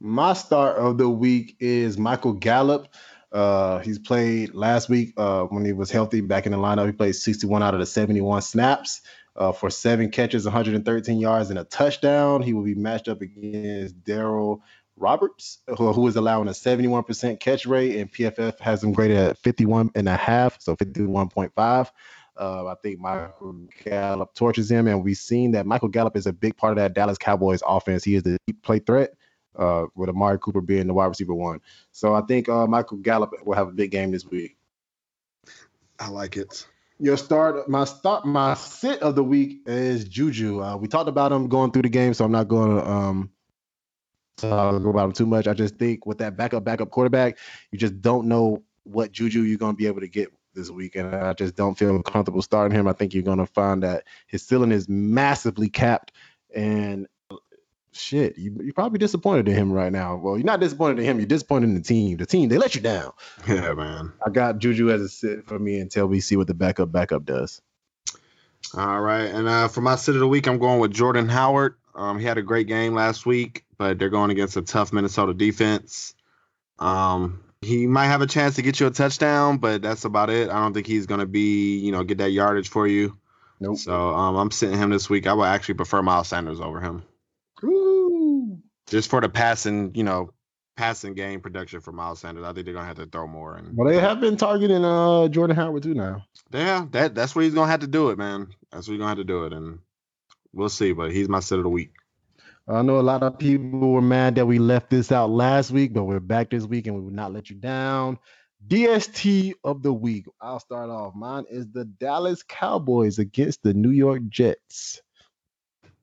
[SPEAKER 2] My start of the week is Michael Gallup. Uh, he's played last week uh, when he was healthy back in the lineup. He played 61 out of the 71 snaps uh, for seven catches, 113 yards, and a touchdown. He will be matched up against Darryl Roberts, who, who is allowing a 71% catch rate, and PFF has him graded at 51 and a half, so 51.5. Uh, I think Michael Gallup torches him, and we've seen that Michael Gallup is a big part of that Dallas Cowboys offense. He is the deep play threat, uh, with Amari Cooper being the wide receiver one. So I think uh, Michael Gallup will have a big game this week.
[SPEAKER 3] I like it.
[SPEAKER 2] Your start, my start, my sit of the week is Juju. Uh, we talked about him going through the game, so I'm not going to um, talk about him too much. I just think with that backup, backup quarterback, you just don't know what Juju you're going to be able to get this week, and I just don't feel comfortable starting him. I think you're going to find that his ceiling is massively capped, and shit, you, you're probably disappointed in him right now. Well, you're not disappointed in him. You're disappointed in the team. The team they let you down.
[SPEAKER 3] Yeah, man.
[SPEAKER 2] I got Juju as a sit for me until we see what the backup backup does.
[SPEAKER 3] All right, and uh, for my sit of the week, I'm going with Jordan Howard. Um, he had a great game last week, but they're going against a tough Minnesota defense. Um, he might have a chance to get you a touchdown, but that's about it. I don't think he's going to be, you know, get that yardage for you.
[SPEAKER 2] Nope.
[SPEAKER 3] So um, I'm sitting him this week. I would actually prefer Miles Sanders over him.
[SPEAKER 2] Ooh.
[SPEAKER 3] Just for the passing, you know, passing game production for Miles Sanders. I think they're gonna have to throw more. And
[SPEAKER 2] well, they have been targeting uh Jordan Howard too now.
[SPEAKER 3] Yeah, that that's where he's gonna have to do it, man. That's where he's gonna have to do it, and we'll see. But he's my sit of the week.
[SPEAKER 2] I know a lot of people were mad that we left this out last week, but we're back this week and we will not let you down. DST of the week. I'll start off. Mine is the Dallas Cowboys against the New York Jets.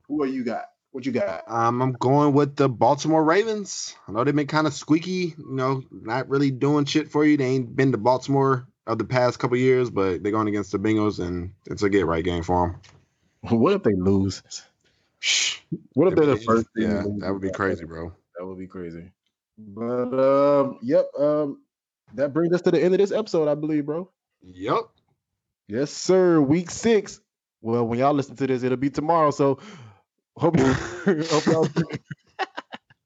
[SPEAKER 2] Who are you got? What you got?
[SPEAKER 3] Um, I'm going with the Baltimore Ravens. I know they've been kind of squeaky, you know, not really doing shit for you. They ain't been to Baltimore of the past couple years, but they're going against the Bengals, and it's a get right game for them.
[SPEAKER 2] What if they lose? What if they're the first?
[SPEAKER 3] Yeah,
[SPEAKER 2] to
[SPEAKER 3] that would be crazy, bro.
[SPEAKER 2] That would be crazy. But um, yep. Um, that brings us to the end of this episode, I believe, bro.
[SPEAKER 3] Yep.
[SPEAKER 2] Yes, sir. Week six. Well, when y'all listen to this, it'll be tomorrow. So hope hope y'all do,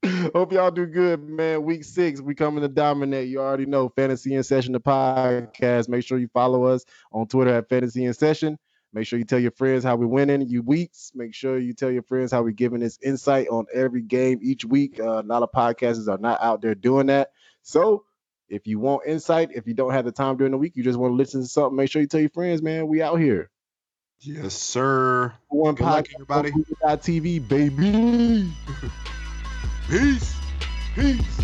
[SPEAKER 2] hope y'all do good, man. Week six, we coming to dominate. You already know Fantasy in Session, the podcast. Make sure you follow us on Twitter at Fantasy in Session. Make sure you tell your friends how we're winning you weeks. Make sure you tell your friends how we're giving this insight on every game each week. Uh, a lot of podcasters are not out there doing that. So if you want insight, if you don't have the time during the week, you just want to listen to something, make sure you tell your friends, man. We out here.
[SPEAKER 3] Yes, sir.
[SPEAKER 2] One
[SPEAKER 3] Good luck,
[SPEAKER 2] podcast
[SPEAKER 3] everybody.
[SPEAKER 2] TV, baby.
[SPEAKER 3] Peace.
[SPEAKER 2] Peace.